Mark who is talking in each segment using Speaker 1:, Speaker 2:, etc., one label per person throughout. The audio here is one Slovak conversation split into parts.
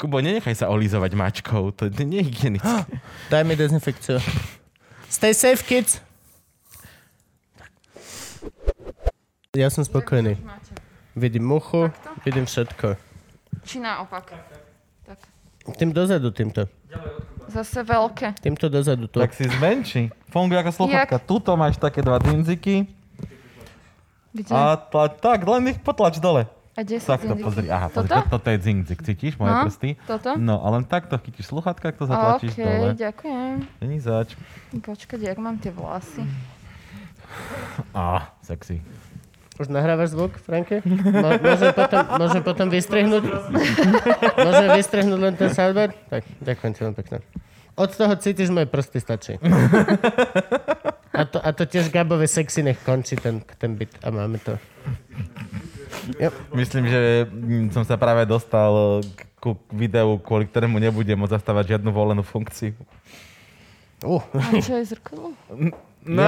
Speaker 1: Kubo, nenechaj sa olízovať mačkou, to nie je hygienické.
Speaker 2: Daj mi dezinfekciu. Stay safe, kids. Ja som spokojný. Vidím muchu,
Speaker 3: Takto?
Speaker 2: vidím všetko.
Speaker 3: Či naopak? Tak.
Speaker 2: Tým dozadu, týmto.
Speaker 3: Zase veľké.
Speaker 2: Týmto dozadu, tu.
Speaker 4: Tak si zmenší. Funguje ako sluchatka. Tuto máš také dva dynziky
Speaker 3: Kde?
Speaker 4: a tla, tak, len ich potlač dole.
Speaker 3: A kde sú
Speaker 4: Takto, pozri. Aha, pozri,
Speaker 3: Toto?
Speaker 4: je dzinzik. Cítiš moje
Speaker 3: No,
Speaker 4: prsty?
Speaker 3: toto?
Speaker 4: No, a len takto chytíš sluchatka, ak to zatlačíš dole.
Speaker 3: ďakujem.
Speaker 4: Není zač.
Speaker 3: Počkať, jak mám tie vlasy.
Speaker 4: Á, sexy.
Speaker 2: Už nahrávaš zvuk, Franke? Mo- môžem, potom, môžem potom vystrihnúť? môžem vystrihnúť len ten soundbar? Tak, ďakujem ti veľmi pekne. Od toho cítiš moje prsty, stačí. A to, a to tiež Gabové sexy nech končí ten, ten byt. A máme to. Jo.
Speaker 4: Myslím, že mm, som sa práve dostal k- ku videu, kvôli ktorému nebudem môcť zastávať žiadnu volenú funkciu.
Speaker 2: Uh,
Speaker 3: A čo je zrkadlo?
Speaker 4: No,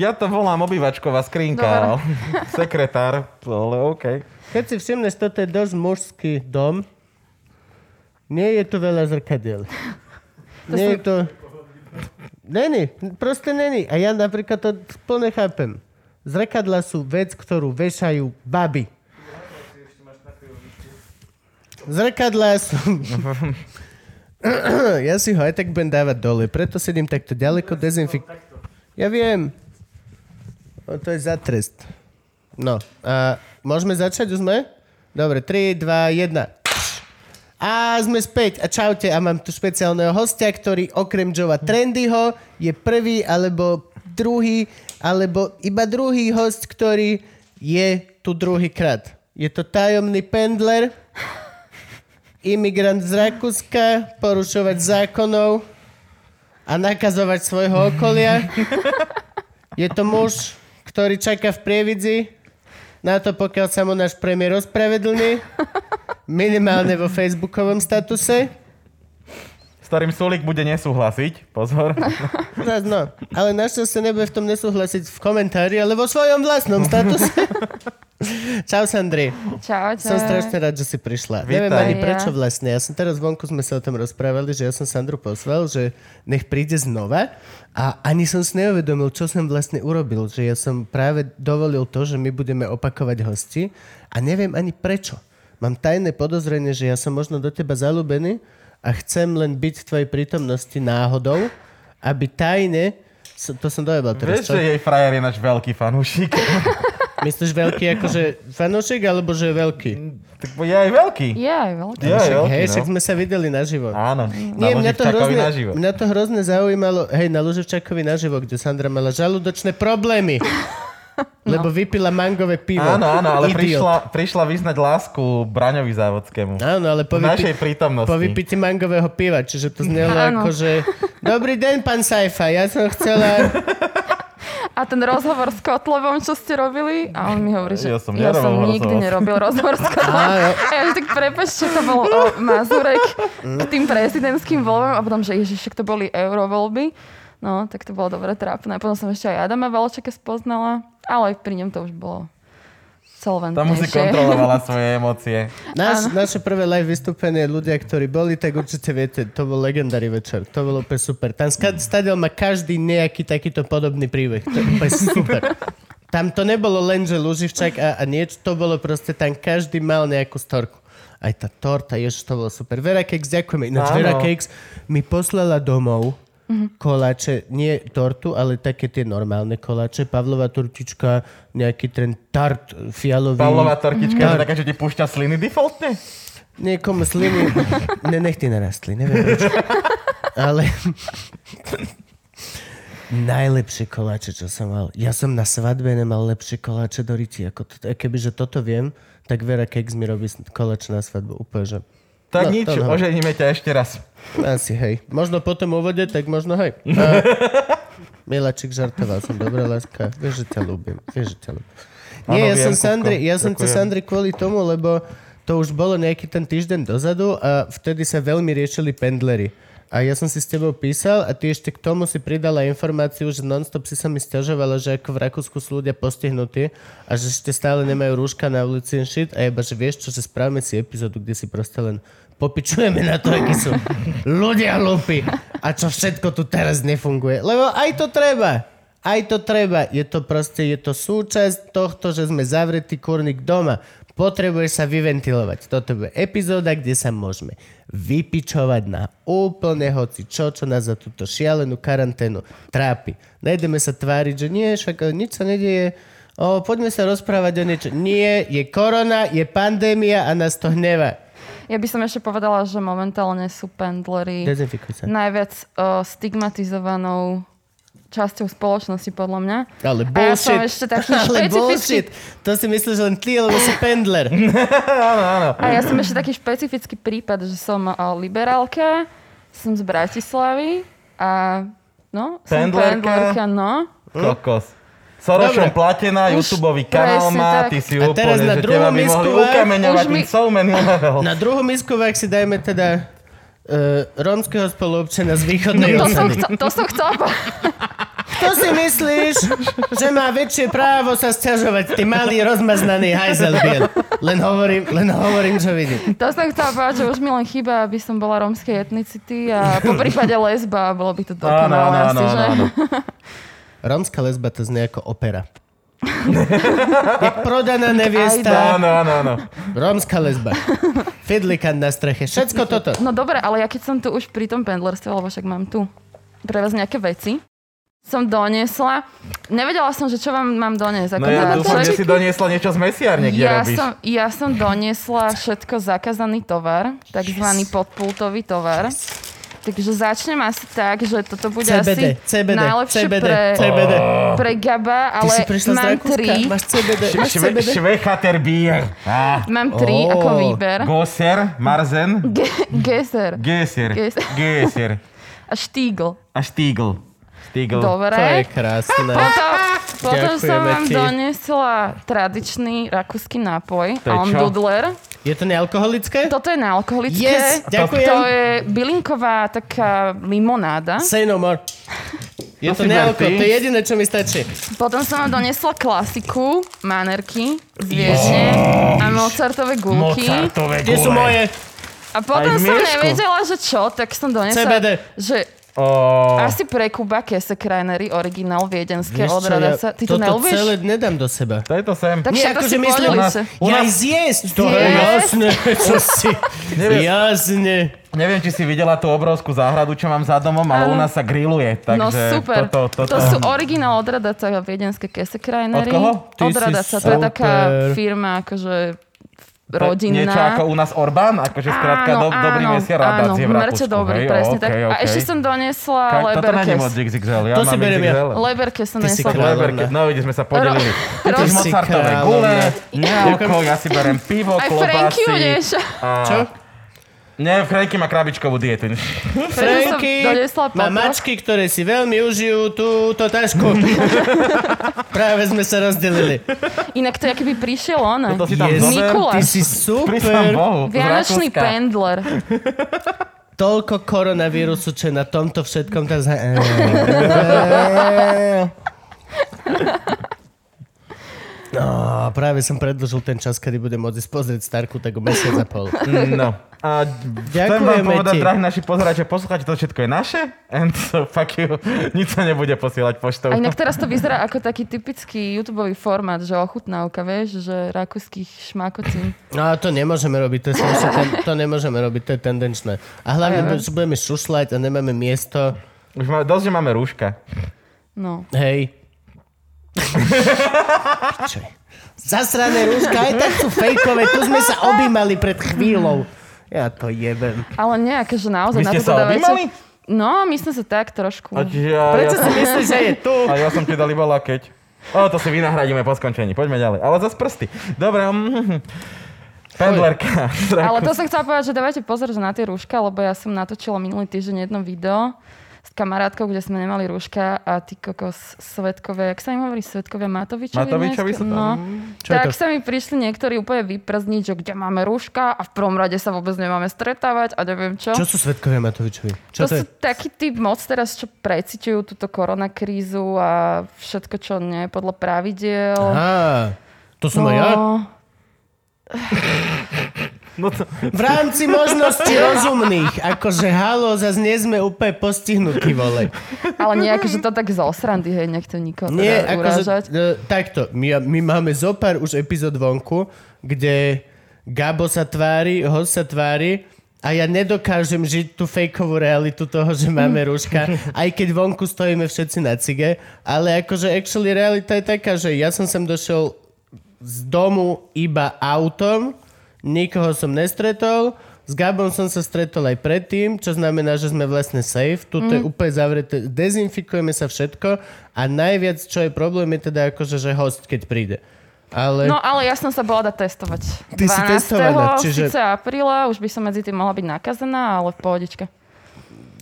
Speaker 4: ja to volám obývačková skrinka. Sekretár, ale OK.
Speaker 2: keď si všimneš, toto je dosť mužský dom. Nie je tu veľa zrkadiel. Nie je to... Není, proste není. A ja napríklad to plne chápem. Zrkadla sú vec, ktorú vešajú baby. Zrkadlá sú... ja si ho aj tak budem dávať dole, preto sedím takto ďaleko dezinfik... Ja viem. O, to je za trest. No, a môžeme začať? Už sme? Dobre, 3, 2, 1. A sme späť. A čaute. A mám tu špeciálneho hostia, ktorý okrem Joea Trendyho je prvý alebo druhý, alebo iba druhý host, ktorý je tu druhý krát. Je to tajomný pendler, imigrant z Rakúska, porušovať zákonov a nakazovať svojho okolia. Je to muž, ktorý čaká v prievidzi na to, pokiaľ sa mu náš premiér ospravedlní. Minimálne vo facebookovom statuse.
Speaker 4: S ktorým Sulik bude nesúhlasiť. Pozor.
Speaker 2: Zas no. Ale našťastie nebude v tom nesúhlasiť v komentári, ale vo svojom vlastnom statuse. Čau, Sandri.
Speaker 3: Čaute.
Speaker 2: Som strašne rád, že si prišla.
Speaker 4: Vítaj.
Speaker 2: Neviem ani prečo vlastne. Ja som teraz vonku, sme sa o tom rozprávali, že ja som Sandru poslal, že nech príde znova a ani som si neuvedomil, čo som vlastne urobil. Že ja som práve dovolil to, že my budeme opakovať hosti a neviem ani prečo. Mám tajné podozrenie, že ja som možno do teba zalúbený a chcem len byť v tvojej prítomnosti náhodou, aby tajne... To som dojebal teraz,
Speaker 4: Vieš,
Speaker 2: čo?
Speaker 4: že jej frajer je náš veľký fanúšik.
Speaker 2: Myslíš veľký akože fanúšik, alebo že je veľký?
Speaker 4: tak je aj veľký.
Speaker 3: Je aj veľké.
Speaker 4: Je aj veľký,
Speaker 2: hej,
Speaker 4: no.
Speaker 2: však sme sa videli naživo.
Speaker 4: Áno,
Speaker 2: Nie,
Speaker 4: na
Speaker 2: mňa to, hrozne,
Speaker 4: naživo.
Speaker 2: mňa to hrozne zaujímalo, hej, na Luživčákovi naživo, kde Sandra mala žalúdočné problémy. Lebo vypila mangové pivo.
Speaker 4: Áno, áno, ale
Speaker 2: Idiot.
Speaker 4: prišla, prišla vyznať lásku Braňovi Závodskému.
Speaker 2: Áno, ale po,
Speaker 4: V našej
Speaker 2: vypi-
Speaker 4: prítomnosti.
Speaker 2: po vypití mangového piva, čiže to znelo
Speaker 3: Áno.
Speaker 2: ako, že Dobrý deň, pán Saifa, ja som chcela...
Speaker 3: A ten rozhovor s Kotlevom, čo ste robili? A on mi hovorí, že
Speaker 4: Ja som
Speaker 3: ja som nikdy
Speaker 4: rozhovor.
Speaker 3: nerobil rozhovor s Kotlevom.
Speaker 2: Áno.
Speaker 3: A ja že tak prepač, čo to bol o, Mazurek k tým prezidentským voľbám a potom, že ježiš, však to boli eurovoľby. No, tak to bolo dobre trápne. Potom som ešte aj Adama Valčeka spoznala, ale pri ňom to už bolo solventnejšie.
Speaker 4: Tam si kontrolovala svoje emócie.
Speaker 2: Naš, naše prvé live vystúpenie, ľudia, ktorí boli, tak určite viete, to bol legendárny večer. To bolo úplne super. Tam stadiel má každý nejaký takýto podobný príbeh. To je úplne super. Tam to nebolo len, že Luživčak a, a niečo, to bolo proste, tam každý mal nejakú storku. Aj tá torta, ježiš, to bolo super. Vera Cakes, ďakujeme. Ináč
Speaker 4: Áno.
Speaker 2: Vera Cakes mi poslala domov koláče, nie tortu, ale také tie normálne koláče. Pavlova tortička, nejaký ten tart fialový.
Speaker 4: Pavlová tortička je
Speaker 2: Tak.
Speaker 4: to taká, že ti púšťa sliny defaultne?
Speaker 2: Niekomu sliny... ne, nech ty narastli, neviem prečo. Ale... Najlepšie koláče, čo som mal. Ja som na svadbe nemal lepšie koláče do ryti. Ako to, kebyže toto viem, tak Vera Keks mi robí koláče na svadbu. Úplne, že...
Speaker 4: Tak
Speaker 2: No,
Speaker 4: nič,
Speaker 2: no.
Speaker 4: oženíme ťa ešte raz.
Speaker 2: Asi hej. Možno po tom úvode, tak možno hej. A... Milačik, žartoval som. Dobrá láska. Vieš, že ťa ľúbim. Vieš, že ťa ľúbim. Nie,
Speaker 4: Áno,
Speaker 2: ja
Speaker 4: viem,
Speaker 2: som. Sandri, ja som cez. Sandri kvôli tomu, lebo to už bolo nejaký ten týždeň dozadu a vtedy sa veľmi riešili pendlery. A ja som si s tebou písal a ty ešte k tomu si pridala informáciu, že nonstop si sa mi stiažovala, že ako v Rakúsku sú ľudia postihnutí a že ešte stále nemajú rúška na ulici and shit. A iba, že vieš čo, že správame si epizódu, kde si proste len popičujeme na to, akí sú ľudia hlúpi a čo všetko tu teraz nefunguje. Lebo aj to treba. Aj to treba. Je to proste, je to súčasť tohto, že sme zavretí kurník doma. Potrebuješ sa vyventilovať. Toto je epizóda, kde sa môžeme vypičovať na úplne hoci čo, čo nás za túto šialenú karanténu trápi. Nejdeme sa tváriť, že nie, však e, nič sa nedieje. O, poďme sa rozprávať o niečo. Nie, je korona, je pandémia a nás to hneva.
Speaker 3: Ja by som ešte povedala, že momentálne sú pendlery najviac uh, stigmatizovanou časťou spoločnosti, podľa mňa.
Speaker 2: Ale
Speaker 3: A ja som
Speaker 2: bullshit.
Speaker 3: ešte taký
Speaker 2: Ale bullshit. To si myslíš len ty, lebo si pendler.
Speaker 3: A ja som ešte taký špecifický prípad, že som uh, liberálka, som z Bratislavy a no, som
Speaker 4: Pendlerka?
Speaker 3: pendlerka, no.
Speaker 4: Kokos. Sorošom
Speaker 2: Dobre.
Speaker 4: platená,
Speaker 3: Už
Speaker 4: YouTube kanál má,
Speaker 3: tak.
Speaker 4: ty si
Speaker 2: A teraz
Speaker 4: úplne,
Speaker 2: na
Speaker 4: že teba by mohli ukameňovať
Speaker 3: mi-
Speaker 4: in so many levels.
Speaker 2: Na druhú misku vák si dajme teda uh, rómskeho spoluobčana z východnej
Speaker 3: To som,
Speaker 2: osady.
Speaker 3: chcel, to som povedať.
Speaker 2: Kto si myslíš, že má väčšie právo sa sťažovať? Ty malý rozmaznaný hajzel biel. Len hovorím, len hovorím, čo vidím.
Speaker 3: To som chcela povedať, že už mi len chýba, aby som bola rómskej etnicity a po prípade lesba, bolo by to
Speaker 4: Áno,
Speaker 3: dokonalé
Speaker 4: áno, áno,
Speaker 3: že?
Speaker 4: áno.
Speaker 2: Rómska lesba to znie ako opera. Jak prodaná neviesta,
Speaker 4: Áno, áno, áno.
Speaker 2: rómska lesba. Fidlikant na streche, všetko toto.
Speaker 3: No dobre, ale ja keď som tu už pri tom pendlerstve, lebo však mám tu pre vás nejaké veci, som doniesla. Nevedela som, že čo vám mám doniesť. Ako
Speaker 4: No ja dúfam, že si doniesla niečo z mesiárne, kde
Speaker 3: ja
Speaker 4: robíš.
Speaker 3: som, ja som doniesla všetko zakázaný tovar, takzvaný podpultový tovar. Takže začnem asi tak, že toto bude
Speaker 2: CBD,
Speaker 3: asi
Speaker 2: CBD,
Speaker 3: najlepšie
Speaker 2: CBD,
Speaker 3: pre,
Speaker 2: CBD.
Speaker 3: pre Gaba, ale mám tri.
Speaker 2: Máš CBD? Máš CBD?
Speaker 4: švechater bier.
Speaker 3: Mám tri ako výber.
Speaker 4: Goser, Marzen,
Speaker 3: Ge- Geser
Speaker 4: Geser,
Speaker 3: Geser. A Štígl.
Speaker 4: a Stiegl. Stiegl.
Speaker 2: To je
Speaker 3: Dobre.
Speaker 2: krásne.
Speaker 3: Potom, potom som vám
Speaker 2: ti.
Speaker 3: doniesla tradičný rakúsky nápoj.
Speaker 4: To je čo?
Speaker 3: Almdudler.
Speaker 2: Je to nealkoholické?
Speaker 3: Toto je nealkoholické.
Speaker 2: Yes, ďakujem.
Speaker 3: To je bylinková taká limonáda.
Speaker 2: Say no more. Je
Speaker 4: To
Speaker 2: nealko, to je jediné, čo mi stačí.
Speaker 3: Potom som vám donesla klasiku, manerky z Viedne a Mozartové gulky.
Speaker 4: Mozartové
Speaker 2: Kde sú moje?
Speaker 3: A potom som nevedela, že čo, tak som donesla,
Speaker 2: CBD.
Speaker 3: že
Speaker 4: Oh,
Speaker 3: asi pre Kuba Kesekreinery, originál viedenské od
Speaker 2: čo, ja
Speaker 3: Radasa. Ty to
Speaker 2: toto
Speaker 3: neľúbiš?
Speaker 2: celé nedám do seba.
Speaker 4: to je to sem.
Speaker 3: Tak
Speaker 2: Nie, akože
Speaker 3: si
Speaker 2: myslím,
Speaker 4: u nás-. U
Speaker 2: Ja
Speaker 4: nás-
Speaker 2: zjesť, to je jasné, čo si.
Speaker 4: Neviem.
Speaker 2: Jasne.
Speaker 4: Neviem, či si videla tú obrovskú záhradu, čo mám za domom, ale u nás sa grilluje. Takže
Speaker 3: No super.
Speaker 4: Toto, toto.
Speaker 3: To sú originál od Radaca viedenské Kesekreinery.
Speaker 4: Od koho?
Speaker 2: Ty
Speaker 3: Od Radaca. To je taká firma, akože rodinná.
Speaker 4: Niečo ako u nás Orbán? Akože skrátka do, dobrý mesiar
Speaker 3: áno,
Speaker 4: radácie v
Speaker 3: mŕte
Speaker 4: Rakúsku.
Speaker 3: dobrý,
Speaker 4: hej?
Speaker 3: presne
Speaker 4: OK,
Speaker 3: tak. A
Speaker 4: OK.
Speaker 3: ešte som doniesla
Speaker 4: Ka- Toto není
Speaker 3: Leberkes.
Speaker 4: moc XXL, ja
Speaker 2: To
Speaker 4: mám
Speaker 2: si.
Speaker 4: XXL.
Speaker 3: Leberkes som
Speaker 2: Ty si
Speaker 3: nesla.
Speaker 2: kráľovná.
Speaker 4: Leberke, no vidíš, sme sa podelili. Si
Speaker 2: si
Speaker 4: Mozartové gule, nealko, ja si berem pivo,
Speaker 3: Aj Franky
Speaker 4: klobásy.
Speaker 3: udeš.
Speaker 4: a...
Speaker 2: Čo?
Speaker 4: Nie, Franky má krabičkovú dietu.
Speaker 2: Franky má mačky, ktoré si veľmi užijú túto tašku. Práve sme sa rozdelili.
Speaker 3: Inak to je, keby prišiel on.
Speaker 4: To si tam
Speaker 2: Yes.
Speaker 3: Mikuláš.
Speaker 2: Ty si super.
Speaker 3: Vianočný pendler.
Speaker 2: toľko koronavírusu, čo je na tomto všetkom teraz... No, práve som predlžil ten čas, kedy budem môcť ísť pozrieť Starku, tak o mesiac a pol.
Speaker 4: No. A chcem vám povedať,
Speaker 2: ti.
Speaker 4: drahí naši pozerači, poslucháči, to všetko je naše. And so fuck you. Nič sa nebude posielať poštou.
Speaker 3: A inak teraz to vyzerá ako taký typický YouTube formát, že ochutnávka, vieš, že rakúskych šmákocín.
Speaker 2: No, to nemôžeme robiť, to, je ten, to nemôžeme robiť, to je tendenčné. A hlavne, že budeme šušľať a nemáme miesto.
Speaker 4: Už máme, dosť, že máme rúška.
Speaker 3: No.
Speaker 2: Hej. Zasrané rúška, aj tak sú fejkové, tu sme sa objímali pred chvíľou. Ja to jebem.
Speaker 3: Ale nejaké, že naozaj
Speaker 4: Vy
Speaker 3: na to
Speaker 4: sa
Speaker 3: dávajte... No, my sme sa tak trošku...
Speaker 4: A ja,
Speaker 2: Prečo
Speaker 4: ja,
Speaker 2: si myslíš, že je tu?
Speaker 4: a ja som ti dal iba lakeť. O, to si vynahradíme po skončení. Poďme ďalej. Ale zase prsty. Dobre. mm, Pendlerka.
Speaker 3: Ale to som chcela povedať, že dávajte pozor že na tie rúška, lebo ja som natočila minulý týždeň jedno video kamarátkou, kde sme nemali rúška a ty kokos svetkové, jak sa im hovorí, svetkovia Matovičovi?
Speaker 4: Matovičovi tam.
Speaker 3: No.
Speaker 2: Čo
Speaker 3: tak sa mi prišli niektorí úplne vyprzniť, že kde máme rúška a v prvom rade sa vôbec nemáme stretávať a neviem čo.
Speaker 2: Čo sú svetkovia Matovičovi? Čo
Speaker 3: to,
Speaker 2: to,
Speaker 3: sú
Speaker 2: je?
Speaker 3: taký typ moc teraz, čo precitujú túto koronakrízu a všetko, čo nie je podľa pravidiel.
Speaker 2: Á, to som aj ja?
Speaker 4: No to,
Speaker 2: V rámci možností rozumných. Akože halo, zase nie sme úplne postihnutí, vole.
Speaker 3: Ale nejak, že to tak zo srandy, hej, nechcem nikoho
Speaker 2: Nie,
Speaker 3: teda
Speaker 2: akože,
Speaker 3: urážať.
Speaker 2: e, takto, my, my máme zo pár už epizód vonku, kde Gabo sa tvári, host sa tvári a ja nedokážem žiť tú fejkovú realitu toho, že máme rúška, aj keď vonku stojíme všetci na cige, ale akože actually realita je taká, že ja som sem došiel z domu iba autom, nikoho som nestretol, s Gabom som sa stretol aj predtým, čo znamená, že sme vlastne safe. Tuto je úplne zavreté. Dezinfikujeme sa všetko a najviac, čo je problém, je teda akože, že host, keď príde. Ale
Speaker 3: No ale ja som sa bola dať testovať.
Speaker 2: Ty si testovaná, čiže-
Speaker 3: síce apríla, už by som medzi tým mohla byť nakazená, ale v pohodičke.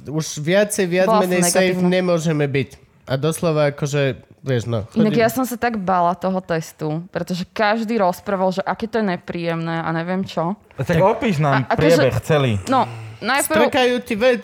Speaker 2: už viacej, viac
Speaker 3: Bola
Speaker 2: menej safe
Speaker 3: negatívna.
Speaker 2: nemôžeme byť. A doslova akože, vieš no.
Speaker 3: Inak
Speaker 2: chodím-
Speaker 3: ja som sa tak bala toho testu, pretože každý rozprával, že aké to je nepríjemné a neviem čo.
Speaker 4: tak opíš nám
Speaker 3: A- akože-
Speaker 4: priebeh celý.
Speaker 3: No, najprv,
Speaker 2: Strkajú ti vec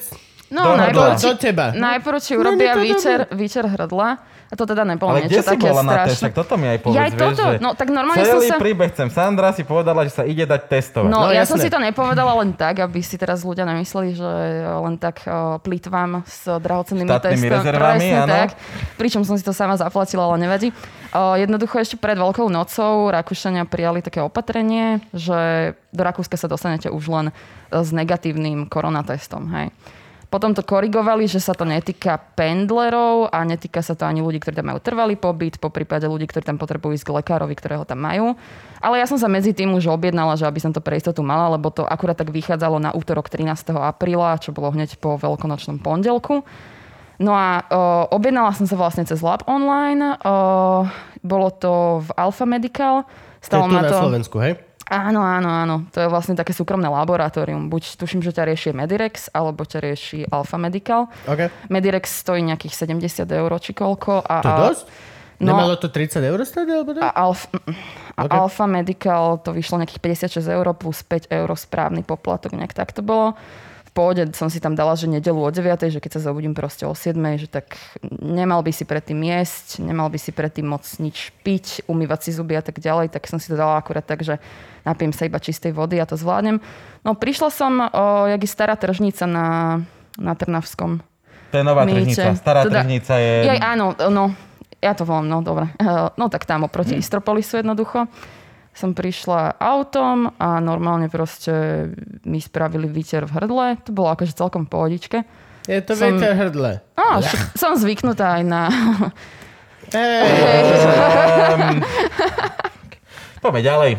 Speaker 3: no,
Speaker 4: do
Speaker 3: najprv,
Speaker 2: do, do teba.
Speaker 3: najprv ti
Speaker 2: No,
Speaker 3: urobia
Speaker 2: to
Speaker 3: výčer, výčer hrdla a to teda nebolo
Speaker 4: Ale kde
Speaker 3: niečo
Speaker 4: si
Speaker 3: také
Speaker 4: bola na. Tak toto mi aj povedz,
Speaker 3: Ja aj
Speaker 4: vieš,
Speaker 3: toto,
Speaker 4: že
Speaker 3: no tak normálne som
Speaker 4: celý
Speaker 3: sa...
Speaker 4: príbeh chcem. Sandra si povedala, že sa ide dať testovať.
Speaker 3: No,
Speaker 2: No,
Speaker 3: ja som
Speaker 2: jasné.
Speaker 3: si to nepovedala len tak, aby si teraz ľudia nemysleli, že len tak uh, plýtvam s drahocennými
Speaker 4: Štátnymi
Speaker 3: testami.
Speaker 4: rezervami,
Speaker 3: Presne
Speaker 4: áno.
Speaker 3: tak. Pričom som si to sama zaplatila, ale nevadí. Uh, jednoducho ešte pred Veľkou nocou Rakúšania prijali také opatrenie, že do Rakúska sa dostanete už len s negatívnym koronatestom. Hej. Potom to korigovali, že sa to netýka pendlerov a netýka sa to ani ľudí, ktorí tam majú trvalý pobyt, po prípade ľudí, ktorí tam potrebujú ísť k lekárovi, ktorého tam majú. Ale ja som sa medzi tým už objednala, že aby som to pre istotu mala, lebo to akurát tak vychádzalo na útorok 13. apríla, čo bolo hneď po veľkonočnom pondelku. No a o, objednala som sa vlastne cez Lab Online. O, bolo to v Alpha Medical.
Speaker 2: To je
Speaker 3: Stalo
Speaker 2: tu na
Speaker 3: to...
Speaker 2: Slovensku, hej?
Speaker 3: Áno, áno, áno. To je vlastne také súkromné laboratórium. Buď tuším, že ťa rieši Medirex, alebo ťa rieši Alpha Medical.
Speaker 2: OK.
Speaker 3: Medirex stojí nejakých 70 eur, či koľko. A,
Speaker 2: To dosť?
Speaker 3: No.
Speaker 2: Nemalo to 30 eur stať, alebo
Speaker 3: A,
Speaker 2: tak?
Speaker 3: Alf, a
Speaker 2: Ok.
Speaker 3: Alpha Medical to vyšlo nejakých 56 eur plus 5 eur správny poplatok, nejak tak to bolo. Pohode som si tam dala, že nedelu o 9, že keď sa zobudím proste o 7, že tak nemal by si predtým jesť, nemal by si predtým moc nič piť, umývať si zuby a tak ďalej, tak som si to dala akurát tak, že napijem sa iba čistej vody a to zvládnem. No prišla som, o, jak je stará tržnica na, na Trnavskom.
Speaker 4: To je nová
Speaker 3: Mýte.
Speaker 4: tržnica. Stará
Speaker 3: Teda-
Speaker 4: tržnica je...
Speaker 3: Jaj, áno, no, ja to volám, no dobre. No tak tam oproti Istropolisu jednoducho. Som prišla autom a normálne proste mi spravili výter v hrdle. To bolo akože celkom v pohodičke.
Speaker 2: Je to
Speaker 3: som-
Speaker 2: vietor hrdle.
Speaker 3: Á, však som zvyknutá aj na...
Speaker 2: Hej,
Speaker 4: Um, poďme ďalej.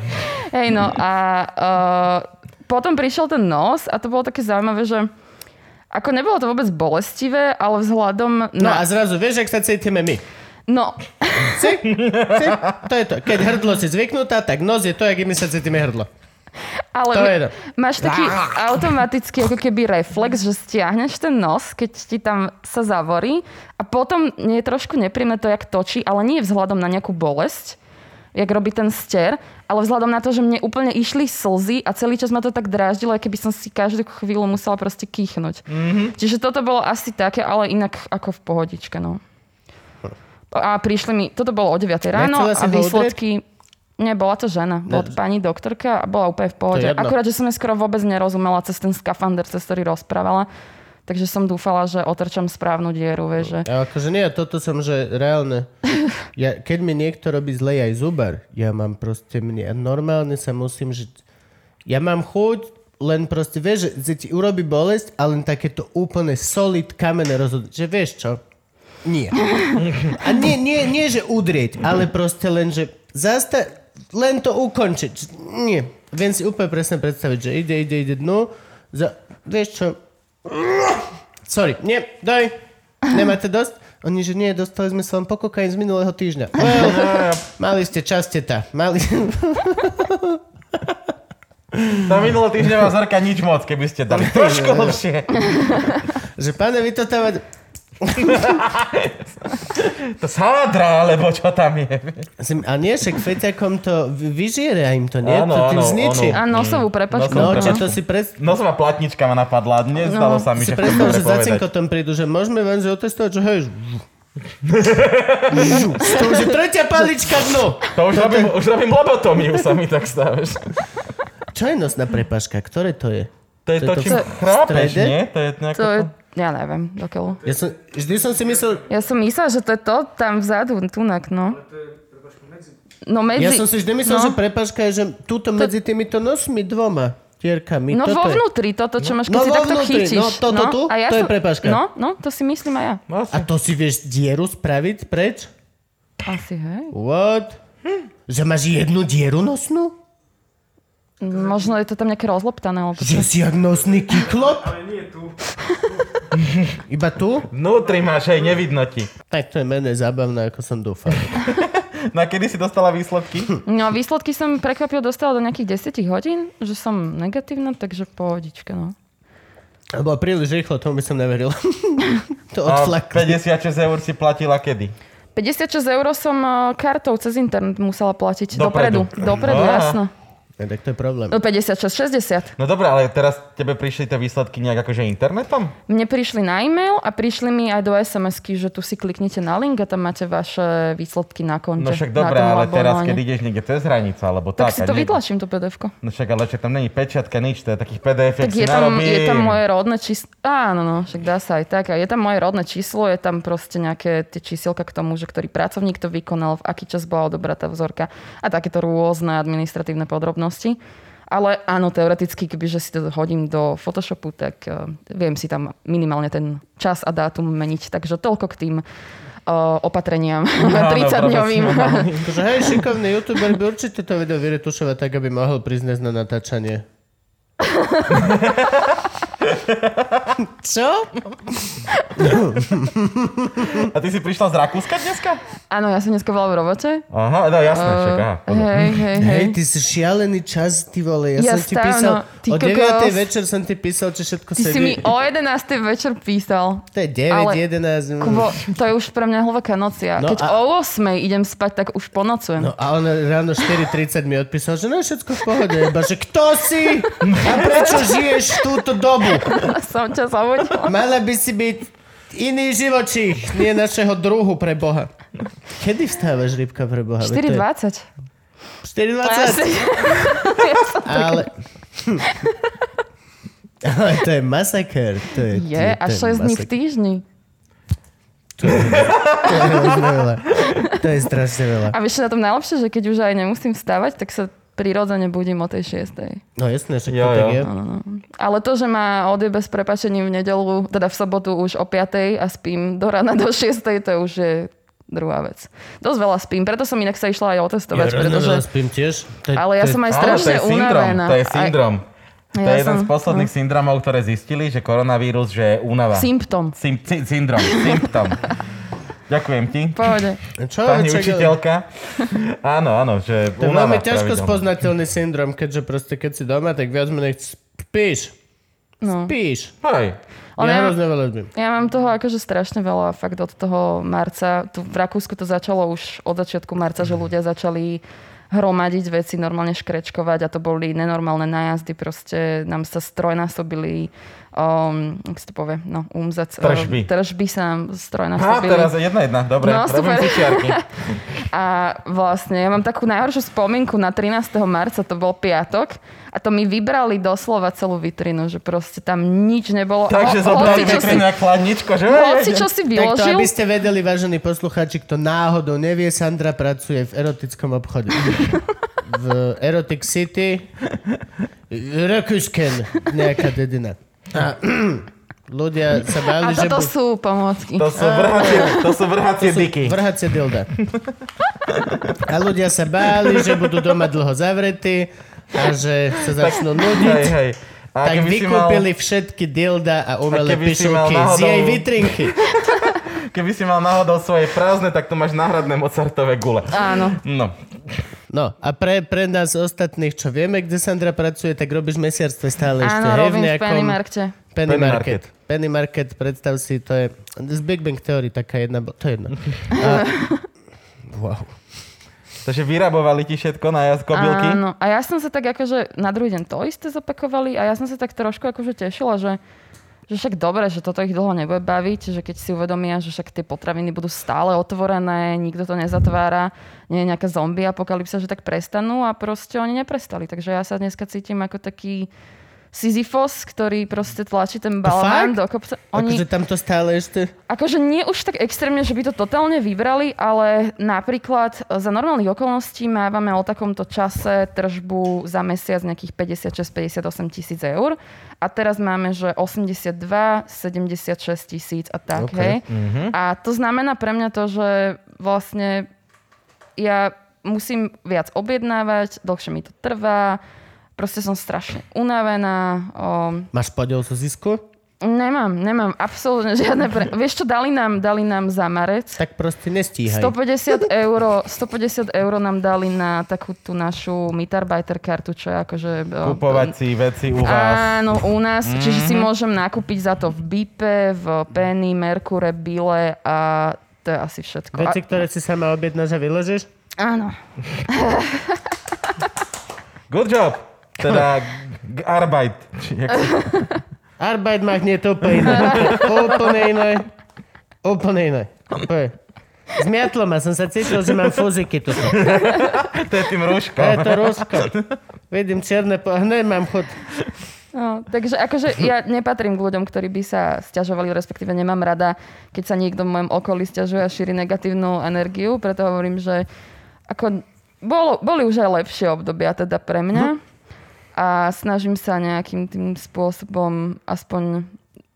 Speaker 3: Hej, no a uh, potom prišiel ten nos a to bolo také zaujímavé, že ako nebolo to vôbec bolestivé, ale vzhľadom
Speaker 2: No a
Speaker 3: na...
Speaker 2: zrazu, vieš, ak sa cítime my.
Speaker 3: No,
Speaker 2: Si? Si? To je to. Keď hrdlo si zvyknutá, tak nos je to, jak my sa cítime hrdlo.
Speaker 3: Ale
Speaker 2: To je to.
Speaker 3: máš taký automatický ako keby reflex, že stiahneš ten nos, keď ti tam sa zavorí a potom nie je trošku nepríjemné to, jak točí, ale nie vzhľadom na nejakú bolesť, jak robí ten ster, ale vzhľadom na to, že mne úplne išli slzy a celý čas ma to tak dráždilo, keby som si každú chvíľu musela proste kýchnuť. Mm-hmm. Čiže toto bolo asi také, ale inak ako v pohodičke, no. A prišli mi, toto bolo o 9 ráno a výsledky... Nie, bola to žena. Bola to pani doktorka a bola úplne v pohode. Akurát, že som jej skoro vôbec nerozumela cez ten skafander, cez ktorý rozprávala. Takže som dúfala, že otrčam správnu dieru, vieš, že...
Speaker 2: Ja akože nie, toto som, že reálne. Ja, keď mi niekto robí zle aj zubar, ja mám proste mne, normálne sa musím, že ja mám chuť, len proste, vieš, že, že ti urobí bolesť, ale len takéto úplne solid kamenné rozhodnutie, že vieš čo, nie. A nie, nie, nie, že udrieť, ale proste len, že zasta, len to ukončiť. Nie. Viem si úplne presne predstaviť, že ide, ide, ide dnu, za, vieš čo, Sorry, nie, daj. Nemáte dosť? Oni, že nie, dostali sme sa len po kokain z minulého týždňa. Well, mali ste čas, teta. Mali...
Speaker 4: Tá minulé týždňová zrka nič moc, keby ste dali trošku lepšie.
Speaker 2: že páne, vy to tam...
Speaker 4: To saládra, alebo čo tam je.
Speaker 2: A nie, však feťakom to vy- vyžiere a im to nie?
Speaker 4: Áno,
Speaker 2: to tým
Speaker 4: áno,
Speaker 2: zničí.
Speaker 4: áno.
Speaker 3: A nosovú prepačku.
Speaker 2: No, čo to si pred...
Speaker 4: Nosová platnička ma napadla. Dnes
Speaker 3: No.
Speaker 4: sa mi,
Speaker 2: Si
Speaker 4: že
Speaker 2: predstav, že za cinkotom prídu, že môžeme vám že otestovať, že hej, to už je tretia palička dnu.
Speaker 4: To už robím, už robím lobotomiu, sa mi tak stávaš.
Speaker 2: Čo je nosná prepaška? Ktoré to je?
Speaker 4: To je
Speaker 2: To
Speaker 4: to,
Speaker 2: je to
Speaker 4: čím chrápeš, nie? To je nejako...
Speaker 3: To je, ja neviem, dokeľu.
Speaker 2: Ja som, vždy som si myslel,
Speaker 3: Ja som myslela, že to je to tam vzadu, tunak, no. No medzi...
Speaker 2: ja som si vždy myslel,
Speaker 3: no.
Speaker 2: že prepaška je, že túto medzi týmito nosmi dvoma dierkami.
Speaker 3: No
Speaker 2: toto
Speaker 3: vo
Speaker 2: je.
Speaker 3: vnútri, toto, čo máš, keď
Speaker 2: No
Speaker 3: si takto
Speaker 2: vnútri,
Speaker 3: chytíš.
Speaker 2: no toto tu,
Speaker 3: a ja
Speaker 2: to je
Speaker 3: som,
Speaker 2: prepážka.
Speaker 3: No, no, to si myslím aj ja.
Speaker 2: A to si vieš dieru spraviť preč?
Speaker 3: Asi, hej.
Speaker 2: What? Že máš jednu dieru nosnú?
Speaker 3: Možno je to tam nejaké rozloptané, alebo
Speaker 2: Že si jak nosný kiklop?
Speaker 5: Ale nie tu.
Speaker 2: Iba tu?
Speaker 4: Vnútri máš, hej, nevidno ti.
Speaker 2: Tak to je menej zábavné, ako som dúfal.
Speaker 4: No a kedy si dostala výsledky?
Speaker 3: No výsledky som prekvapivo dostala do nejakých 10 hodín, že som negatívna, takže pohodička, no.
Speaker 2: To bolo príliš rýchlo, tomu by som neveril. to
Speaker 4: A
Speaker 2: odflaklo.
Speaker 4: 56 eur si platila kedy?
Speaker 3: 56 eur som eh, kartou cez internet musela platiť.
Speaker 4: Dopredu.
Speaker 3: Dopredu, dopredu,
Speaker 4: No.
Speaker 3: jasno.
Speaker 2: Ja, tak to je problém.
Speaker 3: No 56, 60.
Speaker 4: No dobré, ale teraz tebe prišli tie výsledky nejak akože internetom?
Speaker 3: Mne prišli na e-mail a prišli mi aj do SMS-ky, že tu si kliknite na link a tam máte vaše výsledky na konte.
Speaker 4: No však dobré, ale teraz, keď ideš niekde cez hranicu, alebo
Speaker 3: Tak
Speaker 4: tak.
Speaker 3: si to vytlačím, to pdf
Speaker 4: No však, ale však tam není pečiatka, nič, to je takých PDF,
Speaker 3: Tak
Speaker 4: si
Speaker 3: je tam,
Speaker 4: narobím.
Speaker 3: je tam moje rodné číslo. Áno, no, však dá sa aj tak. A je tam moje rodné číslo, je tam proste nejaké tie čísielka k tomu, že ktorý pracovník to vykonal, v aký čas bola odobratá vzorka a takéto rôzne administratívne podrobnosti. Ale áno, teoreticky, kebyže si to hodím do Photoshopu, tak uh, viem si tam minimálne ten čas a dátum meniť. Takže toľko k tým uh, opatreniam
Speaker 4: Áno,
Speaker 3: 30-dňovým.
Speaker 4: profesionálny.
Speaker 2: Takže hej, šikovný youtuber by určite to video vyretušovať tak, aby mohol dnes na natáčanie. Čo?
Speaker 4: A ty si prišla z Rakúska dneska?
Speaker 3: Áno, ja som dneska bola v robote.
Speaker 4: Aha, no jasné, však, aha.
Speaker 3: Uh, hej, hej, hej.
Speaker 2: Hej, ty si šialený čas, ty vole. Ja,
Speaker 3: Ja
Speaker 2: som ti
Speaker 3: stáno,
Speaker 2: písal,
Speaker 3: ty
Speaker 2: o 9.
Speaker 3: kokos.
Speaker 2: večer som ti písal, či všetko
Speaker 3: Ty si
Speaker 2: sedí.
Speaker 3: mi o 11. večer písal.
Speaker 2: To je 9,
Speaker 3: Ale-
Speaker 2: 11.
Speaker 3: Kubo, to je už pre mňa hlboká nocia.
Speaker 2: No
Speaker 3: Keď
Speaker 2: a-
Speaker 3: o 8 idem spať, tak už ponocujem.
Speaker 2: No a on ráno 4.30 mi odpísal, že no všetko v pohode. Iba, že kto si? A prečo žiješ túto dobu?
Speaker 3: som ťa zabudila.
Speaker 2: Mala by si byť iný živočích, nie našeho druhu pre Boha. Kedy vstávaš, rybka pre Boha? Veď to je-
Speaker 3: 4.20.
Speaker 2: 4.20? Ale... Ale to je masaker. To je,
Speaker 3: Je, až
Speaker 2: to je
Speaker 3: 6 dní v týždni.
Speaker 2: To je, to je veľa. To je strašne veľa.
Speaker 3: A vieš, na tom najlepšie, že keď už aj nemusím vstávať, tak sa prirodzene budím o tej 6.
Speaker 2: No jasné,
Speaker 4: Jo,
Speaker 2: to tak
Speaker 4: jo.
Speaker 2: je.
Speaker 3: Ale to, že ma odjebe s prepačením v nedelu, teda v sobotu už o 5 a spím do rána do 6, to už je druhá vec. Dosť veľa spím, preto som inak sa išla aj otestovať,
Speaker 2: Ja
Speaker 3: pretože...
Speaker 2: spím tiež. To
Speaker 3: Ale ja som aj strašne
Speaker 4: to je syndrom,
Speaker 3: unavená.
Speaker 4: to je syndrom. To
Speaker 3: Ja
Speaker 4: je jeden
Speaker 3: som-
Speaker 4: z posledných syndromov, ktoré zistili, že koronavírus, že je únava.
Speaker 3: Symptom.
Speaker 4: Sym, sy, syndrom, symptom. Ďakujem ti.
Speaker 3: Pohode.
Speaker 2: Čo?
Speaker 4: Pani
Speaker 2: Čak-
Speaker 4: učiteľka. Áno, áno, že
Speaker 2: To je veľmi ťažko
Speaker 4: pravidelná.
Speaker 2: spoznateľný syndrom, keďže proste keď si doma, tak viac menej spíš.
Speaker 3: No.
Speaker 2: Spíš.
Speaker 4: Hej.
Speaker 3: Ale
Speaker 2: ja
Speaker 3: ja-
Speaker 2: hrozne veľa ľudí.
Speaker 3: Ja mám toho akože strašne veľa fakt od toho marca. Tu v Rakúsku to začalo už od začiatku marca, že ľudia začali hromadiť veci, normálne škrečkovať a to boli nenormálne nájazdy, proste nám sa strojnásobili um, jak sa to povie, no, umzac.
Speaker 4: Tržby.
Speaker 3: Tržby sa nám
Speaker 4: Á,
Speaker 3: strojnásobili.
Speaker 4: teraz je jedna jedna. Dobre,
Speaker 3: No, super. A vlastne ja mám takú najhoršiu spomienku na 13. marca, to bol piatok a to mi vybrali doslova celú vitrinu, že proste tam nič nebolo.
Speaker 4: Takže zobrali vitrinu jak chladničko, že?
Speaker 3: Hoci, čo si vyložil,
Speaker 2: aby ste vedeli, vážení poslucháči, kto náhodou nevie, Sandra pracuje v erotickom obchode. v Erotic City. Rakúsken, nejaká dedina. A ľudia sa
Speaker 3: a
Speaker 2: báli, že...
Speaker 3: toto
Speaker 2: bu-
Speaker 3: sú pomôcky.
Speaker 4: To sú vrhacie, to sú vrhacie diky.
Speaker 2: Vrhacie dilda. A ľudia sa báli, že budú doma dlho zavretí a že sa začnú nudiť.
Speaker 4: Hej, hej. A
Speaker 2: tak
Speaker 4: si mal,
Speaker 2: vykúpili všetky dilda a umelé
Speaker 4: keby si mal
Speaker 2: pišulky z
Speaker 4: náhodou-
Speaker 2: jej vitrinky.
Speaker 4: keby si mal náhodou svoje prázdne, tak to máš náhradné Mozartové gule.
Speaker 3: Áno.
Speaker 4: No.
Speaker 2: No a pre, pre nás ostatných, čo vieme, kde Sandra pracuje, tak robíš mesiarstve stále ešte,
Speaker 3: Áno,
Speaker 2: hej?
Speaker 3: robím v Penny Markte.
Speaker 2: Penny,
Speaker 4: Penny
Speaker 2: Market.
Speaker 4: Market.
Speaker 2: Penny Market, predstav si, to je z Big Bang Theory taká jedna, to je jedna. A, wow.
Speaker 4: Takže vyrabovali ti všetko na jazd kobylky?
Speaker 3: Áno. A ja som sa tak akože na druhý deň to isté zopakovali a ja som sa tak trošku akože tešila, že že však dobre, že toto ich dlho nebude baviť, že keď si uvedomia, že však tie potraviny budú stále otvorené, nikto to nezatvára, nie je nejaká zombie apokalypsa, že tak prestanú a proste oni neprestali. Takže ja sa dneska cítim ako taký Sisyfos, ktorý proste tlačí ten balván do kopca. Oni,
Speaker 2: Akože tam to stále ešte...
Speaker 3: Akože nie už tak extrémne, že by to totálne vybrali, ale napríklad za normálnych okolností mávame o takomto čase tržbu za mesiac nejakých 56-58 tisíc eur. A teraz máme, že 82, 76 tisíc a tak,
Speaker 2: OK.
Speaker 3: hej. A to znamená pre mňa to, že vlastne ja musím viac objednávať, dlhšie mi to trvá, proste som strašne unavená. Um,
Speaker 2: Máš podiel zo zisku?
Speaker 3: Nemám, nemám absolútne žiadne pre... Vieš čo, dali nám, dali nám za marec.
Speaker 2: Tak proste nestíhaj.
Speaker 3: 150 eur, 150 eur nám dali na takú tú našu Mitarbeiter kartu, čo je akože... o,
Speaker 4: Kupovať si veci u vás.
Speaker 3: Áno, u nás. Mm-hmm. Čiže si môžem nakúpiť za to v Bipe, v Penny, Merkure, Bile a to je asi všetko.
Speaker 2: Veci, ktoré si sama objednáš a vyložíš?
Speaker 3: áno.
Speaker 4: Good job. Teda Arbeit. Či jak sa-
Speaker 2: Arbeit macht nie to úplne iné. Úplne iné. Úplne iné. Zmiatlo ma, som sa cítil, že mám fúziky tu.
Speaker 4: to je tým
Speaker 2: A je
Speaker 4: rúškom.
Speaker 2: to Rusko. Vidím čierne po... Hneď mám chod.
Speaker 3: No, takže akože ja nepatrím k ľuďom, ktorí by sa stiažovali, respektíve nemám rada, keď sa niekto v mojom okolí stiažuje a šíri negatívnu energiu, preto hovorím, že ako bolo, boli už aj lepšie obdobia teda pre mňa a snažím sa nejakým tým spôsobom aspoň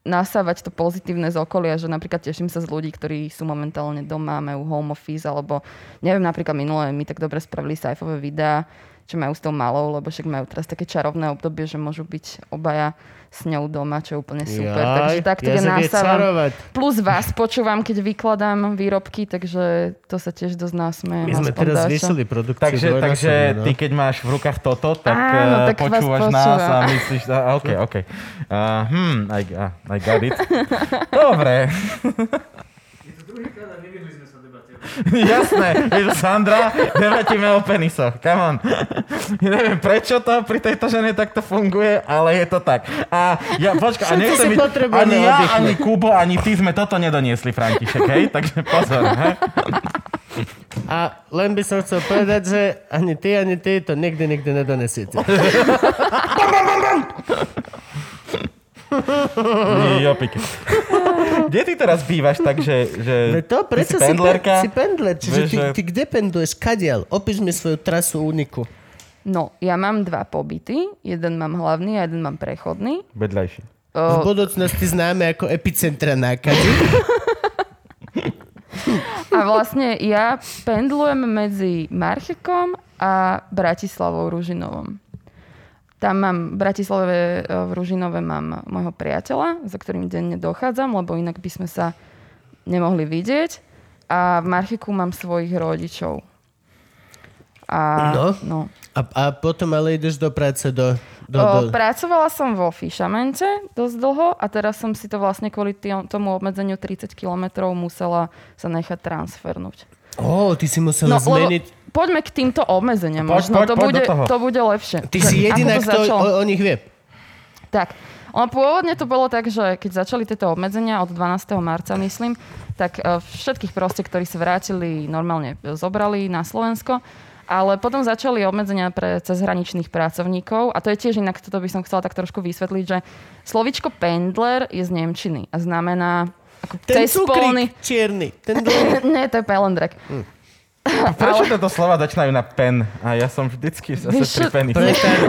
Speaker 3: nasávať to pozitívne z okolia, že napríklad teším sa z ľudí, ktorí sú momentálne doma, majú home office, alebo neviem, napríklad minulé mi tak dobre spravili sajfové videá, čo majú s tou malou, lebo však majú teraz také čarovné obdobie, že môžu byť obaja s ňou doma, čo je úplne super.
Speaker 2: Jaj,
Speaker 3: takže takto ja nasávam. Plus vás počúvam, keď vykladám výrobky, takže to sa tiež dosť násmejem.
Speaker 2: My sme teraz zvýšili produkciu.
Speaker 4: Takže, takže
Speaker 2: no.
Speaker 4: ty keď máš v rukách toto, tak,
Speaker 3: Áno,
Speaker 4: eh,
Speaker 3: tak
Speaker 4: počúvaš nás a myslíš... A, OK, OK. Uh, hm, I, uh, I got it. Dobre. Jasné, vieš, Sandra, debatíme o penisoch, come on. Ja neviem, prečo to pri tejto žene takto funguje, ale je to tak. A ja, počka, a nechcem byť, ani ja, ani Kubo, ani ty sme toto nedoniesli, František, hej? Takže pozor, hej?
Speaker 2: A len by som chcel povedať, že ani ty, ani ty to nikdy, nikdy nedonesiete.
Speaker 4: Jopik. Kde ty teraz bývaš, takže... Že
Speaker 2: Veď to,
Speaker 4: ty
Speaker 2: prečo
Speaker 4: si pendlerka?
Speaker 2: si pendler? Čiže
Speaker 4: Vieš,
Speaker 2: ty,
Speaker 4: že-
Speaker 2: ty kde penduješ? Kadiaľ? Opíš mi svoju trasu úniku.
Speaker 3: No, ja mám dva pobyty. Jeden mám hlavný a jeden mám prechodný.
Speaker 4: Vedľajší.
Speaker 2: V
Speaker 3: O,
Speaker 2: budúcnosti známe ako epicentra nákady.
Speaker 3: a vlastne ja pendlujem medzi Marchekom a Bratislavou Ružinovom. Tam mám, v Bratislave e, v Ružinove mám môjho priateľa, za ktorým denne dochádzam, lebo inak by sme sa nemohli vidieť. A v Marchiku mám svojich rodičov. A,
Speaker 2: No.
Speaker 3: no.
Speaker 2: A, a potom ale ideš do práce do... do,
Speaker 3: O,
Speaker 2: do...
Speaker 3: pracovala som vo Fišamente dosť dlho a teraz som si to vlastne kvôli tý- tomu obmedzeniu 30 kilometrov musela sa nechať transfernúť.
Speaker 2: Ó, ty si musela
Speaker 3: No, lebo,
Speaker 2: zmeniť...
Speaker 3: poďme k týmto obmedzeniam.
Speaker 4: Poď,
Speaker 3: Možno
Speaker 4: poď,
Speaker 3: to,
Speaker 4: poď
Speaker 3: bude, to bude lepšie.
Speaker 2: Ty
Speaker 3: Že
Speaker 2: si jediná,
Speaker 3: to
Speaker 2: kto o, o nich vie.
Speaker 3: Tak. Ono pôvodne to bolo tak, že keď začali tieto obmedzenia od 12. marca, myslím, tak eh, všetkých proste, ktorí sa vrátili, normálne zobrali na Slovensko. Ale potom začali obmedzenia pre cezhraničných pracovníkov a to je tiež inak, toto by som chcela tak trošku vysvetliť, že slovičko pendler je z Nemčiny a znamená ako
Speaker 2: Ten cukrík čierny. Ten.
Speaker 3: Nie, to je pelendrek.
Speaker 4: Prečo tieto slova začínajú na pen? A ja som vždycky zase
Speaker 3: Vieš
Speaker 4: pri
Speaker 3: čo-
Speaker 4: peny.
Speaker 2: Prestaň.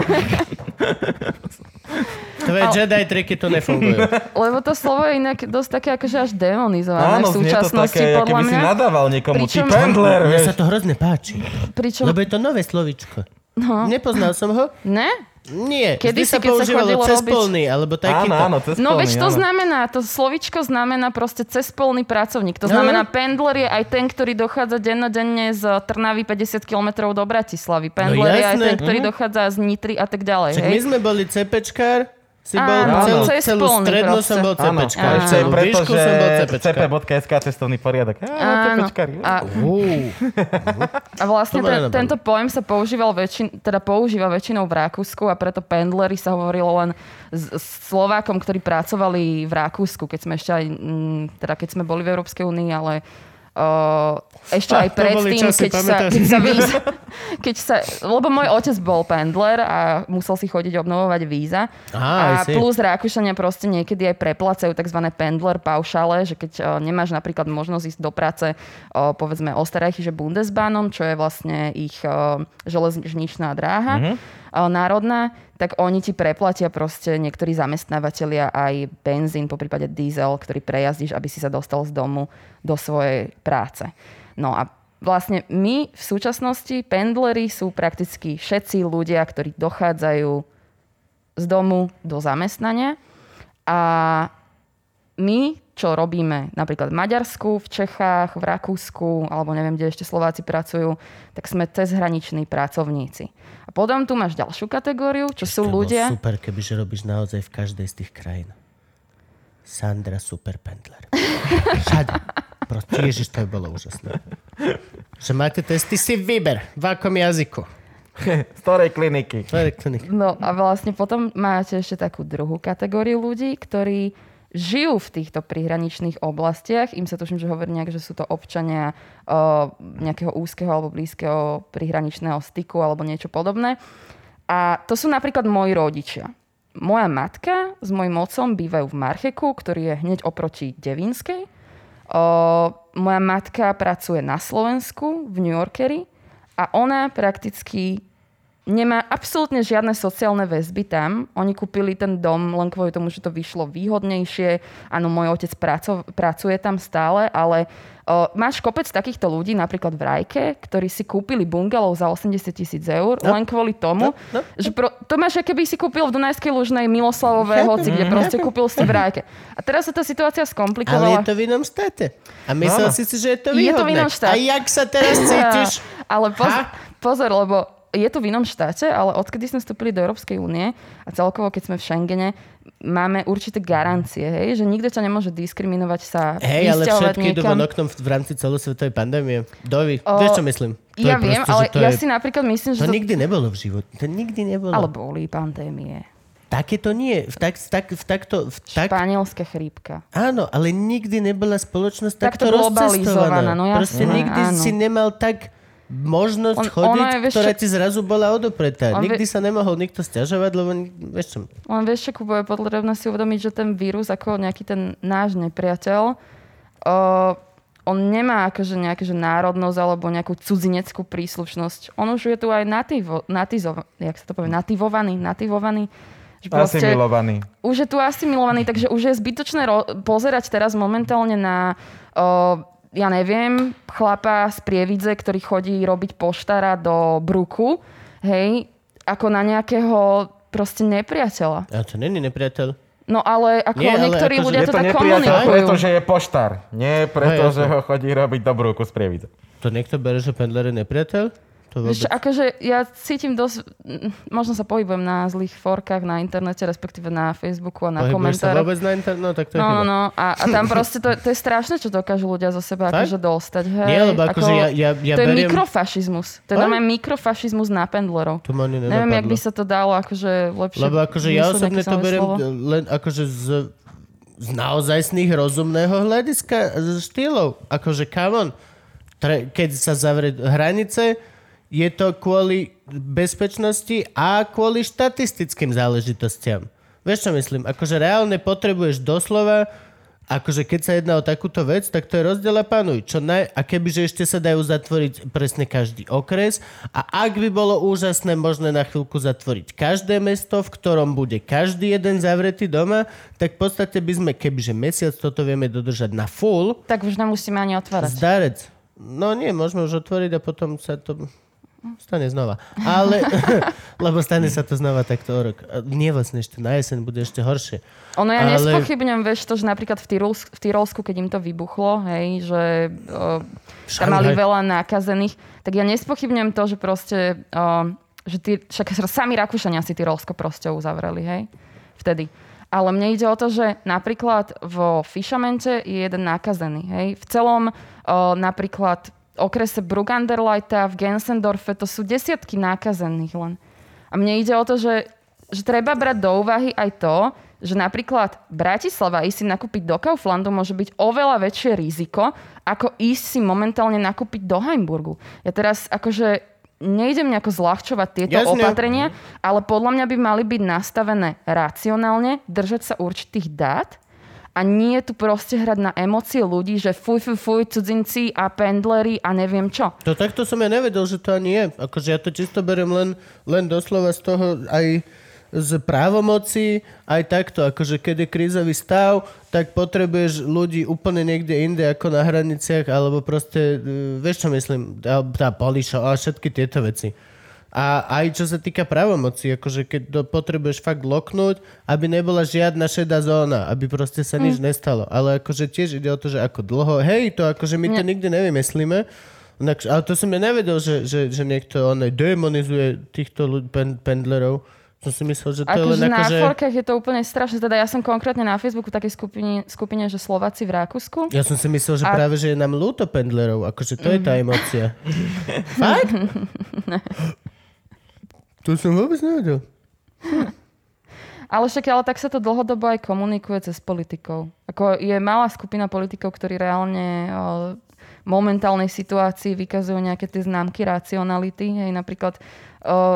Speaker 2: Tvoje Jedi triky tu nefungujú.
Speaker 3: Lebo to slovo je inak dosť také akože až demonizované
Speaker 4: Áno,
Speaker 3: v
Speaker 4: znie to
Speaker 3: súčasnosti,
Speaker 4: také,
Speaker 3: podľa
Speaker 4: keby si
Speaker 3: mňa.
Speaker 4: nadával niekomu.
Speaker 3: Pričom-
Speaker 4: Ty pendler,
Speaker 2: Mne sa to hrozne páči.
Speaker 3: Pričom...
Speaker 2: Lebo je to nové slovičko.
Speaker 3: No.
Speaker 2: Nepoznal som ho?
Speaker 3: Ne?
Speaker 2: Nie.
Speaker 3: Kedy
Speaker 2: Vždy
Speaker 3: si,
Speaker 2: sa
Speaker 3: keď sa
Speaker 2: používalo
Speaker 3: chodilo
Speaker 2: cespolný, alebo takýto.
Speaker 4: Áno, áno, cez
Speaker 3: No
Speaker 4: polný,
Speaker 3: veď to
Speaker 4: áno.
Speaker 3: znamená, to slovičko znamená proste cespolný pracovník. To
Speaker 2: No.
Speaker 3: znamená, pendler je aj ten, ktorý dochádza dennodenne z Trnavy 50 km do Bratislavy. Pendler je aj ten, ktorý
Speaker 2: Mhm.
Speaker 3: dochádza z Nitry a tak ďalej.
Speaker 2: Čak
Speaker 3: hej?
Speaker 2: my sme boli cepečkár, si bol
Speaker 3: Áno,
Speaker 2: celú, celú
Speaker 3: cespolný
Speaker 2: strednú
Speaker 3: proste.
Speaker 2: som bol cepečkár.
Speaker 3: Áno.
Speaker 2: Celú
Speaker 4: preto,
Speaker 2: výšku
Speaker 4: že
Speaker 2: som bol cepečkár.
Speaker 4: cp.sk cestovný poriadok. Á,
Speaker 3: Áno. A, a vlastne ten, tento pojem sa používal väčšin, teda používa väčšinou v Rakúsku a preto pendlery sa hovorilo len s, s Slovákom, ktorí pracovali v Rakúsku, keď sme ešte aj, mm, teda keď sme boli v Európskej únii, ale uh, ešte aj predtým,
Speaker 2: časy,
Speaker 3: keď sa, keď sa víza, keď sa, lebo môj otec bol pendler a musel si chodiť obnovovať víza.
Speaker 2: Á,
Speaker 3: a plus Rakúšania proste niekedy aj preplacajú tzv. pendler paušale, že keď uh, nemáš napríklad možnosť ísť do práce uh, povedzme Österreichische Bundesbahnom, čo je vlastne ich uh, železničná dráha
Speaker 2: Mhm.
Speaker 3: Národná, tak oni ti preplatia proste niektorí zamestnávateľia aj benzín, po prípade diesel, ktorý prejazdíš, aby si sa dostal z domu do svojej práce. No a vlastne my v súčasnosti, pendleri sú prakticky všetci ľudia, ktorí dochádzajú z domu do zamestnania a my, čo robíme napríklad v Maďarsku, v Čechách, v Rakúsku, alebo neviem, kde ešte Slováci pracujú, tak sme cezhraniční pracovníci. Potom tu máš ďalšiu kategóriu, čo sú ľudia...
Speaker 2: super, kebyže robíš naozaj v každej z tých krajín. Sandra Super Pendler. Všade. Proste, ježiš, to by bolo úžasné. Že máte testy, si vyber. V akom jazyku.
Speaker 4: Z ktorej kliniky?
Speaker 2: To je klinik.
Speaker 3: No a vlastne potom máte ešte takú druhú kategóriu ľudí, ktorí žijú v týchto prihraničných oblastiach. Im sa tuším, že hovorí nejak, že sú to občania uh, nejakého úzkeho alebo blízkeho prihraničného styku alebo niečo podobné. A to sú napríklad moji rodičia. Moja matka s mojim otcom bývajú v Marcheku, ktorý je hneď oproti Devinskej. O, moja matka pracuje na Slovensku v New Yorkeri a ona prakticky nemá absolútne žiadne sociálne väzby tam. Oni kúpili ten dom len kvôli tomu, že to vyšlo výhodnejšie. Áno, môj otec praco- pracuje tam stále, ale o, máš kopec takýchto ľudí, napríklad v Rajke, ktorí si kúpili bungalov za 80 tisíc eur,
Speaker 2: No.
Speaker 3: len kvôli tomu,
Speaker 2: No, no.
Speaker 3: že pro, to máš, aké by si kúpil v Dunajskej Lužnej Miloslavové, hoci kde proste kúpil si v Rajke. A teraz sa tá situácia
Speaker 2: Ale
Speaker 3: skomplikovala.
Speaker 2: je to v inom štáte. A myslel
Speaker 4: Áno.
Speaker 2: si si, že je to
Speaker 3: Je
Speaker 2: výhodné.
Speaker 3: to v inom štáte.
Speaker 2: A jak sa teraz cítiš?
Speaker 3: Ale poz,
Speaker 2: Ha?
Speaker 3: pozor, lebo je to v inom štáte, ale odkedy sme vstúpili do Európskej únie a celkovo, keď sme v Schengene, máme určité garancie, hej, že nikto ťa nemôže diskriminovať sa,
Speaker 2: Hej, ale všetky idú von oknom v rámci celosvetovej pandémie. Dovi,
Speaker 3: O,
Speaker 2: vieš čo myslím? To
Speaker 3: Ja viem,
Speaker 2: proste,
Speaker 3: ale ja
Speaker 2: je...
Speaker 3: si napríklad myslím, že
Speaker 2: To
Speaker 3: to...
Speaker 2: nikdy nebolo v živote. To nikdy nebolo.
Speaker 3: Ale boli pandémie.
Speaker 2: Také to nie. V, tak, v, tak, v takto... V tak,
Speaker 3: Španielská chrípka.
Speaker 2: áno, ale nikdy nebola spoločnosť
Speaker 3: Takto
Speaker 2: takto, rozcestovaná.
Speaker 3: no jasné,
Speaker 2: Proste nikdy
Speaker 3: áno.
Speaker 2: si nemal tak možnosť
Speaker 3: On-
Speaker 2: chodiť,
Speaker 3: je, vieš
Speaker 2: ktorá
Speaker 3: čo-
Speaker 2: ti zrazu bola odopretá.
Speaker 3: On
Speaker 2: Nikdy
Speaker 3: vie-
Speaker 2: sa nemohol nikto stiažovať, lebo vieš čo,
Speaker 3: Len vieš, čo, Kubo, je potrebné si uvedomiť, že ten vírus ako nejaký ten náš nepriateľ, uh, on nemá akože nejakú že národnosť alebo nejakú cudzineckú príslušnosť. On už je tu aj nativo, natizo, jak sa to povie, nativovaný, nativovaný. Proste-
Speaker 4: Asimilovaný.
Speaker 3: už je tu asimilovaný, takže už je zbytočné ro- pozerať teraz momentálne na, o, ja neviem, chlapa z Prievidze, ktorý chodí robiť poštára do Bruku, hej, ako na nejakého proste nepriateľa.
Speaker 2: a to není nepriateľ.
Speaker 3: No ale ako
Speaker 2: Nie, ale
Speaker 3: niektorí
Speaker 2: akože
Speaker 3: ľudia to
Speaker 4: to
Speaker 3: tak komunikujú.
Speaker 4: pretože je poštár. Nie preto,
Speaker 2: Hej,
Speaker 4: že ho chodí robiť dobrúku z prievidze.
Speaker 2: To niekto bere, že Pendler je nepriateľ? To vôbec.
Speaker 3: akože ja cítim dosť, možno sa pohybujem na zlých forkách na internete, respektíve na Facebooku a na
Speaker 2: Pohybuješ sa
Speaker 3: komentároch.
Speaker 2: vôbec na internet? No, tak to je
Speaker 3: No, no, no. A, a tam proste to, to je strašné, čo dokážu ľudia zo seba
Speaker 2: Fakt?
Speaker 3: akože dostať. Hej.
Speaker 2: Nie, lebo akože ja, ja, ja
Speaker 3: to je
Speaker 2: beriem...
Speaker 3: mikrofašizmus. To je normálne mikrofašizmus na pendlerov.
Speaker 2: To ma
Speaker 3: Neviem, jak by sa to dalo akože lepšie
Speaker 2: Lebo akože ja osobne to beriem
Speaker 3: slovo.
Speaker 2: len akože z, z naozajstných rozumného hľadiska štýlov. Akože come on. Tre, keď sa zavrie hranice, je to kvôli bezpečnosti a kvôli štatistickým záležitostiam. Vieš čo myslím? Akože reálne potrebuješ doslova Akože keď sa jedná o takúto vec, tak to je rozdiel a panuj. Čo naj... A kebyže ešte sa dajú zatvoriť presne každý okres a ak by bolo úžasné možné na chvíľku zatvoriť každé mesto, v ktorom bude každý jeden zavretý doma, tak v podstate by sme, kebyže mesiac toto vieme dodržať na full,
Speaker 3: Tak už nemusíme ani otvárať.
Speaker 2: zdarec. No nie, môžeme už otvoriť a potom sa to stane znova. Ale, lebo stane sa to znova takto o rok. Nie vlastne ešte na jeseň bude ešte horšie.
Speaker 3: Ono ja
Speaker 2: Ale-
Speaker 3: nespochybňujem, vieš to, že napríklad v, Tyrolsku, v Tyrolsku, keď im to vybuchlo, hej, že uh, tam mali veľa nákazených, tak ja nespochybňujem to, že proste, uh, že tí, však sami Rakúšania si Tyrolsko proste uzavreli, hej, vtedy. Ale mne ide o to, že napríklad vo Fišamente je jeden nákazený, hej. V celom uh, napríklad okrese Bruganderleita v Gensendorfe to sú desiatky nákazených len. A mne ide o to, že, že treba brať do úvahy aj to, že napríklad Bratislava ísť si nakúpiť do Kauflandu môže byť oveľa väčšie riziko, ako ísť si momentálne nakúpiť do Heimburgu. Ja teraz akože nejdem nejako zľahčovať tieto
Speaker 2: Jasne.
Speaker 3: opatrenia, ale podľa mňa by mali byť nastavené racionálne, držať sa určitých dát a nie tu proste hrať na emócie ľudí, že fuj, fuj, fuj, cudzinci a pendleri a neviem čo.
Speaker 2: To takto som ja nevedel, že to ani je. Akože ja to čisto beriem len, len doslova z toho aj z právomoci, aj takto. Akože keď je krízový stav, tak potrebuješ ľudí úplne niekde inde ako na hraniciach, alebo proste, e, vieš čo myslím, tá poliša a všetky tieto veci. A aj čo sa týka právomoci, akože keď to potrebuješ fakt loknúť, aby nebola žiadna šedá zóna, aby proste sa nič nestalo. Ale akože tiež ide o to, že ako dlho, hej, to akože my to nikdy nevymyslíme, ale to som ja nevedel, že, že, že niekto on demonizuje týchto ľudí, pen, pendlerov. Som si myslel, že to je len
Speaker 3: Akože na
Speaker 2: akože...
Speaker 3: forkách je to úplne strašné. Teda ja som konkrétne na Facebooku v takej skupine, skupine že Slováci v Rakúsku.
Speaker 2: Ja som si myslel, že
Speaker 3: A-
Speaker 2: práve, že je nám ľúto pendlerov. Akože to je tá emócia. Fakt? To som vôbec nevedel.
Speaker 3: Ale však ale tak sa to dlhodobo aj komunikuje cez politikov. Ako je malá skupina politikov, ktorí reálne o, momentálnej situácii vykazujú nejaké tie známky racionality. Hej, napríklad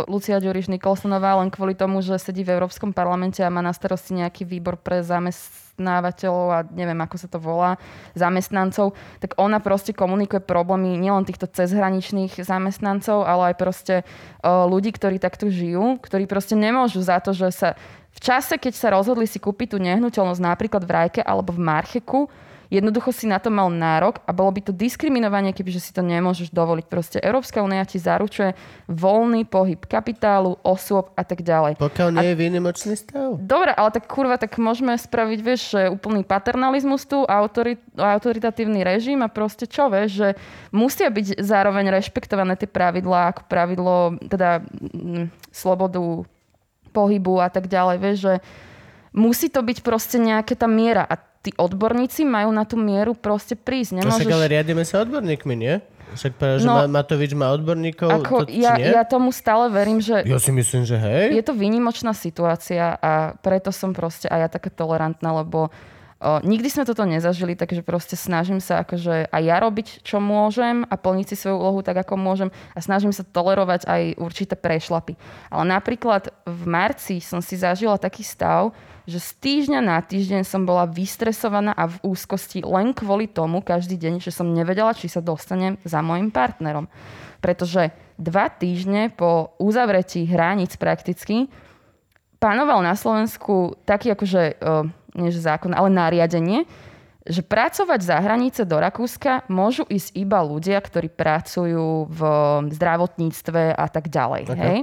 Speaker 3: Lucia Ďuriš Nikolsonová len kvôli tomu, že sedí v Európskom parlamente a má na starosti nejaký výbor pre zamestnávateľov a neviem, ako sa to volá, zamestnancov, tak ona proste komunikuje problémy nielen týchto cezhraničných zamestnancov, ale aj proste o, ľudí, ktorí takto žijú, ktorí proste nemôžu za to, že sa v čase, keď sa rozhodli si kúpiť tú nehnuteľnosť napríklad v Rajke alebo v Marcheku, jednoducho si na to mal nárok a bolo by to diskriminovanie, kebyže si to nemôžeš dovoliť. Proste Európska únia ti zaručuje voľný pohyb kapitálu, osôb a tak ďalej.
Speaker 2: Pokiaľ nie je výnimočný stav.
Speaker 3: Dobre, ale tak kurva, tak môžeme spraviť, vieš, úplný paternalizmus tu, autori, autoritatívny režim a proste čo, vieš, že musia byť zároveň rešpektované tie pravidlá, ako pravidlo, teda mm, slobodu pohybu a tak ďalej, vieš, že musí to byť proste nejaká tá miera a tí odborníci majú na tú mieru proste prísť.
Speaker 2: No však
Speaker 3: Nemôžeš...
Speaker 2: ale riadime sa odborníkmi, nie? Však práve, že
Speaker 3: No,
Speaker 2: Ma- Matovič má odborníkov,
Speaker 3: Ako
Speaker 2: to,
Speaker 3: ja,
Speaker 2: nie?
Speaker 3: ja tomu stále verím, že
Speaker 2: ja si myslím, že hej.
Speaker 3: je to výnimočná situácia a preto som proste aj ja taká tolerantná, lebo o, nikdy sme toto nezažili, takže proste snažím sa akože aj ja robiť, čo môžem a plniť si svoju úlohu tak, ako môžem a snažím sa tolerovať aj určité prešlapy. Ale napríklad v marci som si zažila taký stav, že z týždňa na týždeň som bola vystresovaná a v úzkosti len kvôli tomu každý deň, že som nevedela, či sa dostanem za môjim partnerom. Pretože dva týždne po uzavretí hraníc prakticky panoval na Slovensku taký akože, uh, nie že zákon, ale nariadenie, že pracovať za hranice do Rakúska môžu ísť iba ľudia, ktorí pracujú v zdravotníctve a tak ďalej.
Speaker 2: Ok.
Speaker 3: Hej?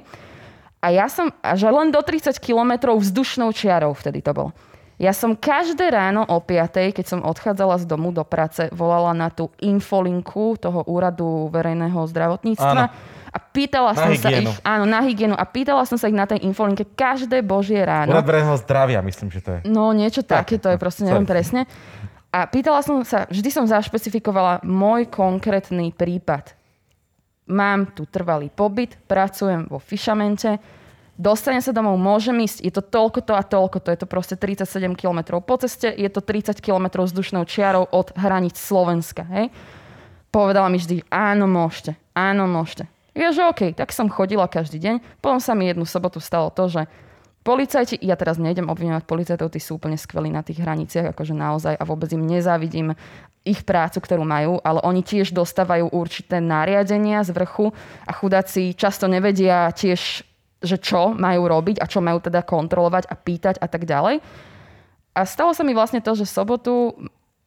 Speaker 3: A ja som, že len do 30 kilometrov vzdušnou čiarou vtedy to bol. Ja som každé ráno o 5, keď som odchádzala z domu do práce, volala na tú infolinku toho úradu verejného zdravotníctva
Speaker 4: Áno.
Speaker 3: a pýtala
Speaker 4: Na
Speaker 3: som sa
Speaker 4: hygienu.
Speaker 3: ich, áno, na hygienu a pýtala som sa ich na tej infolinke každé božie ráno.
Speaker 4: Úrad verejného zdravia, myslím, že to je.
Speaker 3: No niečo
Speaker 4: Tak,
Speaker 3: také, to je proste, neviem
Speaker 4: sorry.
Speaker 3: presne. A pýtala som sa, vždy som zašpecifikovala môj konkrétny prípad. Mám tu trvalý pobyt, pracujem vo fišamente, dostanem sa domov, môžem ísť, je to toľko to a toľko to, je to proste 37 km po ceste, je to 30 km vzdušnou čiarou od hraníc Slovenska, hej? Povedala mi vždy, áno, môžete, áno, môžete. Ja, že OK, tak som chodila každý deň. Potom sa mi jednu sobotu stalo to, že policajti, ja teraz nejdem obviňovať policajtov, tí sú úplne skvelí na tých hraniciach, akože naozaj a vôbec im nezávidím ich prácu, ktorú majú, ale oni tiež dostávajú určité nariadenia z vrchu a chudáci často nevedia tiež, že čo majú robiť a čo majú teda kontrolovať a pýtať a tak ďalej. A stalo sa mi vlastne to, že v sobotu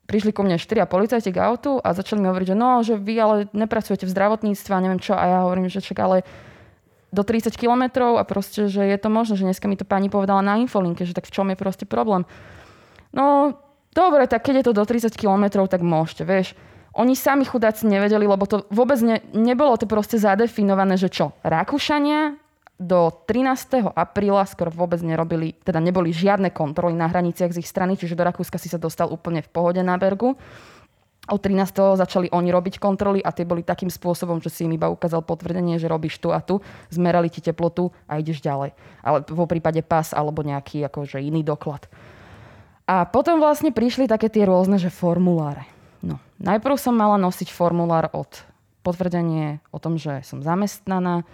Speaker 3: prišli ku mne štyria policajti k autu a začali mi hovoriť, že no, že vy ale nepracujete v zdravotníctve a neviem čo. A ja hovorím, že čak, ale do 30 kilometrov a proste, že je to možné, že dneska mi to pani povedala na infolinke, že tak v čom je proste problém. No, dobre, tak keď je to do 30 kilometrov, tak môžete, vieš. Oni sami chudáci nevedeli, lebo to vôbec ne, nebolo to proste zadefinované, že čo, Rakúšania do 13. apríla skoro vôbec nerobili, teda neboli žiadne kontroly na hraniciach z ich strany, čiže do Rakúska si sa dostal úplne v pohode na Bergu. Od 13. začali oni robiť kontroly a tie boli takým spôsobom, že si im iba ukázal potvrdenie, že robíš tu a tu, zmerali ti teplotu a ideš ďalej. Ale vo prípade pas alebo nejaký akože iný doklad. A potom vlastne prišli také tie rôzne, že formuláre. No, najprv som mala nosiť formulár od potvrdenie o tom, že som zamestnaná,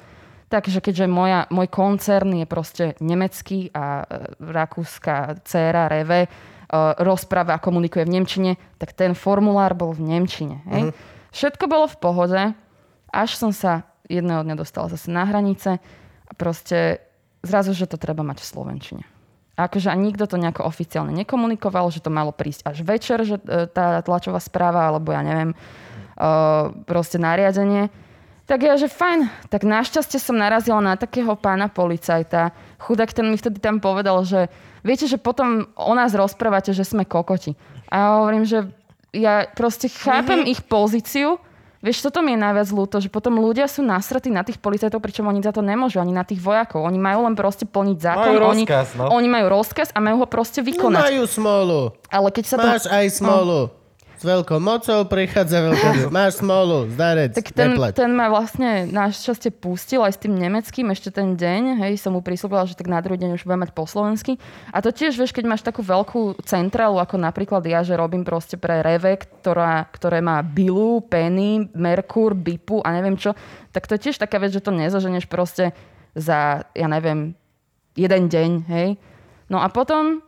Speaker 3: Takže keďže moja, môj koncern je proste nemecký a e, rakúska dcéra Reve rozpráva a komunikuje v Nemčine, tak ten formulár bol v Nemčine. Hej? Všetko bolo v pohode, až som sa jedného dňa dostala zase na hranice a proste zrazu, že to treba mať v Slovenčine. A akože a nikto to nejako oficiálne nekomunikoval, že to malo prísť až večer, že e, tá tlačová správa, alebo ja neviem, e, proste nariadenie. Tak ja, že fajn. Tak našťastie som narazila na takého pána policajta. Chudák ten mi vtedy tam povedal, že viete, že potom o nás rozprávate, že sme kokoti. A ja hovorím, že ja proste chápem ich pozíciu. Vieš, toto mi je najviac ľúto, že potom ľudia sú nasratí na tých policajtov, pričom oni za to nemôžu, ani na tých vojakov. Oni majú len proste plniť zákon.
Speaker 4: Majú
Speaker 3: oni,
Speaker 4: rozkaz, no.
Speaker 3: oni majú rozkaz a majú ho proste
Speaker 2: No
Speaker 3: vykonať.
Speaker 2: majú smolu.
Speaker 3: Ale keď sa to...
Speaker 2: Máš aj smolu. S veľkou mocou prichádza veľká... Máš smolu, zdarec,
Speaker 3: Tak ten,
Speaker 2: neplať.
Speaker 3: ten ma vlastne našťastie pustil aj s tým nemeckým ešte ten deň. Hej, som mu prislúbila, že tak na druhý deň už budem mať po slovensky. A to tiež, vieš, keď máš takú veľkú centrálu, ako napríklad ja, že robím proste pre Reve, ktorá, ktoré má Bilu, Penny, Merkur, Bipu a neviem čo, tak to je tiež taká vec, že to nezaženeš proste za, ja neviem, jeden deň, hej. No a potom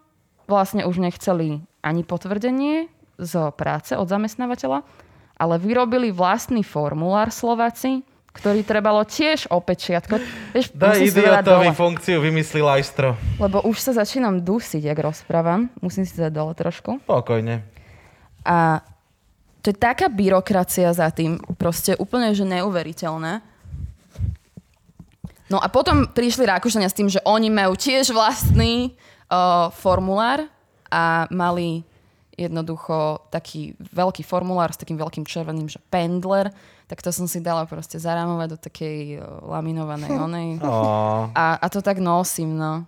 Speaker 3: vlastne už nechceli ani potvrdenie z práce od zamestnávateľa, ale vyrobili vlastný formulár Slováci, ktorý trebalo tiež opečiatko. Vieš,
Speaker 4: Daj idiotovi funkciu, vymyslí lajstro.
Speaker 3: lebo už sa začínam dusiť, jak rozprávam. Musím si dať dole trošku.
Speaker 4: Pokojne.
Speaker 3: A to je taká byrokracia za tým, proste úplne, že neuveriteľné. No a potom prišli Rakúšania s tým, že oni majú tiež vlastný uh, formulár a mali jednoducho taký veľký formulár s takým veľkým červeným, že pendler, tak to som si dala proste zarámovať do takej uh, laminovanej onej. A, a to tak nosím, no.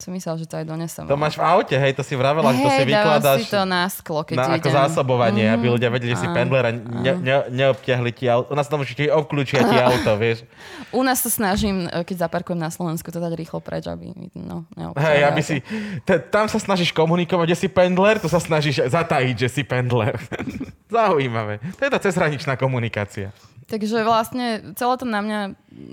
Speaker 3: Som myslel, že to aj donesem.
Speaker 4: To máš v aute, hej, to si vravela, že to si
Speaker 3: Hej,
Speaker 4: vykladáš
Speaker 3: si to na sklo, keď
Speaker 4: na, ako
Speaker 3: idem.
Speaker 4: zásobovanie, aby ľudia vedeli, že si pendler a ne, ne, neobtiahli ti auto. U nás tam určite obklúčia ti auto, vieš.
Speaker 3: U nás sa snažím, e, keď zaparkujem na Slovensku, to dať rýchlo preč, aby no,
Speaker 4: Hej, aby si, te, tam sa snažíš komunikovať, že si pendler, tu sa snažíš zatajiť, že si pendler. Zaujímavé. To je tá cezhraničná komunikácia.
Speaker 3: Takže vlastne celé to na mňa,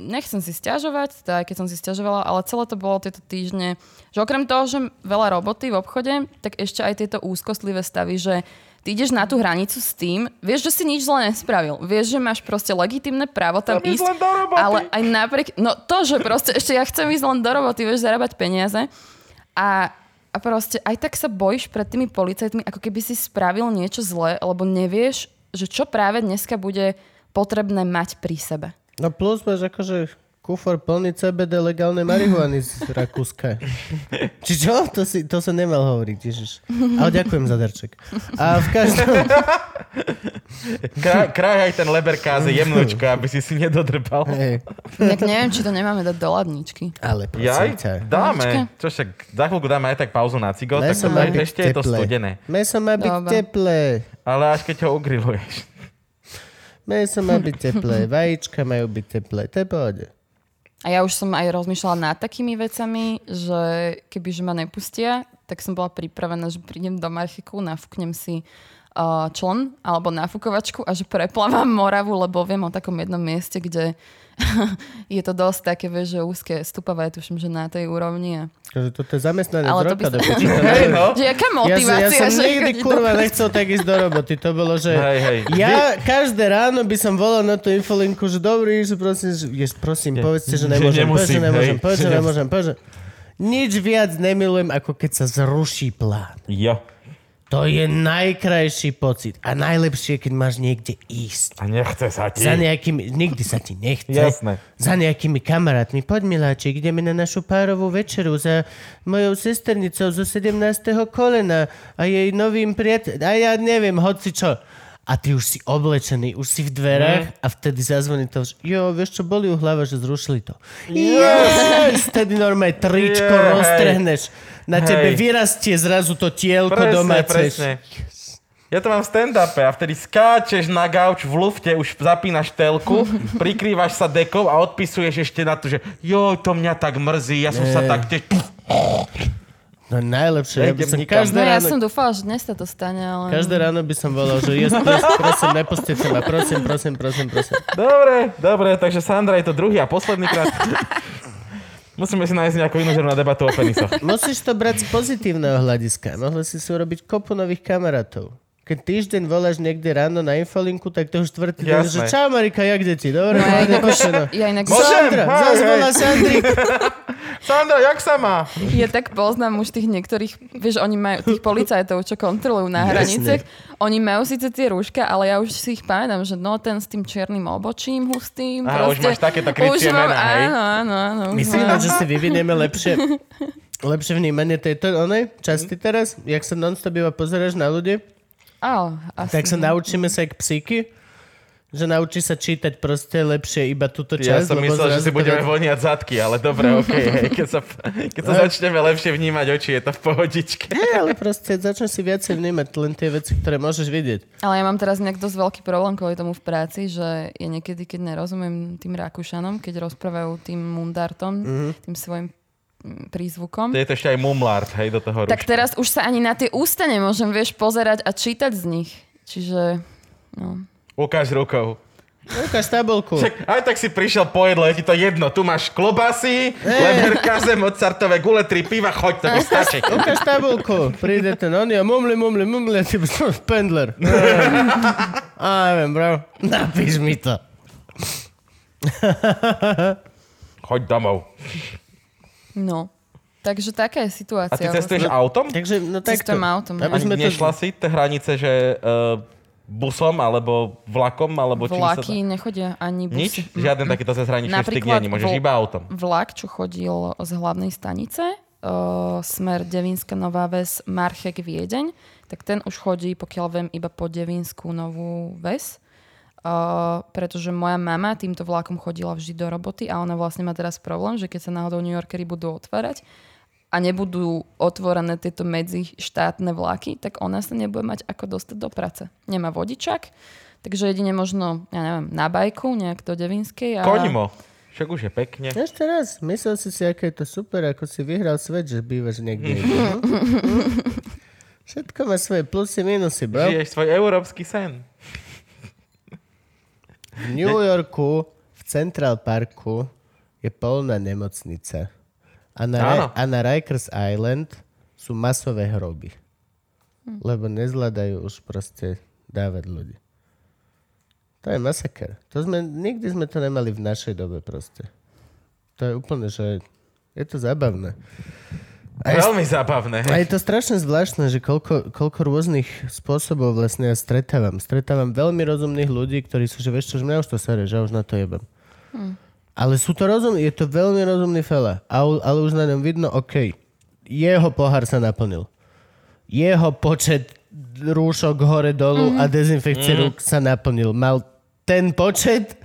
Speaker 3: nechcem si stiažovať, teda aj keď som si stiažovala, ale celé to bolo tieto týždne, že okrem toho, že veľa roboty v obchode, tak ešte aj tieto úzkostlivé stavy, že ty ideš na tú hranicu s tým, vieš, že si nič zle nespravil. Vieš, že máš proste legitimné právo tam
Speaker 4: Chcem ísť.
Speaker 3: Ale aj napriek, no to, že proste ešte ja chcem ísť len do roboty, vieš, zarábať peniaze. A, a proste aj tak sa bojíš pred tými policajtmi, ako keby si spravil niečo zlé, lebo nevieš, že čo práve dneska bude potrebné mať pri sebe.
Speaker 2: No plus máš akože kufor plný CBD legálnej marihuany z Rakúska. Či čo? To, si, to som nemal hovoriť, ježiš. Ale ďakujem za darček. A v každom...
Speaker 4: Kraj, kraj aj ten leberkáze jemnočko, aby si si nedodrbal.
Speaker 2: Hej,
Speaker 3: Tak neviem, či to nemáme dať do ladničky.
Speaker 2: ale prosím ťa.
Speaker 4: dáme. Čo však, za chvíľku dáme aj tak pauzu na cigo, tak
Speaker 2: Meso má byť
Speaker 4: ešte je to studené.
Speaker 2: Meso má byť
Speaker 3: Dobre.
Speaker 2: teplé.
Speaker 4: Ale až keď ho ugriluješ.
Speaker 2: Meso má byť teplé. Vajíčka majú byť teplé. To je pohode.
Speaker 3: A ja už som aj rozmýšľala nad takými vecami, že kebyže ma nepustia, tak som bola pripravená, že prídem do Marchiku, nafúknem si uh, čln alebo nafukovačku a že preplávam Moravu, lebo viem o takom jednom mieste, kde je to dosť také, vieš, že úzke, stupavé, tuším, že na tej úrovni. A...
Speaker 2: Takže toto je zamestnanec
Speaker 3: Ale to by
Speaker 2: roka
Speaker 3: sa-
Speaker 2: do
Speaker 4: Hej,
Speaker 2: neviem.
Speaker 4: no.
Speaker 3: Že jaká
Speaker 2: Ja, som-
Speaker 3: motivácia?
Speaker 2: ja som
Speaker 3: že
Speaker 2: nikdy kurva
Speaker 3: do-
Speaker 2: nechcel tak ísť do roboty. To bolo, že
Speaker 4: Hej, hej.
Speaker 2: ja každé ráno by som volal na tú infolinku, že dobrý, že prosím, že, jež, prosím, povedzte, že
Speaker 4: Že
Speaker 2: nemôžem, povedz, že nemôžem, povedz, že nemôžem, povedz, že... Nič viac nemilujem, ako keď sa zruší plán.
Speaker 4: Jo.
Speaker 2: To je najkrajší pocit. A najlepšie, keď máš niekde ísť.
Speaker 4: A nechce sa ti.
Speaker 2: Za nejakými, nikdy sa ti nechce.
Speaker 4: Jasné.
Speaker 2: Za nejakými kamarátmi. Poď, miláčik, ideme na našu párovú večeru za mojou sesternicou zo 17. kolena a jej novým priateľom. A ja neviem, hoci čo. A ty už si oblečený, už si v dverách a vtedy zazvoní to, že jo, vieš čo, boli u hlava, že zrušili to. Yes! Vtedy normálne tričko
Speaker 4: Jej.
Speaker 2: roztrhneš. Na
Speaker 4: Hej.
Speaker 2: tebe vyrastie zrazu to tielko
Speaker 4: Presne,
Speaker 2: domáce.
Speaker 4: presne. Ja to mám v stand-upe a vtedy skáčeš na gauč v lufte, už zapínaš telku, prikrývaš sa dekou a odpisuješ ešte na to, že joj, to mňa tak mrzí, ja som sa
Speaker 2: Nie.
Speaker 4: tak... Te...
Speaker 2: No najlepšie. Ja by som každé
Speaker 3: No ja
Speaker 2: ráno...
Speaker 3: som dúfala, že dnes sa to stane, ale...
Speaker 2: Každé ráno by som volal, že yes, please, prosím, nepustite ma, prosím, prosím, prosím, prosím.
Speaker 4: Dobre, dobre, takže Sandra je to druhý a posledný krát. Musíme si nájsť nejakú inú ženu na debatu o penisoch.
Speaker 2: Musíš to brať z pozitívneho hľadiska. Mohli si si urobiť kopu nových kamarátov. Keď týždeň voláš niekde ráno na infolinku, tak to už štvrtý deň, že
Speaker 4: Jasné.
Speaker 2: čau Marika, jak deti? Dobre,
Speaker 3: No, ja inak, ja inak?
Speaker 2: Sandra,
Speaker 4: Hej,
Speaker 2: zás
Speaker 4: hej.
Speaker 2: volá Sandrik.
Speaker 4: Sandra, jak sa má?
Speaker 3: Ja tak poznám už tých niektorých, vieš, oni majú tých policajtov, čo kontrolujú na
Speaker 2: Jasne.
Speaker 3: hraniciach. Oni majú síce tie rúška, ale ja už si ich pamätám, že no ten s tým čiernym obočím hustým.
Speaker 4: Aha, už máš takéto krycie mená, hej?
Speaker 3: Áno, áno, áno.
Speaker 2: Myslím, že si vyvinieme lepšie, lepšie vnímanie tejto onej časti teraz, jak sa non-stop iba pozeráš na ľudí,
Speaker 3: Á, asi.
Speaker 2: tak sa naučíme sa jak psíky, že naučí sa čítať proste lepšie iba túto časť.
Speaker 4: Ja som myslel, že si
Speaker 2: to
Speaker 4: budeme voniať zadky, ale dobre, hej, keď sa, keď sa začneme lepšie vnímať oči, je to v pohodičke.
Speaker 2: Nie, ale proste začneš si viacej vnímať len tie veci, ktoré môžeš vidieť.
Speaker 3: Ale ja mám teraz nejak dosť veľký problém kvôli tomu v práci, že je niekedy, keď nerozumiem tým Rakúšanom, keď rozprávajú tým mundartom,
Speaker 2: Mhm.
Speaker 3: tým svojim prízvukom.
Speaker 4: To je to ešte aj mumlard, hej, do toho
Speaker 3: Tak teraz už sa ani na tie ústa nemôžem, vieš, pozerať a čítať z nich. Čiže, no.
Speaker 4: Ukáž rukou.
Speaker 2: Ukáž tabulku.
Speaker 4: Však aj tak si prišiel po jedlo, je ti to jedno. Tu máš klobasy, leberkaze, mozartové gule, tri piva, choď, to ti stačí.
Speaker 2: Ukáž tabulku. Príde ten on a mumli, mumli, mumli ty pendler. A neviem, bro. Napíš mi to.
Speaker 4: Choď domov.
Speaker 3: No. Takže taká je situácia.
Speaker 4: A ty cestuješ autom?
Speaker 2: Takže, no tak
Speaker 3: Cestujem autom,
Speaker 2: Aby
Speaker 4: Ani
Speaker 2: sme to...
Speaker 4: nešla si tie hranice, že uh, busom, alebo vlakom, alebo čím sa
Speaker 3: Vlaky
Speaker 4: dá?
Speaker 3: nechodia ani
Speaker 4: Nič?
Speaker 3: busy.
Speaker 4: Žiaden takýto cezhraničný styk nie, môžeš
Speaker 3: vo-
Speaker 4: iba autom.
Speaker 3: Vlak, čo chodil z hlavnej stanice, uh, smer Devínska Nová Ves, Marchek, Viedeň, tak ten už chodí, pokiaľ viem, iba po Devínskú Novú Ves. Uh, pretože moja mama týmto vlakom chodila vždy do roboty a ona vlastne má teraz problém, že keď sa náhodou New Yorkery budú otvárať a nebudú otvorené tieto medzištátne vlaky, tak ona sa nebude mať ako dostať do práce. Nemá vodičak, takže jedine možno, ja neviem, na bajku, nejak do Devínskej. A...
Speaker 4: Koňmo. Však už je pekne.
Speaker 2: Ešte raz, myslel si si, aké je to super, ako si vyhral svet, že bývaš niekde. Všetko má svoje plusy, minusy, bro.
Speaker 4: Žiješ svoj európsky sen.
Speaker 2: V New Yorku, v Central Parku je polná nemocnica. A na,
Speaker 4: Áno.
Speaker 2: Ra- a na Rikers Island sú masové hroby. Lebo nezvládajú už proste dávať ľudí. To je masaker. To sme, nikdy sme to nemali v našej dobe proste. To je úplne, že je to zábavné. A je,
Speaker 4: Veľmi zábavné.
Speaker 2: a je to strašne zvláštne, že koľko, koľko rôznych spôsobov vlastne ja stretávam. Stretávam veľmi rozumných ľudí, ktorí sú, že vieš čo, že mňa už to sere, že ja už na to jebem. Ale sú to rozum, je to veľmi rozumný fela. Ale, ale už na ňom vidno, OK, jeho pohár sa naplnil. Jeho počet rúšok hore dolu mm-hmm. a dezinfekcie mm. rúk sa naplnil. Mal ten počet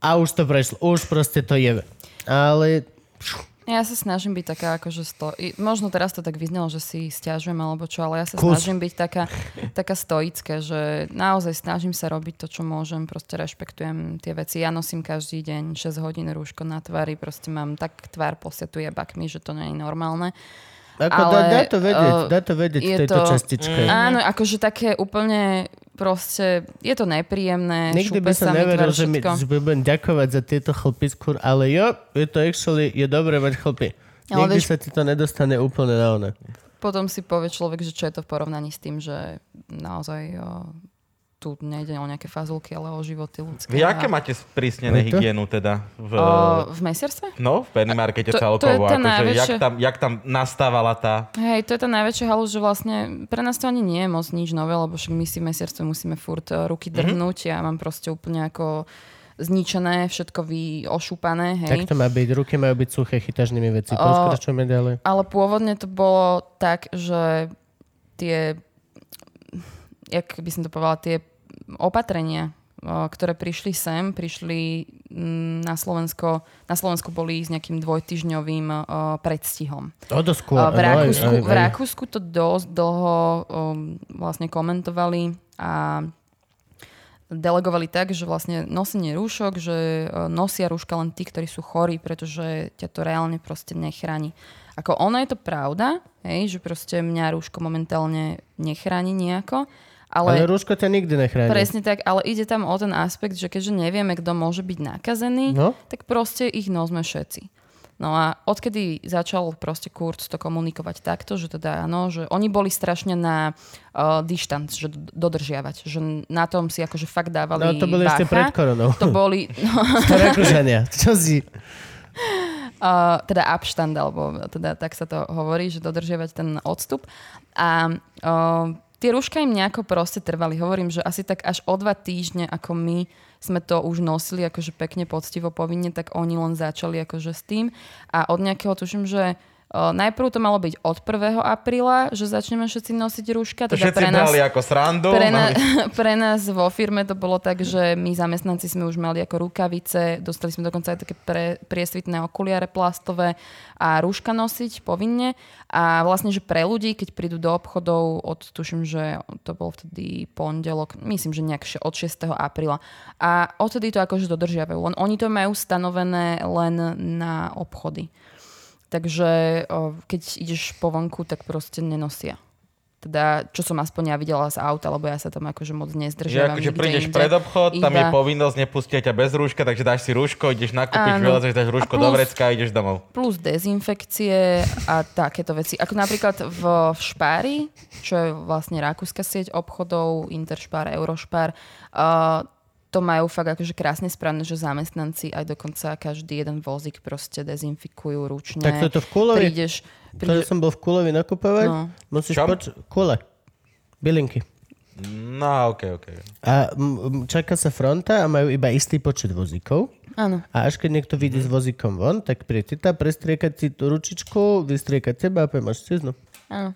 Speaker 2: a už to prešlo. Už proste to je. Ale
Speaker 3: Ja sa snažím byť taká, akože sto... možno teraz to tak vyznelo, že si stiažujem alebo čo, ale ja sa
Speaker 2: Kus.
Speaker 3: snažím byť taká, taká stoická, že naozaj snažím sa robiť to, čo môžem, proste rešpektujem tie veci. Ja nosím každý deň 6 hodín rúško na tvári, proste mám tak tvár posetuje bakmi, že to nie je normálne.
Speaker 2: Ako
Speaker 3: Ale,
Speaker 2: dá, dá to vedieť,
Speaker 3: eh,
Speaker 2: dá to vedieť v tejto
Speaker 3: to-
Speaker 2: častičke.
Speaker 3: Áno, akože také úplne proste, je to nepríjemné,
Speaker 2: Nikdy by som neveril, že, mi,
Speaker 3: všetko.
Speaker 2: že budem ďakovať za tieto chlpy skôr, ale jo, je to actually, je dobré mať chlpy.
Speaker 3: Ale
Speaker 2: Nikdy
Speaker 3: vieš-
Speaker 2: sa ti to nedostane úplne na one.
Speaker 3: Potom si povie človek, že čo je to v porovnaní s tým, že naozaj o, tu nejde o nejaké fazulky, ale o životy ľudské.
Speaker 1: Vy aké
Speaker 3: A-
Speaker 1: máte sprísnené
Speaker 2: Je to?
Speaker 1: hygienu teda? V,
Speaker 3: O, v mesierstve?
Speaker 1: no, v Pennymarkete
Speaker 3: To- to je
Speaker 1: celkovo.
Speaker 3: tá
Speaker 1: akože,
Speaker 3: najväčšia-
Speaker 1: jak, tam, jak tam nastávala tá...
Speaker 3: Hej, to je tá najväčšia halus, že vlastne pre nás to ani nie je moc nič nové, lebo však my si v mesierstve musíme furt e, ruky
Speaker 2: Mhm.
Speaker 3: drhnúť. Ja mám proste úplne ako zničené, všetko ošúpané, hej.
Speaker 2: Tak to má byť, ruky majú byť suché, chytáš nimi veci.
Speaker 3: O-
Speaker 2: Pokračujeme ďalej.
Speaker 3: Ale pôvodne to bolo tak, že tie, jak by som to povedala, tie opatrenia, ktoré prišli sem, prišli mm, na Slovensko, na Slovensku boli s nejakým dvojtyžňovým predstihom.
Speaker 2: To skôr.
Speaker 3: V,
Speaker 2: áno, aj-
Speaker 3: Rakúsku,
Speaker 2: aj-
Speaker 3: v
Speaker 2: aj-
Speaker 3: Rakúsku to dosť dlho vlastne komentovali a delegovali tak, že vlastne nosenie rúšok, že nosia rúška len tí, ktorí sú chorí, pretože ťa to reálne proste nechráni. Ako ono je to pravda, hej, že proste mňa rúško momentálne nechráni nejako,
Speaker 2: Ale
Speaker 3: ale,
Speaker 2: rúško ťa nikdy nechráni.
Speaker 3: presne tak, ale ide tam o ten aspekt, že keďže nevieme, kto môže byť nakazený,
Speaker 2: No.
Speaker 3: tak proste ich nosme všetci. No a odkedy začal proste Kurz to komunikovať takto, že teda áno, že oni boli strašne na uh, dištanc, že dodržiavať, že na tom si akože fakt dávali
Speaker 2: No to boli
Speaker 3: bacha.
Speaker 2: ešte pred koronou.
Speaker 3: To boli, no.
Speaker 2: Čo si?
Speaker 3: uh, teda Abstand, alebo teda tak sa to hovorí, že dodržiavať ten odstup. A uh, tie rúška im nejako proste trvali. Hovorím, že asi tak až o dva týždne, ako my sme to už nosili akože pekne poctivo povinne, tak oni len začali akože s tým. A od nejakého, tuším, že najprv to malo byť od 1. apríla, že začneme všetci nosiť rúška.
Speaker 1: To
Speaker 3: Teda
Speaker 1: všetci
Speaker 3: pre nás,
Speaker 1: ako srandu.
Speaker 3: pre, na, pre nás vo firme to bolo tak, že my zamestnanci sme už mali ako rukavice, dostali sme dokonca aj také pre, priesvitné okuliare plastové a rúška nosiť povinne. A vlastne, že pre ľudí, keď prídu do obchodov od, tuším, že to bol vtedy pondelok, myslím, že nejak od 6. apríla. A odtedy to akože dodržiavajú. Len oni to majú stanovené len na obchody. Takže keď ideš po vonku, tak proste nenosia. Teda, čo som aspoň ja videla z auta, lebo ja sa tam akože moc
Speaker 1: Že
Speaker 3: nezdržiavam.
Speaker 1: akože
Speaker 3: nikde
Speaker 1: prídeš
Speaker 3: inde.
Speaker 1: pred obchod, tam je
Speaker 3: Iba-
Speaker 1: povinnosť, nepustia ťa bez rúška, takže dáš si rúško, ideš nakúpiť,
Speaker 3: Áno.
Speaker 1: vylezeš, dáš rúško
Speaker 3: A
Speaker 1: do
Speaker 3: plus-
Speaker 1: vrecka a ideš domov.
Speaker 3: plus dezinfekcie a takéto veci. Ako napríklad v, v Špári, čo je vlastne rakúska sieť obchodov, Interšpár, Eurošpár, uh, to majú fakt akože krásne správne, že zamestnanci aj dokonca každý jeden vozík proste dezinfikujú ručne.
Speaker 2: Tak toto v Kulovi?
Speaker 3: Prídeš, prídeš
Speaker 2: som bol v Kulovi nakupovať,
Speaker 3: No.
Speaker 2: musíš
Speaker 1: Čom?
Speaker 2: poč... Kule. Bylinky.
Speaker 1: No, ok, ok.
Speaker 2: A m- čaká sa fronta a majú iba istý počet vozíkov.
Speaker 3: Áno.
Speaker 2: A až keď niekto vyjde s vozíkom von, tak príde tá prestriekať si tú ručičku, vystriekať teba a máš ciznu.
Speaker 3: Áno.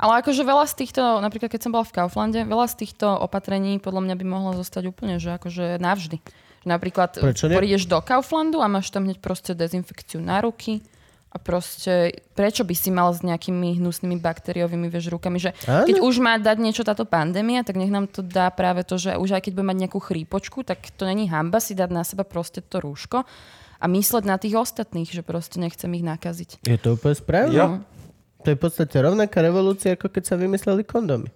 Speaker 3: Ale akože veľa z týchto, napríklad keď som bola v Kauflande, veľa z týchto opatrení podľa mňa by mohlo zostať úplne, že akože navždy. Že napríklad prídeš do Kauflandu a máš tam hneď proste dezinfekciu na ruky a proste prečo by si mal s nejakými hnusnými baktériovými vieš, rukami, že
Speaker 2: Áno.
Speaker 3: keď už má dať niečo táto pandémia, tak nech nám to dá práve to, že už aj keď bude mať nejakú chrípočku, tak to není hamba si dať na seba proste to rúško a mysleť na tých ostatných, že proste nechcem ich nakaziť.
Speaker 2: Je to úplne správne?
Speaker 1: Jo.
Speaker 2: To je v podstate rovnaká revolúcia, ako keď sa vymysleli kondomy.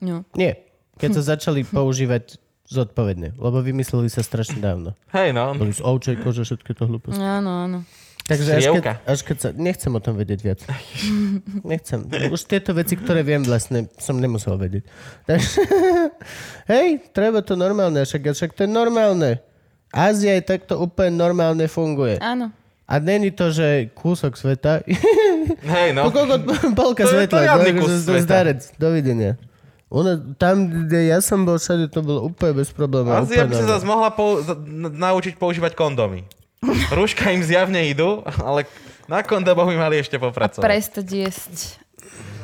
Speaker 3: No.
Speaker 2: Nie. Keď sa začali používať zodpovedne, lebo vymysleli sa strašne dávno.
Speaker 1: Hej, no.
Speaker 2: Boli z ovčej kože, všetky to hlúposti.
Speaker 3: Áno, áno.
Speaker 2: Takže až keď, až keď sa... Nechcem o tom vedieť viac. Nechcem. Už tieto veci, ktoré viem vlastne, som nemusel vedieť. Takže, hej, treba to normálne, však, však to je normálne. Ázia je takto úplne normálne funguje.
Speaker 3: Áno.
Speaker 2: A není to, že kúsok sveta.
Speaker 1: Hej, no.
Speaker 2: Koľko, polka
Speaker 1: To je
Speaker 2: svetla.
Speaker 1: poriadny
Speaker 2: no,
Speaker 1: kus
Speaker 2: akože
Speaker 1: sveta.
Speaker 2: Zdarec. Dovidenia. Ona, tam, kde ja som bol všade, to bolo úplne bez problémov.
Speaker 1: Ázia
Speaker 2: úplne
Speaker 1: by sa zase mohla pou- naučiť používať kondomy. Rúška im zjavne idú, ale na kondomoch by mali ešte
Speaker 3: A
Speaker 1: popracovať.
Speaker 3: prestať jesť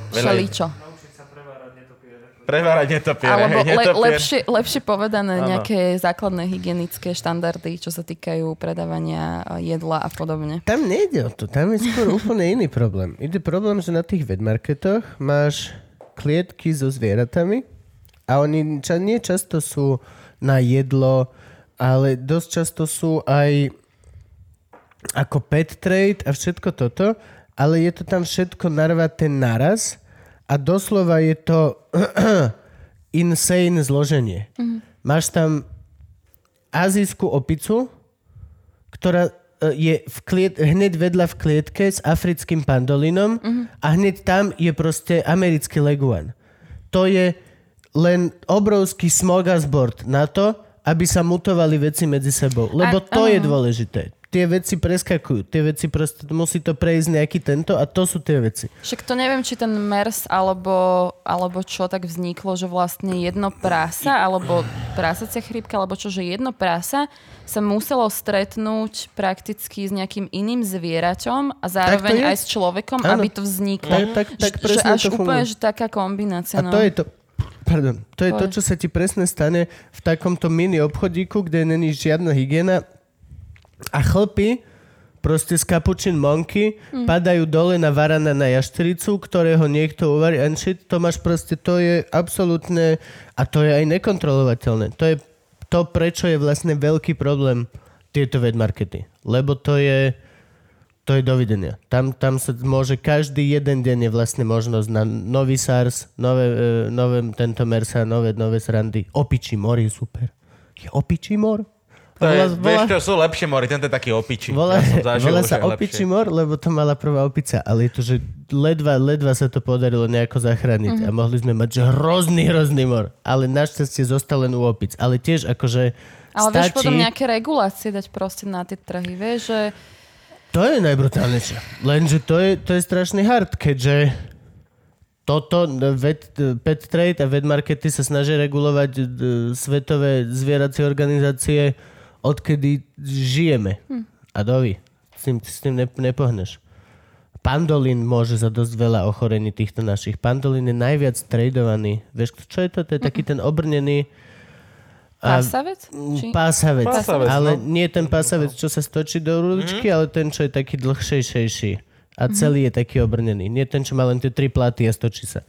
Speaker 1: Veľa-
Speaker 3: šeličo.
Speaker 1: Prevárať netopiere,
Speaker 3: Alebo
Speaker 1: hej,
Speaker 3: le,
Speaker 1: netopier.
Speaker 3: lepšie, lepšie povedané
Speaker 1: Áno.
Speaker 3: nejaké základné hygienické štandardy, čo sa týkajú predávania eh, jedla a podobne.
Speaker 2: Tam nejde o to, tam je skôr úplne iný problém. Ide problém, že na tých vedmarketoch máš klietky so zvieratami a oni ča, nie často sú na jedlo, ale dosť často sú aj ako pet trade a všetko toto, ale je to tam všetko narvaté naraz a doslova je to insane zloženie. Máš tam azijskú opicu, ktorá e, je v kliet, hneď vedľa v klietke s africkým pandolinom a hneď tam je proste americký leguan. To je len obrovský smorgasbord na to, aby sa mutovali veci medzi sebou. Lebo
Speaker 3: A-
Speaker 2: to je
Speaker 3: áno.
Speaker 2: dôležité. Tie veci preskakujú. Tie veci proste, musí to prejsť nejaký tento a to sú tie veci.
Speaker 3: Však to neviem, či ten MERS alebo, alebo čo tak vzniklo, že vlastne jedno prása, alebo prásacia chrípka, alebo čo, že jedno prása sa muselo stretnúť prakticky s nejakým iným zvieraťom a zároveň aj s človekom,
Speaker 2: Áno.
Speaker 3: aby to vzniklo.
Speaker 2: Tak- tak- tak
Speaker 3: Že- že až
Speaker 2: to
Speaker 3: úplne, že taká kombinácia.
Speaker 2: A
Speaker 3: no.
Speaker 2: to je to, pardon, to je
Speaker 3: To
Speaker 2: to, čo sa ti presne stane v takomto mini obchodíku, kde není žiadna hygiena a chlpy proste z Capuchin Monkey
Speaker 3: Hm.
Speaker 2: padajú dole na varana na jaštericu, ktorého niekto uvarí and shit, to máš proste, to je absolútne a to je aj nekontrolovateľné. To je to, prečo je vlastne veľký problém tieto vedmarkety. Lebo to je to je dovidenia. Tam, tam sa môže každý jeden deň je vlastne možnosť na nový SARS, nové, e, nové tento MERSA, nové, nové srandy. Opičí mor je super. Je opičí mor?
Speaker 1: To je,
Speaker 2: Volá-
Speaker 1: vieš čo, sú lepšie mory, tento je taký opičí.
Speaker 2: Volá,
Speaker 1: ja zažil
Speaker 2: sa opičí mor, lebo to mala prvá opica, ale je to, že ledva, ledva sa to podarilo nejako zachrániť
Speaker 3: Mhm.
Speaker 2: a mohli sme mať, že hrozný, hrozný mor. Ale našťastie zostal len u opic. Ale tiež akože
Speaker 3: Ale vieš
Speaker 2: stačí...
Speaker 3: potom nejaké regulácie dať proste na tie trhy, vieš, že
Speaker 2: To je najbrutálnejšie. Lenže to je, to je strašný hard, keďže toto vet, pet trade a vet markety sa snažia regulovať d, svetové zvieracie organizácie, odkedy žijeme.
Speaker 3: Hm.
Speaker 2: A dovi. S tým, s tým ne, nepohneš. Pandolín môže za dosť veľa ochorení týchto našich. Pandolín je najviac tradovaný. Vieš, čo je to? To je taký ten obrnený a-
Speaker 3: pásavec? Či...
Speaker 2: Pásavec.
Speaker 1: Pásavec,
Speaker 2: ale
Speaker 1: no.
Speaker 2: nie ten pásavec, čo sa stočí do ruličky, ale ten, čo je taký dlhšejšejší. A celý je taký obrnený. Nie ten, čo má len tie tri platy a stočí sa.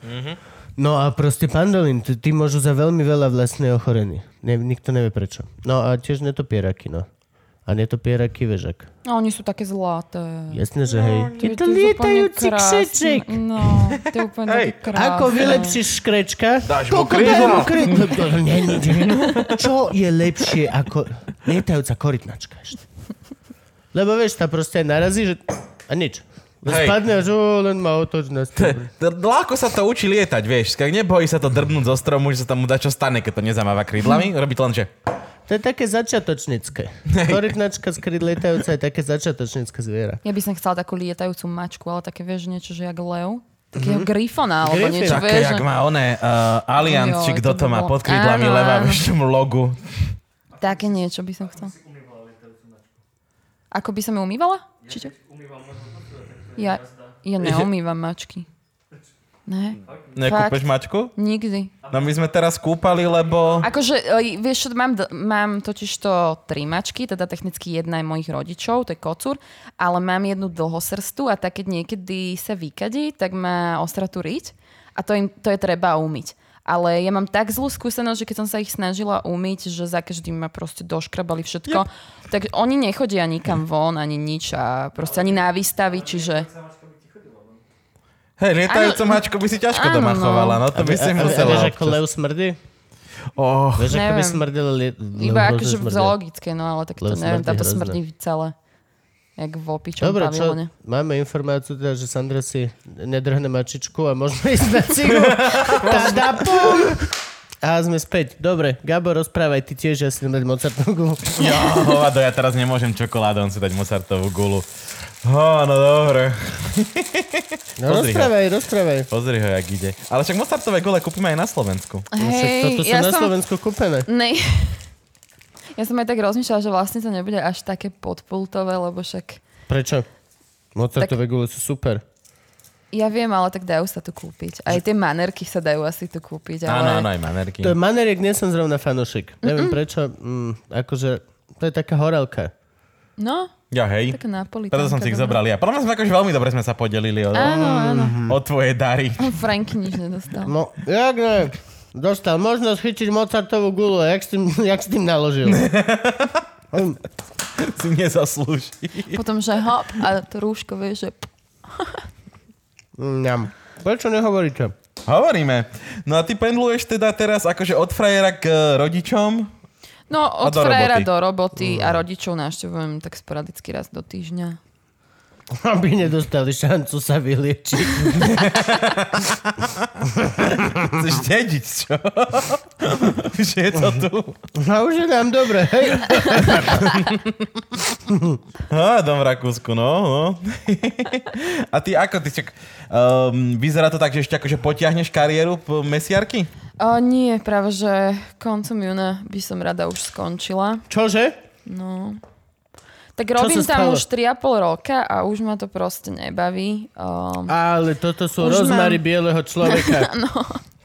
Speaker 2: No a proste pandolín, t- tí môžu za veľmi veľa vlastne ochorení. Ne, nikto nevie prečo. No a tiež netopieraky, no. A netopieraky, vieš ak.
Speaker 3: No, oni sú také zlaté.
Speaker 2: Jasné, že hej.
Speaker 3: To
Speaker 2: Je to lietajúci kšeček.
Speaker 3: No, to je úplne
Speaker 1: Hej,
Speaker 3: také krásne.
Speaker 2: Ako vylepšíš škrečka?
Speaker 1: Dáš mu krídla.
Speaker 2: nie, nie. Čo je lepšie ako lietajúca korytnačka ešte? Lebo vieš, tá proste narazí, že... A nič.
Speaker 1: Hej.
Speaker 2: Spadne a že ó, len ma otoč na
Speaker 1: Ľahko sa to učí lietať, vieš. Nebojí sa to drbnúť zo stromu, že sa tam mu dá čo stane, keď to nezamáva krídlami. Robí to len, že...
Speaker 2: To je také začiatočnícke. Korytnačka z kryt lietajúca je také začiatočnícke zviera.
Speaker 3: Ja by som chcela takú lietajúcu mačku, ale také vieš niečo, že jak lev. Takého grifona, alebo
Speaker 2: Griffin.
Speaker 3: niečo,
Speaker 1: Také,
Speaker 3: vieš.
Speaker 1: jak má oné uh, Allianz, či kto
Speaker 3: to
Speaker 1: to má
Speaker 3: bolo-
Speaker 1: pod krídlami leva, tomu logu.
Speaker 3: Také niečo by som chcela. Ako by som ju umývala? Či čo? Ja, ja neumývam mačky. Ne,
Speaker 1: Nekúpeš
Speaker 3: Fakt?
Speaker 1: mačku?
Speaker 3: nikdy.
Speaker 1: No my sme teraz kúpali, lebo...
Speaker 3: Akože, e, vieš čo, mám, mám totiž to tri mačky, teda technicky jedna je mojich rodičov, to je kocúr, ale mám jednu dlhosrstu a tak keď niekedy sa vykadí, tak má ostratú riť a to, im, to je treba umyť. Ale ja mám tak zlú skúsenosť, že keď som sa ich snažila umyť, že za každým ma proste doškrabali všetko, tak oni nechodia nikam von, ani nič a proste ani na výstavy, čiže...
Speaker 1: Hej, lietajúcu mačku by si ťažko
Speaker 3: Áno,
Speaker 1: doma
Speaker 3: no.
Speaker 1: chovala, no to by si musela.
Speaker 2: vieš, ako lev smrdí?
Speaker 1: Oh,
Speaker 2: Vieš, ako by liet...
Speaker 3: Iba akože v zoologické, no ale tak to neviem,
Speaker 2: smrdí
Speaker 3: tam to
Speaker 2: hrozne.
Speaker 3: smrdí celé. Jak v opičom
Speaker 2: Dobre, čo? Máme informáciu teda, že Sandra si nedrhne mačičku a môžeme ísť na cigu. Tada, pum! A sme späť. Dobre, Gabo, rozprávaj ty tiež, ja si idem dať Mozartovú gulu.
Speaker 4: Jo, hovado, ja teraz nemôžem čokoládu, on si dať Mozartovú gulu. Ó, no dobre.
Speaker 2: No
Speaker 4: Pozri ho.
Speaker 2: rozprávaj, rozprávaj.
Speaker 4: Pozri ho, jak ide. Ale však Mozartové gule kúpime aj na Slovensku.
Speaker 2: No však toto sú
Speaker 3: ja
Speaker 2: na
Speaker 3: som...
Speaker 2: Slovensku kúpené.
Speaker 3: Ne. Ja som aj tak rozmýšľala, že vlastne to nebude až také podpultové, lebo však...
Speaker 2: Prečo? Mozartové gule sú super.
Speaker 3: Ja viem, ale tak dajú sa tu kúpiť. Aj tie manerky sa dajú asi tu kúpiť. Ale...
Speaker 4: Áno, áno, aj manerky.
Speaker 2: To je maneriek, nie som zrovna fanošik. Neviem prečo, mm, akože to je taká horelka.
Speaker 3: No,
Speaker 4: Ja hej.
Speaker 3: napolitánka.
Speaker 4: Preto som si ich zobral ja. Podľa mňa sme akože veľmi dobre sme sa podelili o,
Speaker 3: Áno, áno.
Speaker 4: o tvoje dary.
Speaker 3: Franky nič nedostal.
Speaker 2: No, jak ne? Dostal možnosť chytiť Mozartovú gulu, jak s tým, jak s tým naložil.
Speaker 4: Si nezaslúži.
Speaker 3: Potom, že hop, a to rúško, vieš, že...
Speaker 2: Ňam. Prečo nehovoríte?
Speaker 4: Hovoríme. No a ty pendluješ teda teraz akože od frajera k e, rodičom?
Speaker 3: No, od
Speaker 4: do
Speaker 3: frajera
Speaker 4: roboty.
Speaker 3: do roboty a rodičov navštevujem tak sporadicky raz do týždňa.
Speaker 2: Aby nedostali šancu sa vyliečiť.
Speaker 4: Chceš dediť, čo? Že je to tu.
Speaker 2: A už je nám dobre, hej?
Speaker 4: Á, dom v Rakúsku, no. no. A ty ako? Ty čak, um, vyzerá to tak, že ešte akože potiahneš kariéru p- mesiarky?
Speaker 3: O, nie, práve, že koncom júna by som rada už skončila.
Speaker 2: Čože?
Speaker 3: No. Tak robím tam už 3,5 roka a už ma to proste nebaví. Um,
Speaker 2: Ale toto sú rozmary
Speaker 3: mám-
Speaker 2: bieleho človeka. no.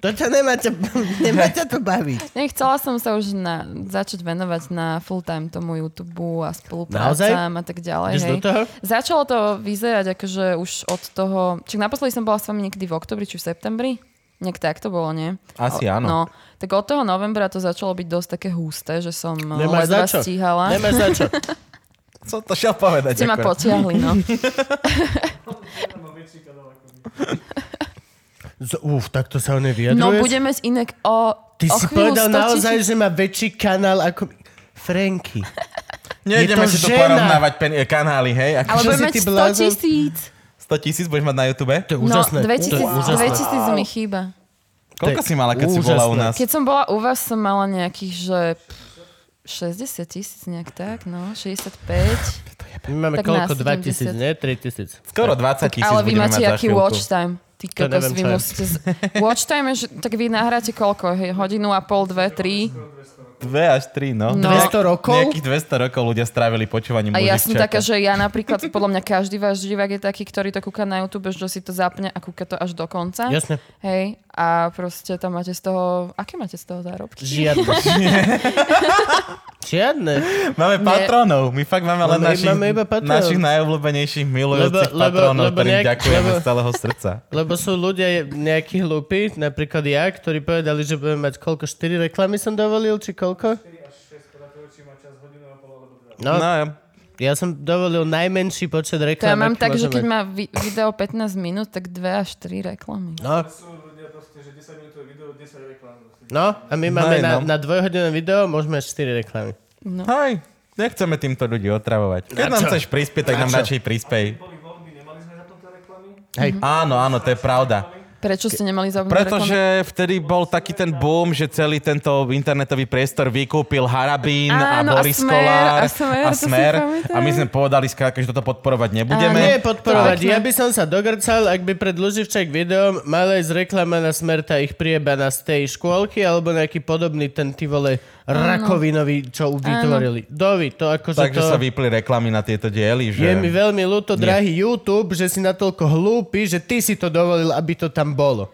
Speaker 2: To ťa nemá ťa, nemá ťa to baviť.
Speaker 3: Nechcela som sa už na, začať venovať na full time tomu YouTube a spoluprácam a tak ďalej. Hej.
Speaker 2: do toho?
Speaker 3: Začalo to vyzerať akože už od toho... Čiže naposledy som bola s vami niekedy v oktobri či v septembri. Nejak tak to bolo, nie?
Speaker 4: Asi áno.
Speaker 3: No, tak od toho novembra to začalo byť dosť také husté, že som
Speaker 2: Nemáš za
Speaker 3: ledva
Speaker 2: čo.
Speaker 3: stíhala.
Speaker 2: Nemáš za čo.
Speaker 4: Som to šiel povedať.
Speaker 3: Ste ma potiahli, no.
Speaker 2: Z, uf, takto sa o nej vyjadruješ?
Speaker 3: No budeme z inak o,
Speaker 2: Ty
Speaker 3: o
Speaker 2: si povedal
Speaker 3: 100
Speaker 2: naozaj, že má väčší kanál ako... Franky.
Speaker 4: Nejdeme
Speaker 2: to
Speaker 4: si tu
Speaker 2: žena.
Speaker 4: porovnávať pen- kanály, hej? Ako
Speaker 3: Ale budeme mať
Speaker 2: ty
Speaker 3: 100
Speaker 2: blázon?
Speaker 3: tisíc.
Speaker 4: 100 tisíc budeš mať na YouTube?
Speaker 2: To je
Speaker 3: No,
Speaker 2: úžasné.
Speaker 3: 2000,
Speaker 2: to je úžasné.
Speaker 3: 2000 mi chýba.
Speaker 4: Koľko
Speaker 2: To
Speaker 4: si mala, keď si bola u
Speaker 2: úžasné.
Speaker 4: nás?
Speaker 3: Keď som bola u vás, som mala nejakých, že 60 tisíc nejak tak, no, 65.
Speaker 2: My máme
Speaker 3: Tak
Speaker 2: koľko?
Speaker 3: na
Speaker 2: 2 tisíc,
Speaker 3: 70.
Speaker 2: nie? 3 tisíc.
Speaker 4: Skoro 20 tisíc
Speaker 3: Ale vy máte aký watch time? Ty
Speaker 2: To
Speaker 3: kokos,
Speaker 2: neviem,
Speaker 3: vy musíte... Z... Watch time je, že tak vy nahráte koľko? Hej, hodinu a pol, dve, tri?
Speaker 4: Dve až tri, no.
Speaker 3: No.
Speaker 2: 200 rokov?
Speaker 4: Nejakých 200 rokov ľudia strávili počúvaním
Speaker 3: A ja som taká, že ja napríklad, podľa mňa každý váš divák je taký, ktorý to kúka na YouTube, že si to zapne a kúka to až do konca.
Speaker 2: Jasne.
Speaker 3: Hej, a proste tam máte z toho... Aké máte z toho zárobky?
Speaker 2: Žiadne. Žiadne.
Speaker 4: Máme patronov. My fakt máme len
Speaker 2: Máme-
Speaker 4: našich,
Speaker 2: máme iba patronov.
Speaker 4: našich najobľúbenejších milujúcich
Speaker 2: Lebo- lebo-
Speaker 4: patronov,
Speaker 2: lebo
Speaker 4: ktorým
Speaker 2: nejak-
Speaker 4: ďakujeme
Speaker 2: lebo-
Speaker 4: z celého srdca.
Speaker 2: Lebo sú ľudia nejakí hlúpi, napríklad ja, ktorí povedali, že budeme mať koľko, 4 reklamy som dovolil, či koľko? No,
Speaker 4: No,
Speaker 2: ja som dovolil najmenší počet
Speaker 3: To
Speaker 2: reklam.
Speaker 3: ja mám tak, že keď má vi- video 15 minút, tak 2 až 3 reklamy.
Speaker 2: No. No, a my máme
Speaker 4: Hej,
Speaker 2: na,
Speaker 4: no.
Speaker 2: na dvojhodinové video, môžeme mať 4 reklamy.
Speaker 3: No.
Speaker 4: hej, nechceme týmto ľudí otravovať. Keď
Speaker 2: Na
Speaker 4: nám
Speaker 2: čo?
Speaker 4: chceš prispieť, tak
Speaker 2: Na
Speaker 4: nám
Speaker 2: čo?
Speaker 4: radšej prispej.
Speaker 2: Hej.
Speaker 4: Áno, áno, to je pravda.
Speaker 3: Prečo ste nemali zaujímavé
Speaker 4: Pretože vtedy bol taký ten boom, že celý tento internetový priestor vykúpil Harabín a
Speaker 3: Áno, a
Speaker 4: Boris
Speaker 3: Smer,
Speaker 4: Kolár
Speaker 3: a Smer,
Speaker 4: a Smer. A my sme povedali skrátka, že toto podporovať nebudeme.
Speaker 2: Nie podporovať.
Speaker 3: Tak.
Speaker 2: Ja by som sa dogrcal, ak by pred Luživčak videom mala ísť reklama na smerta ich priebana z tej škôlky alebo nejaký podobný ten ty vole rakovinový, čo vytvorili. Dovi, to akože
Speaker 4: Takže
Speaker 2: to...
Speaker 4: sa vypli reklamy na tieto diely, že...
Speaker 2: Je mi veľmi ľúto, drahý YouTube, že si natoľko hlúpy, že ty si to dovolil, aby to tam bolo.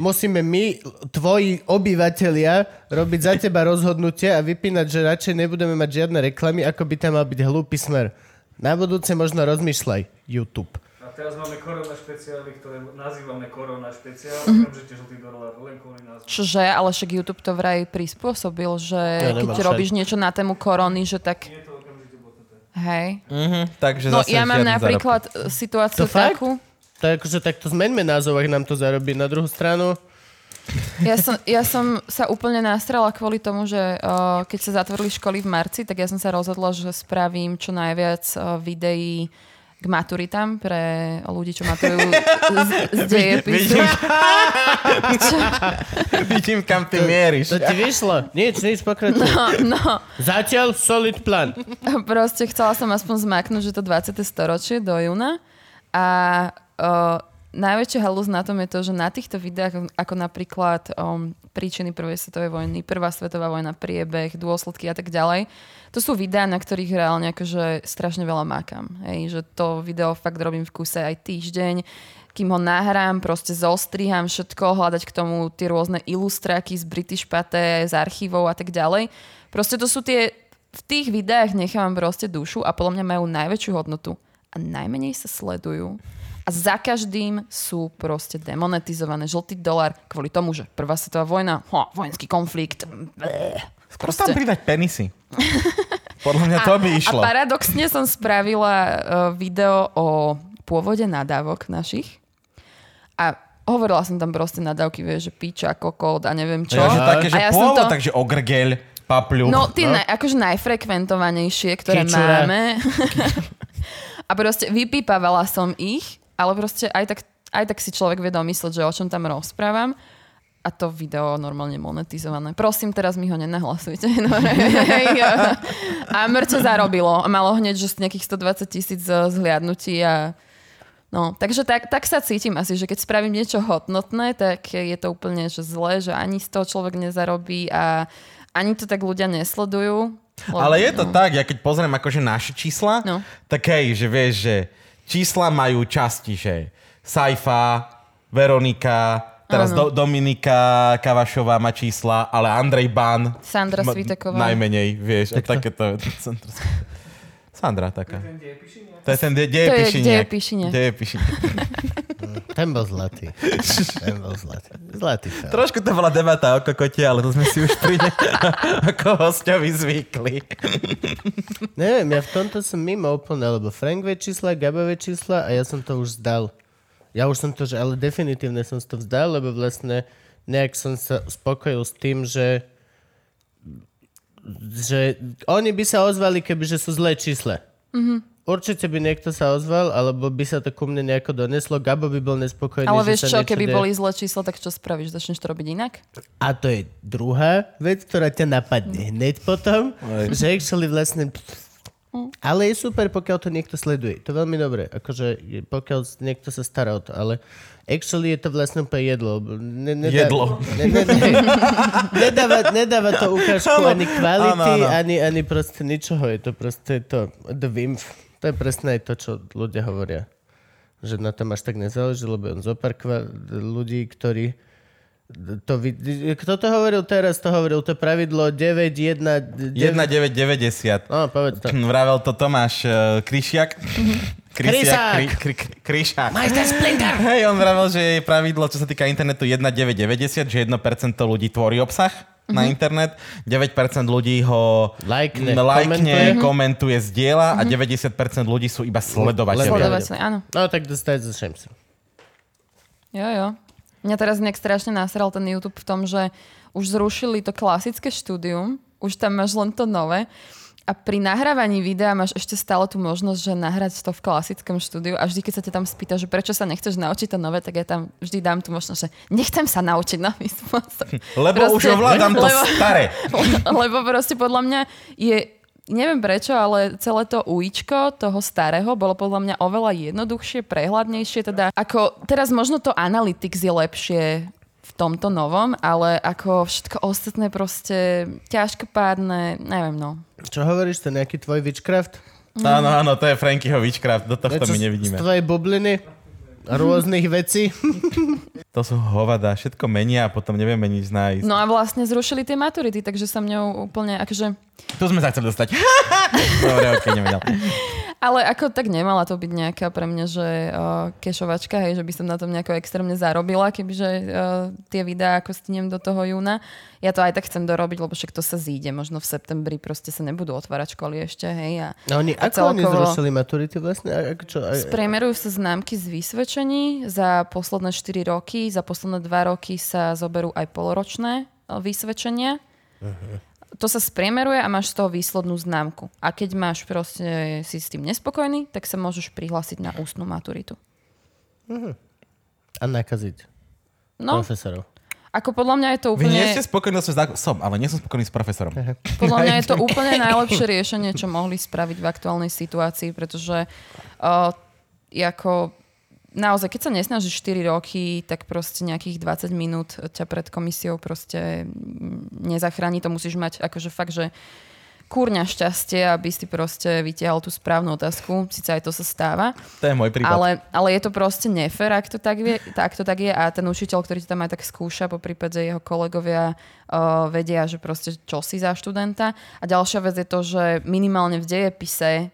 Speaker 2: Musíme my, tvoji obyvatelia, robiť za teba rozhodnutie a vypínať, že radšej nebudeme mať žiadne reklamy, ako by tam mal byť hlúpy smer. Na budúce možno rozmýšľaj, YouTube.
Speaker 5: Teraz máme korona špeciály, ktoré nazývame korona špeciál.
Speaker 3: Mhm.
Speaker 5: Okamžite žltý dolár, len kvôli názvu.
Speaker 3: Čože, ale však YouTube to vraj prispôsobil, že
Speaker 2: Ja
Speaker 3: keď
Speaker 2: však.
Speaker 3: robíš niečo na tému korony, že tak... Hej.
Speaker 4: Mhm, takže
Speaker 3: No ja mám napríklad e, situáciu
Speaker 2: To fakt?
Speaker 3: takú...
Speaker 2: To je akože takto zmeňme názov, ak nám to zarobí. Na druhú stranu,
Speaker 3: Ja som, ja som sa úplne nastrala kvôli tomu, že uh, keď sa zatvorili školy v marci, tak ja som sa rozhodla, že spravím čo najviac uh, videí k maturitám pre ľudí, čo matujú z, z dejepisu.
Speaker 4: Vidím, vidím, kam ty mieríš.
Speaker 2: To ti vyšlo. Nič, nič, pokračuj.
Speaker 3: No, no,
Speaker 2: Zatiaľ solid plán.
Speaker 3: proste chcela som aspoň zmaknúť, že to 20. storočie do júna. A uh, najväčšia halúz na tom je to, že na týchto videách, ako napríklad um, príčiny prvej svetovej vojny, prvá svetová vojna, priebeh, dôsledky a tak ďalej, to sú videá, na ktorých reálne akože strašne veľa mákam. Hej, že to video fakt robím v kuse aj týždeň, kým ho nahrám, proste zostriham všetko, hľadať k tomu tie rôzne ilustráky z British Pate, z archívov a tak ďalej. Proste to sú tie, v tých videách nechávam proste dušu a podľa mňa majú najväčšiu hodnotu a najmenej sa sledujú. A za každým sú proste demonetizované. Žltý dolar kvôli tomu, že prvá svetová vojna, ho, vojenský konflikt.
Speaker 4: Skús tam pridať penisy. Podľa mňa to by išlo.
Speaker 3: A paradoxne som spravila uh, video o pôvode nadávok našich. A hovorila som tam proste nadávky, vieš, že piča, kokot a neviem čo.
Speaker 4: Ja, že také, že
Speaker 3: a ja som
Speaker 4: pôvod,
Speaker 3: to...
Speaker 4: takže ogrgeľ, papľu.
Speaker 3: No, tie Naj, akože najfrekventovanejšie, ktoré
Speaker 2: Kičura.
Speaker 3: máme. a proste vypípavala som ich, ale proste aj tak, aj tak si človek vie domysleť, že o čom tam rozprávam. A to video normálne monetizované. Prosím, teraz mi ho nenahlasujte. No, a mŕte zarobilo. A malo hneď, že nejakých 120 tisíc eh, zhliadnutí a No, takže tak, tak sa cítim asi, že keď spravím niečo hodnotné, tak je to úplne že zlé, že ani z toho človek nezarobí a ani to tak ľudia nesledujú. Lebo,
Speaker 4: Ale je to
Speaker 3: no.
Speaker 4: tak, ja keď pozriem akože naše čísla,
Speaker 3: No.
Speaker 4: tak hej, že vieš, že čísla majú časti, že Saifa, Veronika, teraz. Do, Dominika Kavašová má čísla, ale Andrej Ban
Speaker 3: Sandra
Speaker 4: ma-
Speaker 3: Sviteková.
Speaker 4: najmenej, vieš, a takéto. Sandra taká.
Speaker 5: Ten diepiši, nie?
Speaker 4: To je ten de-
Speaker 3: To je
Speaker 4: dejepišiniak.
Speaker 2: Ten bol zlatý. Ten bol zlatý. Zlatý fel.
Speaker 4: Trošku to bola debata o kokote, ale to sme si už pri ne- ako hostovi zvykli.
Speaker 2: Neviem, ja v tomto som mimo úplne, lebo Frank vie čísla, Gabo vie čísla a ja som to už zdal. Ja už som to, že, ale definitívne som si to vzdal, lebo vlastne nejak som sa spokojil s tým, že že oni by sa ozvali, kebyže sú zlé čísla. Mm-hmm. Určite by niekto sa ozval, alebo by sa to ku mne nejako doneslo. Gabo by bol nespokojný,
Speaker 3: Ale
Speaker 2: že
Speaker 3: vieš
Speaker 2: sa
Speaker 3: čo, keby
Speaker 2: deje.
Speaker 3: boli zlé čísla, tak čo spravíš? Začneš to robiť inak?
Speaker 2: A to je druhá vec, ktorá ťa napadne hneď potom, že actually vlastne... Ale je super, pokiaľ to niekto sleduje. To je veľmi dobré. Akože pokiaľ niekto sa stará o to. Ale actually je to vlastne úplne jedlo. Ne, nedá,
Speaker 4: Jedlo.
Speaker 2: Ne, ne, ne, nedáva, nedáva to ukážku
Speaker 4: Áno,
Speaker 2: ani kvality,
Speaker 4: áno, áno.
Speaker 2: Ani, ani proste ničoho. Je to proste to the wimf. To je presne aj to, čo ľudia hovoria. Že na tom až tak nezáleží, lebo on zopár kva- ľudí, ktorí to, vid- kto to hovoril teraz? To hovoril to pravidlo 9, 1, 9.
Speaker 4: 1990.
Speaker 2: No, povedz to.
Speaker 4: Vravel to Tomáš uh, Kryšiak.
Speaker 2: Krysák.
Speaker 4: Kry, kry, kry, kryšák.
Speaker 2: Majster Splinter!
Speaker 4: Hej, on vravel, že je pravidlo, čo sa týka internetu 1990, že 1% ľudí tvorí obsah na internet, 9% ľudí ho
Speaker 2: Lajkne,
Speaker 4: lajkne
Speaker 2: komentuje.
Speaker 4: komentuje, zdieľa a 90% ľudí sú iba sledovateľia.
Speaker 3: Sledovať sa, áno.
Speaker 2: No, tak dostať za Shamsa.
Speaker 3: Jo, jo. Mňa teraz nejak strašne nasral ten YouTube v tom, že už zrušili to klasické štúdium, už tam máš len to nové a pri nahrávaní videa máš ešte stále tú možnosť, že nahrať to v klasickom štúdiu a vždy, keď sa ťa tam spýta, že prečo sa nechceš naučiť to nové, tak ja tam vždy dám tú možnosť, že nechcem sa naučiť nový spôsob.
Speaker 4: Lebo už
Speaker 3: Proste-
Speaker 4: ovládam to
Speaker 3: lebo-
Speaker 4: staré.
Speaker 3: Lebo proste podľa mňa je, neviem prečo, ale celé to ujíčko toho starého bolo podľa mňa oveľa jednoduchšie, prehľadnejšie. Teda ako, teraz možno to Analytics je lepšie tomto novom, ale ako všetko ostatné proste ťažkopádne, neviem no.
Speaker 2: Čo hovoríš, to je nejaký tvoj witchcraft?
Speaker 4: Áno, áno, to je Frankyho witchcraft, do tohto
Speaker 2: Niečo
Speaker 4: my nevidíme.
Speaker 2: Z tvojej bubliny? Rôznych vecí?
Speaker 4: To sú hovada, všetko menia a potom nevieme nič nájsť.
Speaker 3: No a vlastne zrušili tie maturity, takže sa mňou úplne akože...
Speaker 4: Tu sme sa chceli dostať. Dobre, ok, nevedel.
Speaker 3: Ale ako tak nemala to byť nejaká pre mňa, že uh, kešovačka, hej, že by som na tom nejako extrémne zarobila, kebyže uh, tie videá ako stinem do toho júna. Ja to aj tak chcem dorobiť, lebo však to sa zíde. Možno v septembri proste sa nebudú otvárať školy ešte, hej. A,
Speaker 2: No oni,
Speaker 3: a
Speaker 2: ako oni
Speaker 3: celkovo-
Speaker 2: zrušili maturity vlastne? A, čo? A,
Speaker 3: Spriemerujú sa známky z vysvedčení za posledné 4 roky. Za posledné 2 roky sa zoberú aj poloročné e, vysvedčenia. to sa spriemeruje a máš z toho výslednú známku. A keď máš proste, si s tým nespokojný, tak sa môžeš prihlásiť na ústnu maturitu.
Speaker 2: A nakaziť
Speaker 3: No,
Speaker 2: profesorov.
Speaker 3: Ako podľa mňa je to
Speaker 4: Vy nie
Speaker 3: úplne...
Speaker 4: ste spokojní so znak- som, ale nie som spokojný s profesorom.
Speaker 3: Podľa mňa je to úplne najlepšie riešenie, čo mohli spraviť v aktuálnej situácii, pretože uh, ako naozaj, keď sa nesnažíš 4 roky, tak proste nejakých 20 minút ťa pred komisiou proste nezachráni. To musíš mať akože fakt, že kúrňa šťastie, aby si proste vytiahol tú správnu otázku. Sice aj to sa stáva.
Speaker 4: To je môj prípad.
Speaker 3: Ale, ale je to proste nefér, ak to tak, vie, tak to tak je a ten učiteľ, ktorý ti tam aj tak skúša, po prípade jeho kolegovia uh, vedia, že proste čo si za študenta. A ďalšia vec je to, že minimálne v dejepise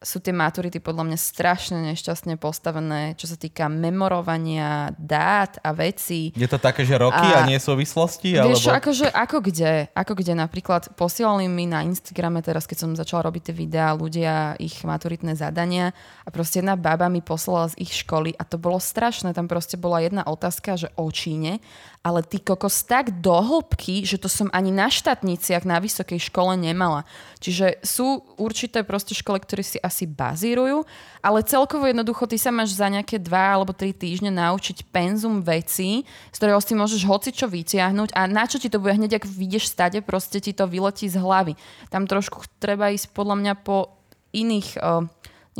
Speaker 3: sú tie maturity podľa mňa strašne nešťastne postavené, čo sa týka memorovania dát a vecí.
Speaker 4: Je to také, že roky a,
Speaker 3: A-
Speaker 4: nie súvislosti?
Speaker 3: Vieš
Speaker 4: alebo...
Speaker 3: akože, ako kde? Ako kde napríklad posielali mi na Instagrame teraz, keď som začala robiť tie videá, ľudia ich maturitné zadania a proste jedna baba mi poslala z ich školy a to bolo strašné. Tam proste bola jedna otázka, že o Číne, ale ty kokos tak do hĺbky, že to som ani na štátniciach na vysokej škole nemala. Čiže sú určité proste školy, ktoré si asi bazírujú, ale celkovo jednoducho ty sa máš za nejaké dva alebo tri týždne naučiť penzum vecí, z ktorého si môžeš hocičo vytiahnuť a na čo ti to bude hneď, ak vyjdeš stade, proste ti to vyletí z hlavy. Tam trošku treba ísť podľa mňa po iných uh,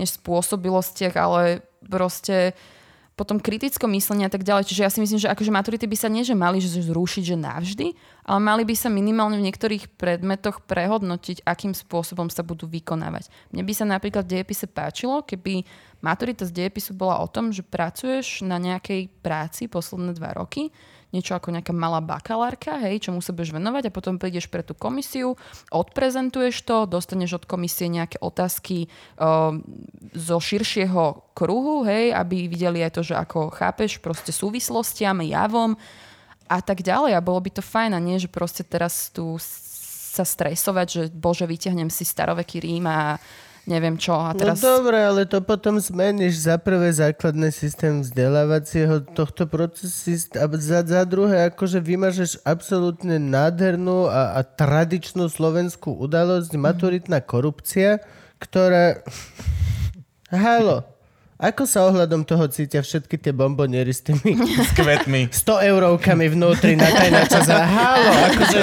Speaker 3: než spôsobilostiach, ale proste potom kritickom myslení a tak ďalej. Čiže ja si myslím, že akože maturity by sa nie, že mali zrušiť, že navždy, ale mali by sa minimálne v niektorých predmetoch prehodnotiť, akým spôsobom sa budú vykonávať. Mne by sa napríklad v dejepise páčilo, keby maturita z dejepisu bola o tom, že pracuješ na nejakej práci posledné dva roky, niečo ako nejaká malá bakalárka, hej, čomu sa budeš venovať a potom prídeš pre tú komisiu, odprezentuješ to, dostaneš od komisie nejaké otázky uh, zo širšieho kruhu, hej, aby videli aj to, že ako chápeš proste súvislostiam, javom a tak ďalej. A bolo by to fajn a nie, že proste teraz tu sa stresovať, že bože, vyťahnem si staroveký Rím a neviem čo a teraz...
Speaker 2: No dobre, ale to potom zmeníš za prvé základný systém vzdelávacieho tohto procesu a za, za druhé akože vymažeš absolútne nádhernú a, a tradičnú slovenskú udalosť, maturitná korupcia, ktorá... Halo, ako sa ohľadom toho cítia všetky tie bomboniery s tými
Speaker 4: S kvetmi.
Speaker 2: 100 eurovkami vnútri na tajná čas halo, akože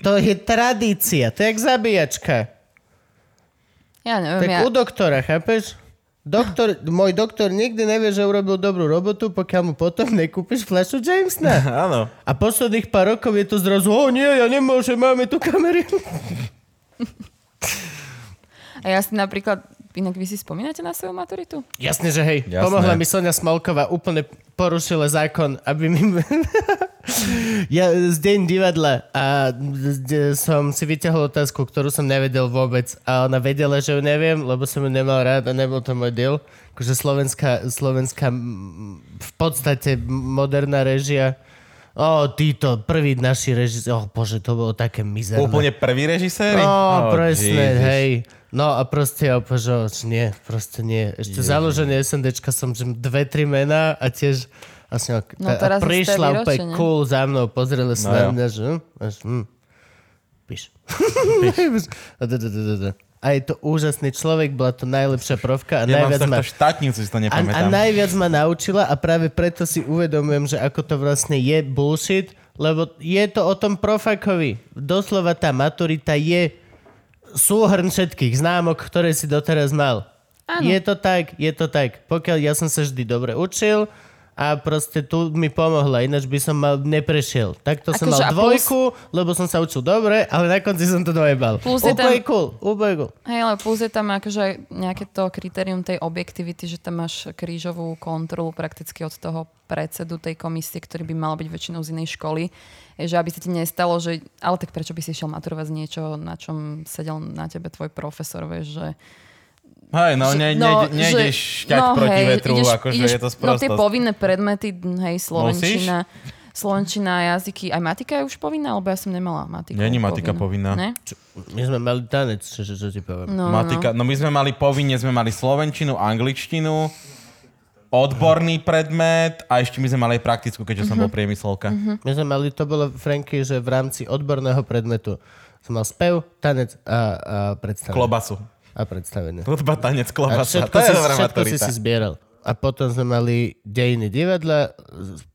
Speaker 2: to je tradícia, to je jak zabíjačka.
Speaker 3: Ja neviem,
Speaker 2: Tak
Speaker 3: ja...
Speaker 2: u doktora, chápeš? Doktor, môj doktor nikdy nevie, že urobil dobrú robotu, pokiaľ mu potom nekúpiš fľašu Jamesna.
Speaker 4: Áno.
Speaker 2: A posledných pár rokov je to zrazu, o nie, ja nemôžem, máme tu kamery.
Speaker 3: A ja si napríklad, inak vy si spomínate na svoju maturitu?
Speaker 2: Jasne, že hej.
Speaker 4: Jasné.
Speaker 2: Pomohla mi Sonia Smolková, úplne porušila zákon, aby mi... ja z deň divadla a som si vyťahol otázku, ktorú som nevedel vôbec a ona vedela, že ju neviem, lebo som ju nemal rád a nebol to môj deal. Akože slovenská, slovenská v podstate moderná režia. O, títo, prvý naši režisi, o bože, to bolo také mizerné.
Speaker 4: Úplne prvý režisér?
Speaker 2: No, presne,
Speaker 4: Ježiš.
Speaker 2: hej. No a proste ja že nie, proste nie. Ešte založenie SNDčka som, že dve, tri mená a tiež vlastne,
Speaker 3: No,
Speaker 2: a prišla úplne cool za mnou, pozreli sa
Speaker 4: No
Speaker 2: na mňa, že hm, až, hm, píš. A da, da, da, da, da. A je to úžasný človek, bola to najlepšia profka a
Speaker 4: Ja mám
Speaker 2: najviac ma...
Speaker 4: štátnicu, si to
Speaker 2: A, a
Speaker 4: nepamätám.
Speaker 2: najviac ma naučila a práve preto si uvedomujem, že ako to vlastne je bullshit, lebo je to o tom profakovi. Doslova tá maturita je súhrn všetkých známok, ktoré si doteraz mal.
Speaker 3: Áno.
Speaker 2: Je to tak, je to tak. Pokiaľ ja som sa vždy dobre učil a proste tu mi pomohla, ináč by som mal neprešiel. Takto som
Speaker 3: Akože
Speaker 2: mal
Speaker 3: a plus-
Speaker 2: dvojku, lebo som sa učil dobre, ale na konci som to dojebal.
Speaker 3: Plus
Speaker 2: úplne
Speaker 3: tam-
Speaker 2: cool, úplne cool.
Speaker 3: Hej, ale plus je tam akože nejaké to kritérium tej objektivity, že tam máš krížovú kontrolu prakticky od toho predsedu tej komisie, ktorý by mal byť väčšinou z inej školy. Je, že aby sa ti nestalo, že... Ale tak prečo by si šiel maturovať z niečo, na čom sedel na tebe tvoj profesor, vieš, že...
Speaker 4: Hej, no, ne, ne, nejdeš šťať proti
Speaker 3: hej,
Speaker 4: vetru, akože je to
Speaker 3: No tie
Speaker 4: sprostosť.
Speaker 3: povinné predmety, hej, slovenčina, slovenčina, jazyky, aj matika je už povinná, alebo ja som nemala matiku.
Speaker 4: Není matika povinná.
Speaker 3: Ne?
Speaker 2: My sme mali tanec, čo, čo, čo ti poviem.
Speaker 3: No,
Speaker 4: Matika, no my sme mali povinne, sme mali slovenčinu, angličtinu, odborný predmet a ešte my sme mali aj praktickú, keďže som bol priemyslovka.
Speaker 2: My sme mali, to bolo, Franky, že v rámci odborného predmetu Som mal spev, tanec a, a predstavenie.
Speaker 1: Klobasu.
Speaker 2: A predstavenie.
Speaker 1: Hudba, tanec,
Speaker 2: A
Speaker 1: klobasa.
Speaker 2: všetko,
Speaker 1: To je dobrá
Speaker 2: všetko si
Speaker 1: maturita.
Speaker 2: si zbieral. A potom sme mali dejiny divadla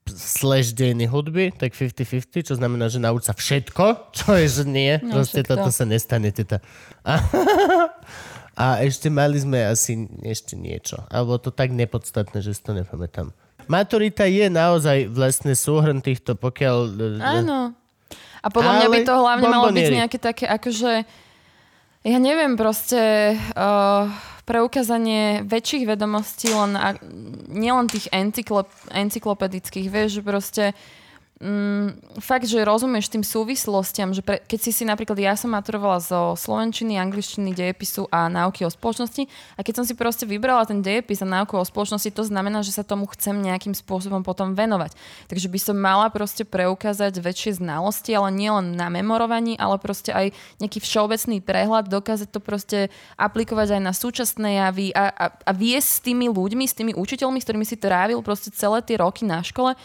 Speaker 2: slash dejiny hudby, tak 50-50, čo znamená, že nauč sa všetko, čo je, že nie.
Speaker 3: No,
Speaker 2: Proste toto sa nestane. Teta. A, a ešte mali sme asi ešte niečo. Alebo to tak nepodstatné, že si to nepamätám. Maturita je naozaj vlastne súhrn týchto, pokiaľ...
Speaker 3: Áno. A podľa mňa by
Speaker 2: Ale
Speaker 3: to hlavne malo byť
Speaker 2: bombonieri.
Speaker 3: nejaké také, akože, ja neviem, proste uh, preukázanie väčších vedomostí, len nielen tých encyklop, encyklopedických, vieš, proste mm, fakt, že rozumieš tým súvislostiam, že pre, keď si si napríklad, ja som maturovala zo slovenčiny, angličtiny, dejepisu a náuky o spoločnosti a keď som si proste vybrala ten dejepis a náuku o spoločnosti, to znamená, že sa tomu chcem nejakým spôsobom potom venovať. Takže by som mala proste preukázať väčšie znalosti, ale nielen na memorovaní, ale proste aj nejaký všeobecný prehľad, dokázať to proste aplikovať aj na súčasné javy a, a, a viesť s tými ľuďmi, s tými učiteľmi, s ktorými si trávil proste celé tie roky na škole,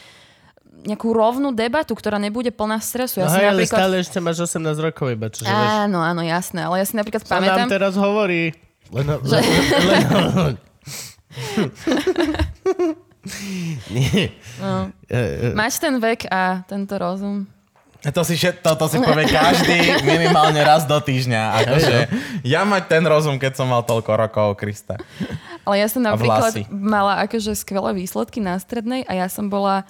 Speaker 3: nejakú rovnú debatu, ktorá nebude plná stresu.
Speaker 2: No
Speaker 3: Ja si
Speaker 2: hej, ale
Speaker 3: napríklad...
Speaker 2: stále ešte máš 18 rokov iba, čiže vieš,
Speaker 3: Áno, áno, jasné. Ale ja si napríklad
Speaker 2: čo
Speaker 3: pamätám...
Speaker 2: nám teraz hovorí. Len, len, len, len, Nie.
Speaker 3: No.
Speaker 2: E, e,
Speaker 3: Máš ten vek a tento rozum.
Speaker 1: To si, všet- to, to si povie každý minimálne raz do týždňa. Akože, ja mať ten rozum, keď som mal toľko rokov, Krista.
Speaker 3: Ale ja som napríklad mala akože skvelé výsledky na strednej a ja som bola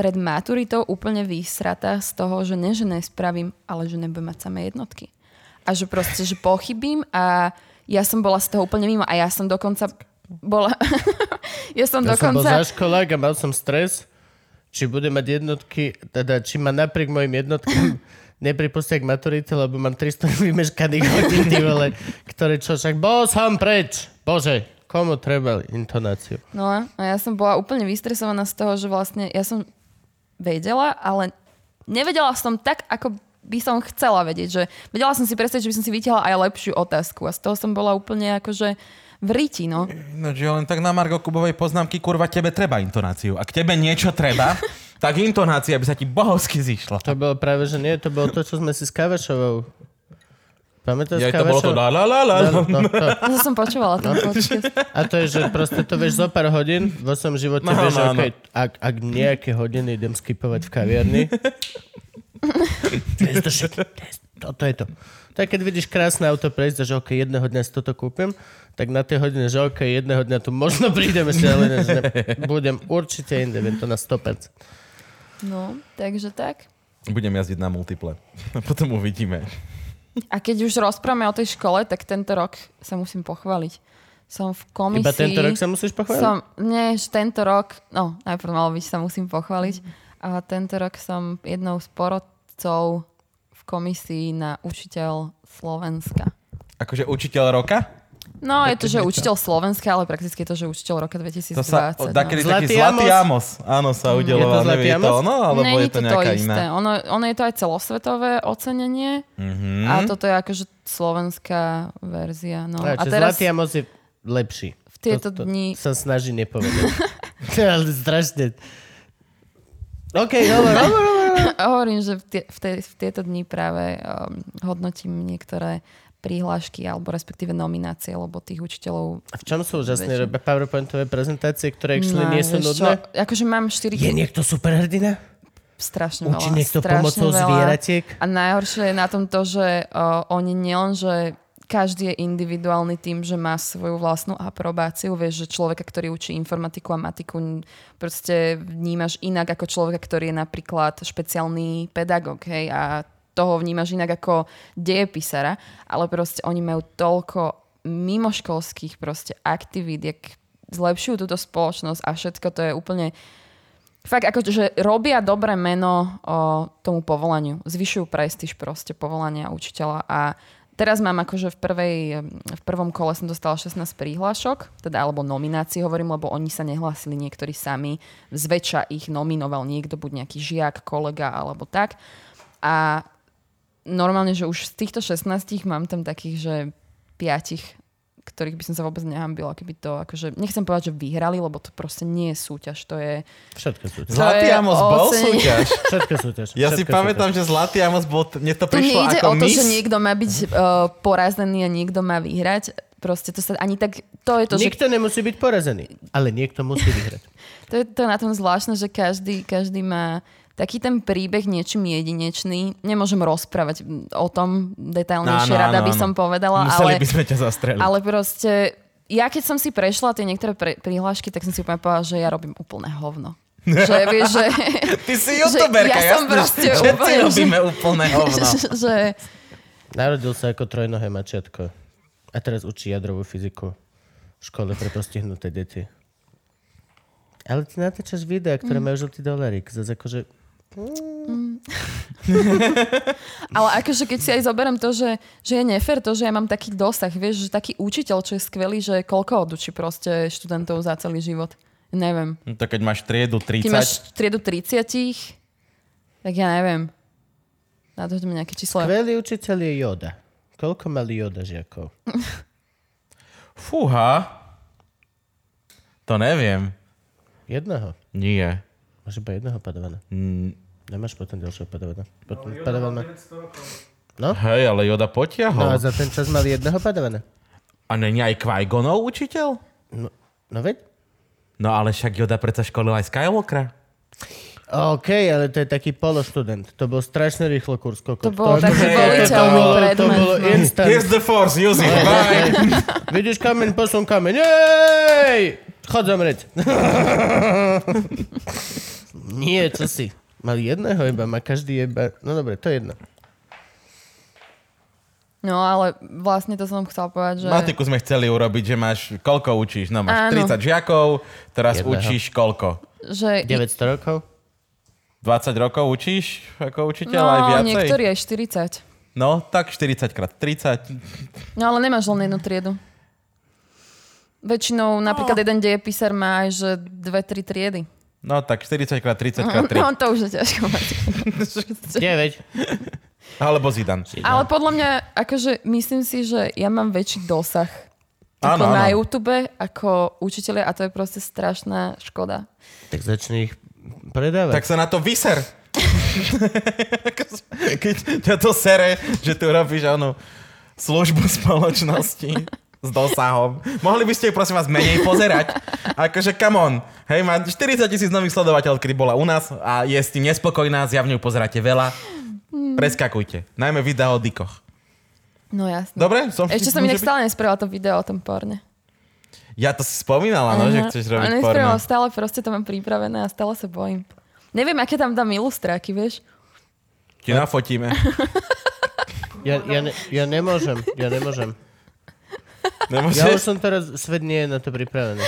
Speaker 3: pred maturitou úplne vysratá z toho, že ne, že nespravím, ale že nebudem mať samé jednotky. A že proste, že pochybím a ja som bola z toho úplne mimo a ja som dokonca bola... ja som
Speaker 2: ja som bol
Speaker 3: dokonca...
Speaker 2: zaškolák a mal som stres, či budem mať jednotky, teda či ma napriek mojim jednotkám nepripustia k maturite, lebo mám 300 vymeškaných hodín, vole, ktoré čo však, bol som preč, bože, komu treba intonáciu.
Speaker 3: No a ja som bola úplne vystresovaná z toho, že vlastne ja som vedela, ale nevedela som tak, ako by som chcela vedieť. Že vedela som si predstaviť, že by som si vytiahla aj lepšiu otázku a z toho som bola úplne akože v riti, no.
Speaker 1: No, že len tak na Margo Kubovej poznámky, kurva, tebe treba intonáciu. Ak tebe niečo treba, tak intonácia by sa ti bohovsky zišla.
Speaker 2: To bolo práve, že nie, to bolo to, čo sme si s Kavašovou. Pamätáš
Speaker 1: Ja, to bolo to la la la la.
Speaker 2: No, no, to.
Speaker 3: To som počúvala ten podcast.
Speaker 2: A to je, že proste to vieš zo pár hodín vo svojom živote,
Speaker 1: No,
Speaker 2: vieš,
Speaker 1: no,
Speaker 2: okay, ak, ak nejaké hodiny idem skipovať v kaviarni, to je to. Toto je to. Tak keď vidíš krásne auto prejsť, že ok, jedného dňa si toto kúpim, tak na tej hodine, že ok, jedného dňa tu možno prídem ešte, ale ne, že ne, budem určite inde, viem to na 100%.
Speaker 3: No, takže tak.
Speaker 1: Budem jazdiť na multiple. Potom uvidíme.
Speaker 3: A keď už rozprávame o tej škole, tak tento rok sa musím pochváliť. Som v komisii...
Speaker 2: Iba tento rok sa musíš pochváliť?
Speaker 3: Som, nie, že tento rok, no najprv malo byť, sa musím pochváliť. A tento rok som jednou z porodcov v komisii na učiteľ Slovenska.
Speaker 1: Akože učiteľ roka?
Speaker 3: No, je to, že učiteľ Slovenska, ale prakticky je to, že učiteľ roka 2020.
Speaker 1: To sa,
Speaker 3: no.
Speaker 1: taký
Speaker 2: Zlatý
Speaker 1: zlatý
Speaker 2: Amos?
Speaker 1: Áno, sa
Speaker 2: Je to
Speaker 1: udeloval.
Speaker 2: Zlatý
Speaker 1: Nevie to
Speaker 2: Amos?
Speaker 1: ono, alebo
Speaker 3: Není
Speaker 1: je to nejaká
Speaker 3: isté.
Speaker 1: iná?
Speaker 3: Ono, ono je to aj celosvetové ocenenie
Speaker 1: Mhm.
Speaker 3: a toto je akože slovenská verzia. No.
Speaker 2: A,
Speaker 3: A teraz
Speaker 2: Zlatý Amos je lepší.
Speaker 3: v tieto
Speaker 2: to, to
Speaker 3: dni...
Speaker 2: sa snaží nepovedať. ale strašne. OK, hovor, hovor.
Speaker 3: Hovorím, že v, tie, v, tej, v tieto dni práve um, hodnotím niektoré prihlášky alebo respektíve nominácie, lebo tých učiteľov...
Speaker 2: A v čom sú úžasné robia PowerPointové prezentácie, ktoré actually nie sú nudné?
Speaker 3: Čo, akože mám 4
Speaker 2: Je niekto superhrdina?
Speaker 3: strašne
Speaker 2: Učí
Speaker 3: veľa.
Speaker 2: niekto
Speaker 3: strašne
Speaker 2: pomocou
Speaker 3: veľa.
Speaker 2: zvieratiek?
Speaker 3: A najhoršie je na tom to, že uh, oni nielen, že každý je individuálny tým, že má svoju vlastnú aprobáciu. Vieš, že človeka, ktorý učí informatiku a matiku, proste vnímaš inak ako človeka, ktorý je napríklad špeciálny pedagóg. Hej, a toho vnímaš inak ako dejepisara. Ale proste oni majú toľko mimoškolských proste aktivít, jak zlepšujú túto spoločnosť a všetko to je úplne fakt ako, že robia dobré meno o, tomu povolaniu. Zvyšujú prestíž proste povolania učiteľa a teraz mám akože v, prvej, v prvom kole som dostala 16 príhlášok, teda alebo nominácií hovorím, lebo oni sa nehlásili niektorí sami. Zväčša ich nominoval niekto, buď nejaký žiak, kolega alebo tak. A normálne, že už z týchto 16 mám tam takých, že piatich ktorých by som sa vôbec nehambila, keby to akože, nechcem povedať, že vyhrali, lebo to proste nie je súťaž, to je...
Speaker 2: Všetko súťaž.
Speaker 4: Zlatý Amos bol súťaž.
Speaker 2: Všetko súťaž.
Speaker 4: Ja si
Speaker 2: všetko
Speaker 4: pamätám,
Speaker 2: súťaž.
Speaker 4: že Zlatý Amos bol, mne to prišlo
Speaker 3: nejde
Speaker 4: ako
Speaker 3: o to,
Speaker 4: mis.
Speaker 3: že niekto má byť uh, porazený a niekto má vyhrať. Proste to sa ani tak... To je to, že
Speaker 2: Nikto nemusí byť porazený, ale niekto musí vyhrať.
Speaker 3: To je to je na tom zvláštne, že každý, každý má taký ten príbeh niečím jedinečný. Nemôžem rozprávať o tom detailnejšie,
Speaker 4: Áno,
Speaker 3: rada
Speaker 4: áno,
Speaker 3: by
Speaker 4: áno.
Speaker 3: som povedala,
Speaker 4: Museli
Speaker 3: ale,
Speaker 4: by sme ťa zastreliť.
Speaker 3: ale proste ja keď som si prešla tie niektoré pre, prihlášky, tak som si úplne povedala, že ja robím úplné hovno. že vieš, že,
Speaker 4: Ty si youtuberka,
Speaker 3: ja som
Speaker 4: jasné.
Speaker 3: proste
Speaker 4: Všetci
Speaker 3: úplne, že-
Speaker 4: robíme úplné hovno.
Speaker 3: že,
Speaker 2: Narodil sa ako trojnohé mačiatko a teraz učí jadrovú fyziku v škole pre postihnuté deti. Ale ty natáčaš videá, ktoré majú žltý dolárik. Zase akože...
Speaker 3: Ale akože keď si aj zoberiem to, že, že je nefér to, že ja mám taký dosah, vieš, že taký učiteľ, čo je skvelý, že koľko odučí proste študentov za celý život. Neviem.
Speaker 4: No to keď máš triedu 30,
Speaker 3: Keď máš triedu 30, tak ja neviem. Na to mi nejaké číslo.
Speaker 2: Skvelý učiteľ je Joda. Koľko mali Joda žiakov?
Speaker 4: fúha. To neviem.
Speaker 2: Jedného.
Speaker 4: Nie.
Speaker 2: Máš iba jedného padavana.
Speaker 4: Mm,
Speaker 2: Nemáš potom ďalšieho padavana. Potom
Speaker 5: Yoda
Speaker 2: padavan
Speaker 5: mal
Speaker 2: má...
Speaker 5: 900 rokov.
Speaker 4: hej, ale Joda
Speaker 2: No a
Speaker 4: potiahol.
Speaker 2: za ten čas mali jedného padavana.
Speaker 4: A není aj Qui-Gonov učiteľ?
Speaker 2: No, no veď?
Speaker 4: No ale však Joda predsa školil aj Skywalkera.
Speaker 2: OK, ale to je taký pološtudent. To bol strašne rýchlo kurz.
Speaker 3: To bol
Speaker 2: to,
Speaker 3: taký
Speaker 2: to,
Speaker 3: voliteľný
Speaker 2: bolo, to
Speaker 3: predmet.
Speaker 2: bolo
Speaker 3: no.
Speaker 2: instant.
Speaker 4: Here's the force, use it, bye.
Speaker 2: Vidíš kameň, posun kameň. Jej! Chod zomrieť. Nie, čo si? Mali jedného iba, má každý iba... No dobre, to je jedno.
Speaker 3: No ale vlastne to som chcela povedať, že...
Speaker 4: Matiku sme chceli urobiť, že máš, koľko učíš? No máš
Speaker 3: Áno.
Speaker 4: 30 žiakov, teraz
Speaker 2: Jedného.
Speaker 4: učíš koľko?
Speaker 3: že
Speaker 2: 900 rokov?
Speaker 4: 20 rokov učíš ako učiteľ
Speaker 3: no,
Speaker 4: aj viacej?
Speaker 3: niektorí aj 40.
Speaker 4: No, tak 40 krát 30.
Speaker 3: No ale nemáš len jednu triedu. Väčšinou napríklad jeden dejepisár má aj že dve, tri triedy.
Speaker 4: No, tak 40 krát 30 krát 3.
Speaker 3: No to už je ťažko mať.
Speaker 2: 9.
Speaker 4: Alebo Zidane.
Speaker 3: Ale podľa mňa, akože myslím si, že ja mám väčší dosah
Speaker 4: Áno,
Speaker 3: ako na
Speaker 4: áno.
Speaker 3: YouTube ako učiteľia a to je proste strašná škoda.
Speaker 2: Tak začni ich predávať.
Speaker 4: Tak sa na to vyser. Keď ťa to sere, že tu robíš onú službu spoločnosti s dosahom. Mohli by ste ju prosím vás menej pozerať? Akože come on. Hej, má 40 tisíc nových sledovateľov, kedy bola u nás a je s tým nespokojná, zjavne ju pozeráte veľa. Preskakujte. Najmä videa o dikoch.
Speaker 3: No jasne.
Speaker 4: Dobre? Som
Speaker 3: Ešte som inak
Speaker 4: že by-
Speaker 3: stále nespravila to video o tom porne.
Speaker 4: Ja to si spomínala, no, že chceš
Speaker 3: Ale
Speaker 4: robiť
Speaker 3: nespravila,
Speaker 4: porno.
Speaker 3: stále proste to mám pripravené a stále sa bojím. Neviem, aké tam dám ilustráky, vieš?
Speaker 4: Ti nafotíme.
Speaker 2: Ja, ja, ne, ja nemôžem, ja nemôžem. Ja už
Speaker 4: Nemôžeš?
Speaker 2: som teraz, svet nie je na to pripravený.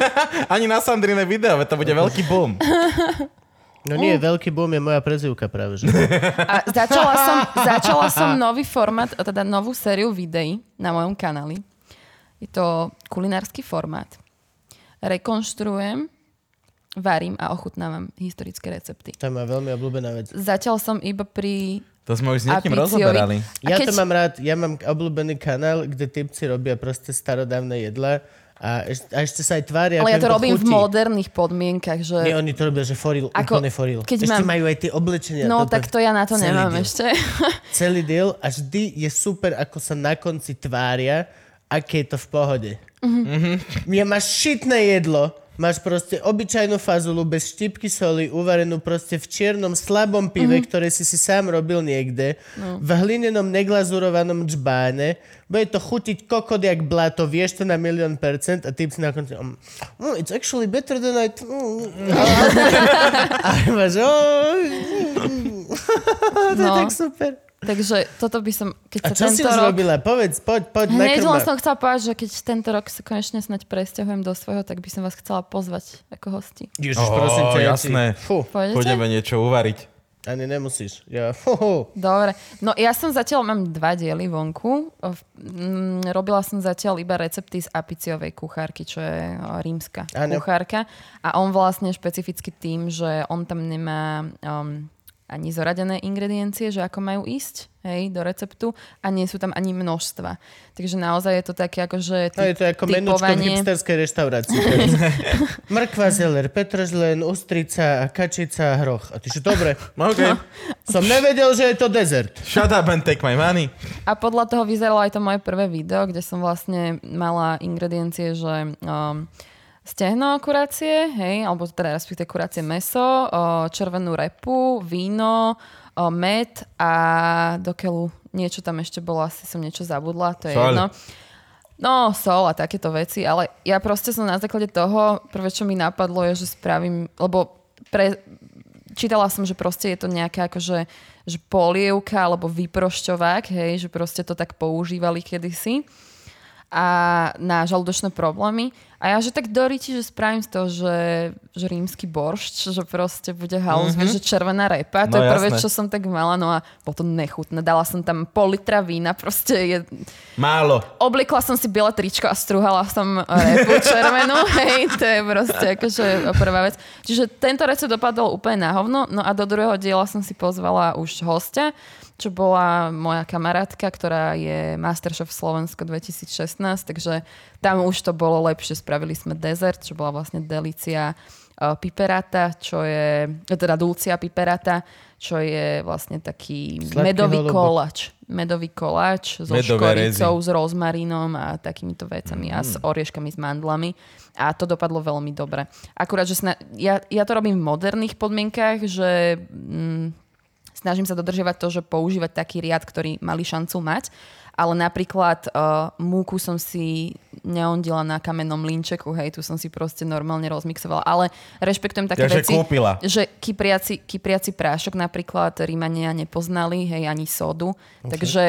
Speaker 4: Ani na Sandrine video, to bude veľký boom.
Speaker 2: No nie, veľký boom je moja prezivka práve, že?
Speaker 3: A začala som, začala som nový formát, teda novú sériu videí na mojom kanáli. Je to kulinársky formát. Rekonštruujem, varím a ochutnávam historické recepty.
Speaker 2: To je moja veľmi obľúbená vec.
Speaker 3: Zatiaľ som iba pri...
Speaker 4: To sme už s niekým rozoberali.
Speaker 2: Ja
Speaker 3: keď-
Speaker 2: to mám rád, ja mám obľúbený kanál, kde typci robia proste starodávne jedla a, eš, a ešte sa aj tvária,
Speaker 3: Ale ja to robím v
Speaker 2: chutí.
Speaker 3: moderných podmienkach, že...
Speaker 2: Nie, oni to robia, že foril,
Speaker 3: Ako-
Speaker 2: úplne foril.
Speaker 3: keď
Speaker 2: Ešte
Speaker 3: mám-
Speaker 2: majú aj tie oblečenia.
Speaker 3: No, tak to ja na to nemám
Speaker 2: deal.
Speaker 3: ešte.
Speaker 2: Celý diel a vždy je super, ako sa na konci tvária, aké je to v pohode. Mm-hmm. Ja máš šitné jedlo, máš proste obyčajnú fazulu bez štipky soli, uvarenú proste v čiernom slabom pive, mm-hmm. ktoré si si sám robil niekde, no. v hlinenom neglazurovanom džbáne, bude to chutiť kokot jak blato, vieš to na milión percent a ty si na konci, um, oh, it's actually better than I... T- mm. a máš, oh, to je
Speaker 3: No.
Speaker 2: tak super.
Speaker 3: Takže toto by som, keď
Speaker 2: A
Speaker 3: sa
Speaker 2: čo si
Speaker 3: tento
Speaker 2: už
Speaker 3: rok...
Speaker 2: robila? Povedz, poď, poď,
Speaker 3: Hneď len som chcela povedať, že keď tento rok sa konečne snať presťahujem do svojho, tak by som vás chcela pozvať ako hosti.
Speaker 2: Ježiš,
Speaker 4: Ó,
Speaker 2: prosím ťa,
Speaker 4: jasné.
Speaker 2: Fú?
Speaker 4: Pôjdeme niečo uvariť.
Speaker 2: ani nemusíš. Ja, fú.
Speaker 3: Dobre. No ja som zatiaľ, mám dva diely vonku. Mm, robila som zatiaľ iba recepty z apiciovej kuchárky, čo je rímska kuchárka. A on vlastne špecificky tým, že on tam nemá um, ani zoradené ingrediencie, že ako majú ísť hej, do receptu a nie sú tam ani množstva. Takže naozaj je to také ako, že
Speaker 2: No je to ako menúčko v hipsterskej reštaurácii. Mrkva, zeler, petržlen, ústrica, kačica, hroch. A ty že dobre,
Speaker 4: OK.
Speaker 2: som nevedel, že je to dezert.
Speaker 4: Shut up and take my money.
Speaker 3: A podľa toho vyzeralo aj to moje prvé video, kde som vlastne mala ingrediencie, že um, stehno kurácie, hej, alebo teda respektíve kurácie meso, červenú repu, víno, med a do keľu niečo tam ešte bolo, asi som niečo zabudla, to je
Speaker 4: Soľ.
Speaker 3: jedno. No, sol a takéto veci, ale ja proste som na základe toho, prvé čo mi napadlo je, že spravím, lebo pre, čítala som, že proste je to nejaká akože že polievka alebo vyprošťovák, hej, že proste to tak používali kedysi a na žalúdočné problémy. A ja, že tak doríti, že spravím z toho, že, že rímsky boršč, že proste bude halus, mm-hmm. že červená repa. To
Speaker 4: No
Speaker 3: je prvé,
Speaker 4: jasné.
Speaker 3: čo som tak mala, no a to nechutné. Dala som tam pol litra vína, proste je,
Speaker 4: Málo.
Speaker 3: Obliekla som si biele tričko a strúhala som repu červenú, hej, to je proste akože prvá vec. Čiže tento recept dopadol úplne na hovno, no a do druhého diela som si pozvala už hostia, čo bola moja kamarátka, ktorá je Masterchef Slovensko 2016, takže tam už to bolo lepšie. Spravili sme dezert, čo bola vlastne delícia uh, piperata, čo je, teda dulcia piperata, čo je vlastne taký
Speaker 2: Sladký
Speaker 3: medový
Speaker 2: holubok.
Speaker 3: koláč. Medový koláč so
Speaker 4: Medové
Speaker 3: škoricou, s rozmarínom a takýmito vecami a s
Speaker 4: Mm.
Speaker 3: orieškami, s mandlami. A to dopadlo veľmi dobre. Akurát, že sna- ja, ja to robím v moderných podmienkach, že mm, snažím sa dodržiavať to, že používať taký riad, ktorý mali šancu mať. Ale napríklad uh, múku som si neondila na kamennom linčeku, hej, tu som si proste normálne rozmixovala. Ale rešpektujem také
Speaker 4: Takže
Speaker 3: veci,
Speaker 4: kúpila.
Speaker 3: že kypriaci, kypriaci prášok napríklad Rímania nepoznali, hej, ani sodu. Okay. Takže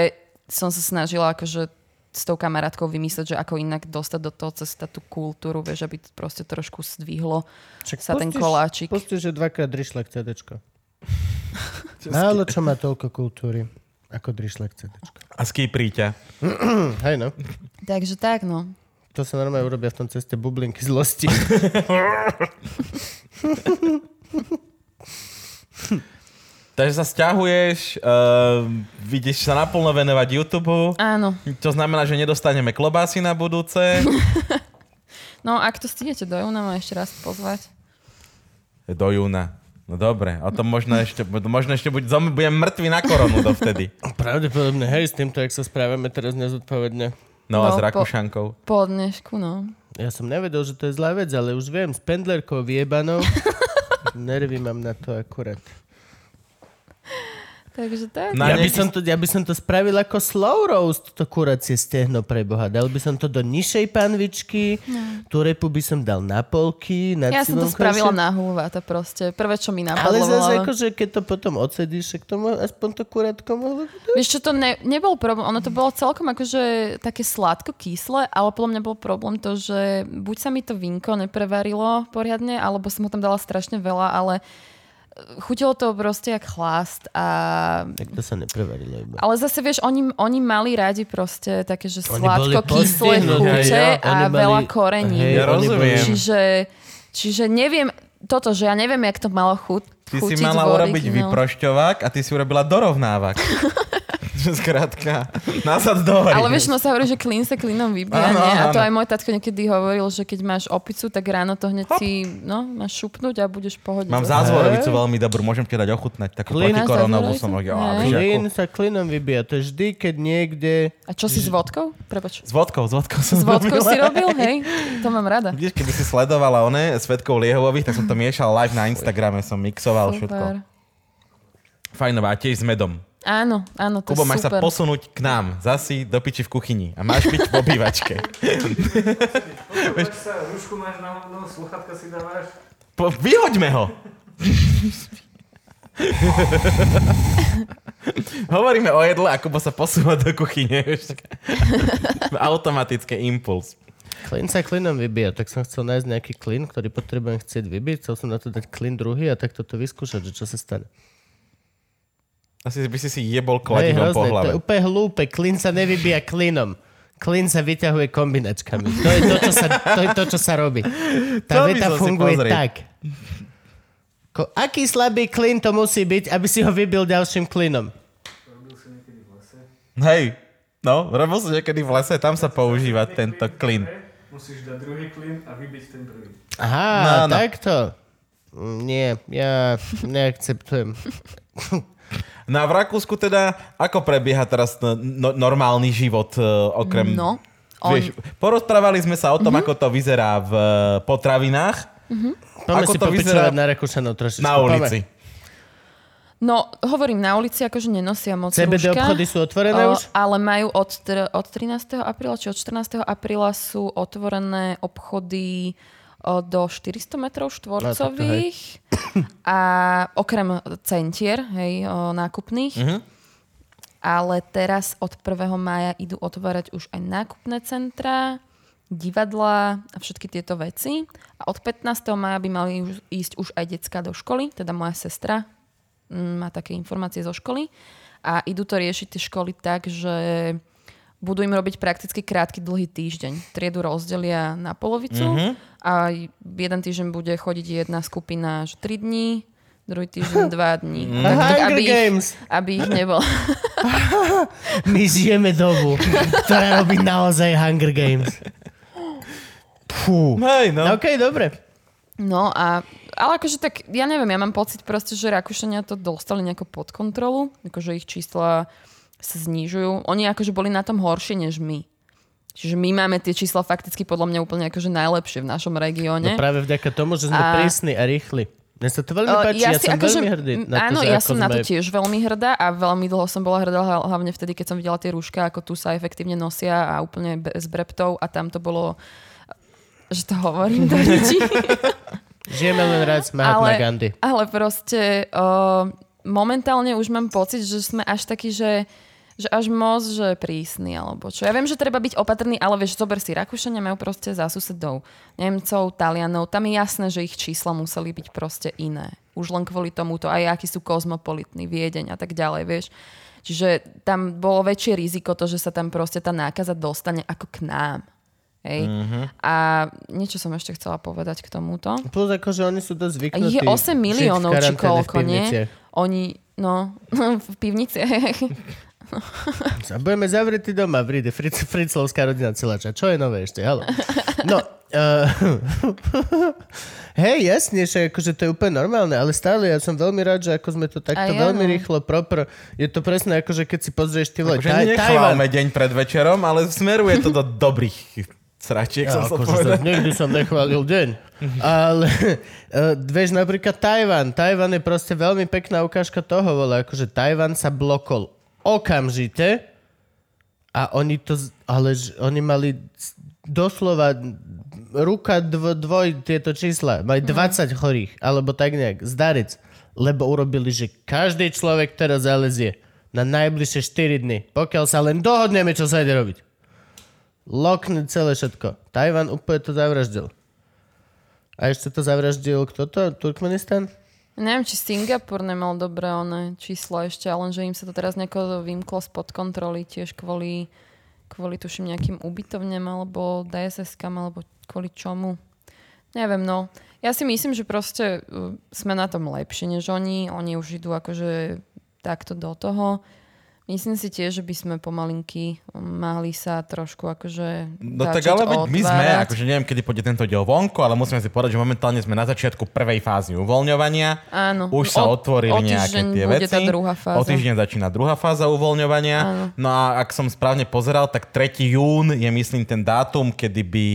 Speaker 3: som sa snažila akože s tou kamarátkou vymyslieť, že ako inak dostať do toho cez tú kultúru, vieš, aby to proste trošku zdvihlo sa ten koláčik.
Speaker 2: Pustíš, že dvakrát drišlek CDčko. Málo čo má toľko kultúry ako drišlek CDčko.
Speaker 4: A skýpríťa.
Speaker 2: Hej no.
Speaker 3: Takže tak, no.
Speaker 2: To sa normálne urobia v tom ceste bublinky zlosti.
Speaker 4: Takže sa stiahuješ, uh, vidíš sa naplno venovať YouTube.
Speaker 3: Áno.
Speaker 4: To znamená, že nedostaneme klobásy na budúce.
Speaker 3: No, ak to stihnete do júna, ma ešte raz pozvať.
Speaker 4: Do júna. No dobre, a to možno ešte, možno ešte buď, budem mŕtvý na koronu dovtedy.
Speaker 2: Pravdepodobne, hej, s týmto, jak sa správame teraz nezodpovedne.
Speaker 4: No, a
Speaker 3: No,
Speaker 4: s
Speaker 3: po-
Speaker 4: Rakúšankou.
Speaker 3: Po dnešku, no.
Speaker 2: Ja som nevedel, že to je zlá vec, ale už viem, s pendlerkou vyjebanou. Nervy mám na to akurát.
Speaker 3: Takže tak.
Speaker 4: Na
Speaker 2: ja, by som to, ja by som to spravil ako slow roast, to kuracie stehno pre Boha. Dal by som to do nižšej panvičky,
Speaker 3: No.
Speaker 2: tú repu by som dal na polky, na
Speaker 3: Ja som to
Speaker 2: civilkom
Speaker 3: spravila na hulváta proste. Prvé, čo mi
Speaker 2: Ale
Speaker 3: napadlo.
Speaker 2: zase,
Speaker 3: bolo-
Speaker 2: akože, keď to potom odsedíš, k tomu aspoň to kurátko mohlo...
Speaker 3: Vieš čo, to ne, nebol problém. Ono to bolo celkom akože také sladko-kyslé, ale podľa mňa bol problém to, že buď sa mi to vínko neprevarilo poriadne, alebo som ho tam dala strašne veľa, ale chutilo to proste jak chlast a...
Speaker 2: Tak to sa neprevarilo iba.
Speaker 3: Ale zase vieš, oni, oni mali radi proste také, že sladko-kyslé
Speaker 2: postihnutí,
Speaker 3: chute
Speaker 2: ja,
Speaker 3: a
Speaker 2: mali-
Speaker 3: veľa korení.
Speaker 2: hej,
Speaker 4: Ja rozumiem.
Speaker 3: Čiže, čiže neviem, toto, že ja neviem, jak to malo chut,
Speaker 4: Ty si mala urobiť
Speaker 3: originále.
Speaker 4: vyprošťovák a ty si urobila dorovnávak. Že Skrátka, nazad do hory.
Speaker 3: Ale vieš, no sa hovorí, že klin sa klinom vybíja,
Speaker 4: Áno,
Speaker 3: nie? A to
Speaker 4: áno.
Speaker 3: aj môj tatko niekedy hovoril, že keď máš opicu, tak ráno to hneď si, no, máš šupnúť a budeš v pohode.
Speaker 4: Mám zázvorovicu veľmi dobrú, môžem ti dať ochutnať. Takú
Speaker 2: Klin.
Speaker 4: protikoronovú som.
Speaker 2: Klin sa klinom vybíja. To je vždy, keď niekde...
Speaker 3: A čo si s vodkou? Prepač.
Speaker 4: S vodkou, s vodkou som
Speaker 3: S vodkou si robil, hej? To mám rada.
Speaker 4: Vidíš, keby si sledovala one Svetkov Liehovových, tak som to miešal live na Instagrame, som mixoval všetko.
Speaker 3: Super.
Speaker 4: Fajnová, a tiež s medom.
Speaker 3: Áno, áno, to
Speaker 4: Kubo, máš sa
Speaker 3: super.
Speaker 4: posunúť k nám. Zasi do piči v kuchyni. A máš byť v obývačke.
Speaker 5: Poď sa, rúšku máš na no, sluchatka si dávaš.
Speaker 4: Po, vyhoďme ho! Hovoríme o jedle a Kubo sa posúva do kuchyne. Automatické impuls.
Speaker 2: Klin sa klinom vybíja, tak som chcel nájsť nejaký klin, ktorý potrebujem chcieť vybiť. Chcel som na to dať klin druhý a tak toto vyskúšať, že čo sa stane.
Speaker 4: Asi by si si jebol kladivom po
Speaker 2: hrozné, to
Speaker 4: hlave.
Speaker 2: je úplne hlúpe. Klin sa nevybíja klinom. Klin sa vyťahuje kombinačkami. To je to, čo sa, to, je to, čo sa robí. Tá
Speaker 4: by
Speaker 2: veta
Speaker 4: si
Speaker 2: funguje tak. Ko, aký slabý klin to musí byť, aby si ho vybil ďalším klinom?
Speaker 5: Robil si niekedy v lese.
Speaker 4: Hej, no, robil som niekedy v lese, tam sa používa tento klin.
Speaker 5: Musíš dať druhý klin a vybiť ten prvý.
Speaker 2: Aha,
Speaker 4: No, no.
Speaker 2: takto. Mm, Nie, ja neakceptujem.
Speaker 4: No a v Rakúsku teda, ako prebieha teraz no, no, normálny život, uh, okrem...
Speaker 3: No, on-
Speaker 4: Vieš, porozprávali sme sa o tom, ako to vyzerá v uh, potravinách
Speaker 2: Poďme
Speaker 4: Ako
Speaker 2: si
Speaker 4: to vyzerá
Speaker 2: na Rakúšanov trošičku.
Speaker 4: na ulici.
Speaker 3: No, hovorím, na ulici akože nenosia moc
Speaker 2: CBD
Speaker 3: rúška.
Speaker 2: obchody sú otvorené
Speaker 3: O,
Speaker 2: už?
Speaker 3: Ale majú od, tr- od 13. apríla, či od 14. apríla sú otvorené obchody do 400 metrov štvorcových a okrem centier, hej, nákupných.
Speaker 4: Mhm.
Speaker 3: Ale teraz od 1. mája idú otvárať už aj nákupné centrá, divadlá a všetky tieto veci. A od 15. mája by mali už ísť už aj decka do školy, teda moja sestra mm, má také informácie zo školy. A idú to riešiť tie školy tak, že budú im robiť prakticky krátky dlhý týždeň. Triedu rozdelia na polovicu
Speaker 4: Mhm.
Speaker 3: a jeden týždeň bude chodiť jedna skupina až 3 dní, druhý týždeň 2 dní.
Speaker 4: Mhm.
Speaker 3: Tak, tak, aby, ich,
Speaker 2: Games.
Speaker 3: aby ich nebolo.
Speaker 2: My žijeme dobu, ktorá robí naozaj Hunger Games. Fú.
Speaker 4: Hej, no.
Speaker 2: OK, dobre.
Speaker 3: No a, ale akože tak, ja neviem, ja mám pocit proste, že Rakúšania to dostali nejako pod kontrolu, akože ich čísla sa znižujú. Oni akože boli na tom horšie než my. Čiže my máme tie čísla fakticky podľa mňa úplne akože najlepšie v našom regióne.
Speaker 2: No práve vďaka tomu, že sme
Speaker 3: A-
Speaker 2: prísni a rýchli. Mne sa to veľmi páči, ja, som
Speaker 3: akože-
Speaker 2: veľmi hrdý na to,
Speaker 3: Áno, ja som na to
Speaker 2: sme...
Speaker 3: tiež veľmi hrdá a veľmi dlho som bola hrdá, hla- hlavne vtedy, keď som videla tie rúška, ako tu sa efektívne nosia a úplne bez breptov a tam to bolo že to hovorím do rečí.
Speaker 2: Žijeme len raz Mahatma
Speaker 3: ale,
Speaker 2: Gandhi.
Speaker 3: ale proste uh, momentálne už mám pocit, že sme až takí, že že až moc, že prísny, alebo čo. Ja viem, že treba byť opatrný, ale vieš, zober si, Rakúšania majú proste za susedov Nemcov, Talianov, tam je jasné, že ich čísla museli byť proste iné. Už len kvôli tomuto, aj akí sú kozmopolitní, Viedeň a tak ďalej, vieš. Čiže tam bolo väčšie riziko to, že sa tam proste tá nákaza dostane ako k nám. Hej. Mm-hmm. A niečo som ešte chcela povedať k tomuto.
Speaker 2: Plus akože oni sú dosť zvyknutí.
Speaker 3: je 8 miliónov, či koľko, nie? Oni, no, v pivnici.
Speaker 2: Budeme zavretí doma v Ride. Fric, Friclovská rodina celáča. Čo je nové ešte? Halo. No, uh, hej, jasne, že akože to je úplne normálne, ale stále ja som veľmi rád, že ako sme to takto
Speaker 3: A ja,
Speaker 2: veľmi
Speaker 3: no.
Speaker 2: rýchlo, proper. Je to presne ako, že keď si pozrieš ty vole,
Speaker 4: Akože
Speaker 2: Taj-
Speaker 4: deň pred večerom, ale smeruje to do dobrých sračiek,
Speaker 2: Ja,
Speaker 4: som sa
Speaker 2: akože
Speaker 4: povedal.
Speaker 2: sa, nikdy som nechválil deň. Ale uh, vieš, napríklad Tajvan. Tajvan je proste veľmi pekná ukážka toho, vole, akože Tajvan sa blokol okamžite a oni to, ale oni mali doslova ruka dv, dvoj tieto čísla. Mali 20 chorých, alebo tak nejak, zdarec. Lebo urobili, že každý človek teraz zalezie na najbližšie 4 dny. Pokiaľ sa len dohodneme, čo sa ide robiť. Lokne celé všetko. Tajvan úplne to zavraždil. A ešte to zavraždil kto to? Turkmenistan?
Speaker 3: Neviem, či Singapur nemal dobré one číslo ešte, ale že im sa to teraz nejako vymklo spod kontroly tiež kvôli, kvôli tuším nejakým ubytovnem alebo DSS-kam alebo kvôli čomu. Neviem, no. Ja si myslím, že proste uh, sme na tom lepšie než oni. Oni už idú akože takto do toho. Myslím si tiež, že by sme pomalinky mali sa trošku akože
Speaker 4: No tak ale veď my sme, akože neviem, kedy pôjde tento diel vonku, ale musíme si povedať, že momentálne sme na začiatku prvej fázy uvoľňovania.
Speaker 3: Áno.
Speaker 4: Už sa
Speaker 3: O-
Speaker 4: otvorili
Speaker 3: o
Speaker 4: nejaké tie
Speaker 3: bude
Speaker 4: veci.
Speaker 3: tá druhá fáza.
Speaker 4: O týždeň začína druhá fáza uvoľňovania.
Speaker 3: Áno.
Speaker 4: No a ak som správne pozeral, tak 3. jún je myslím ten dátum, kedy by,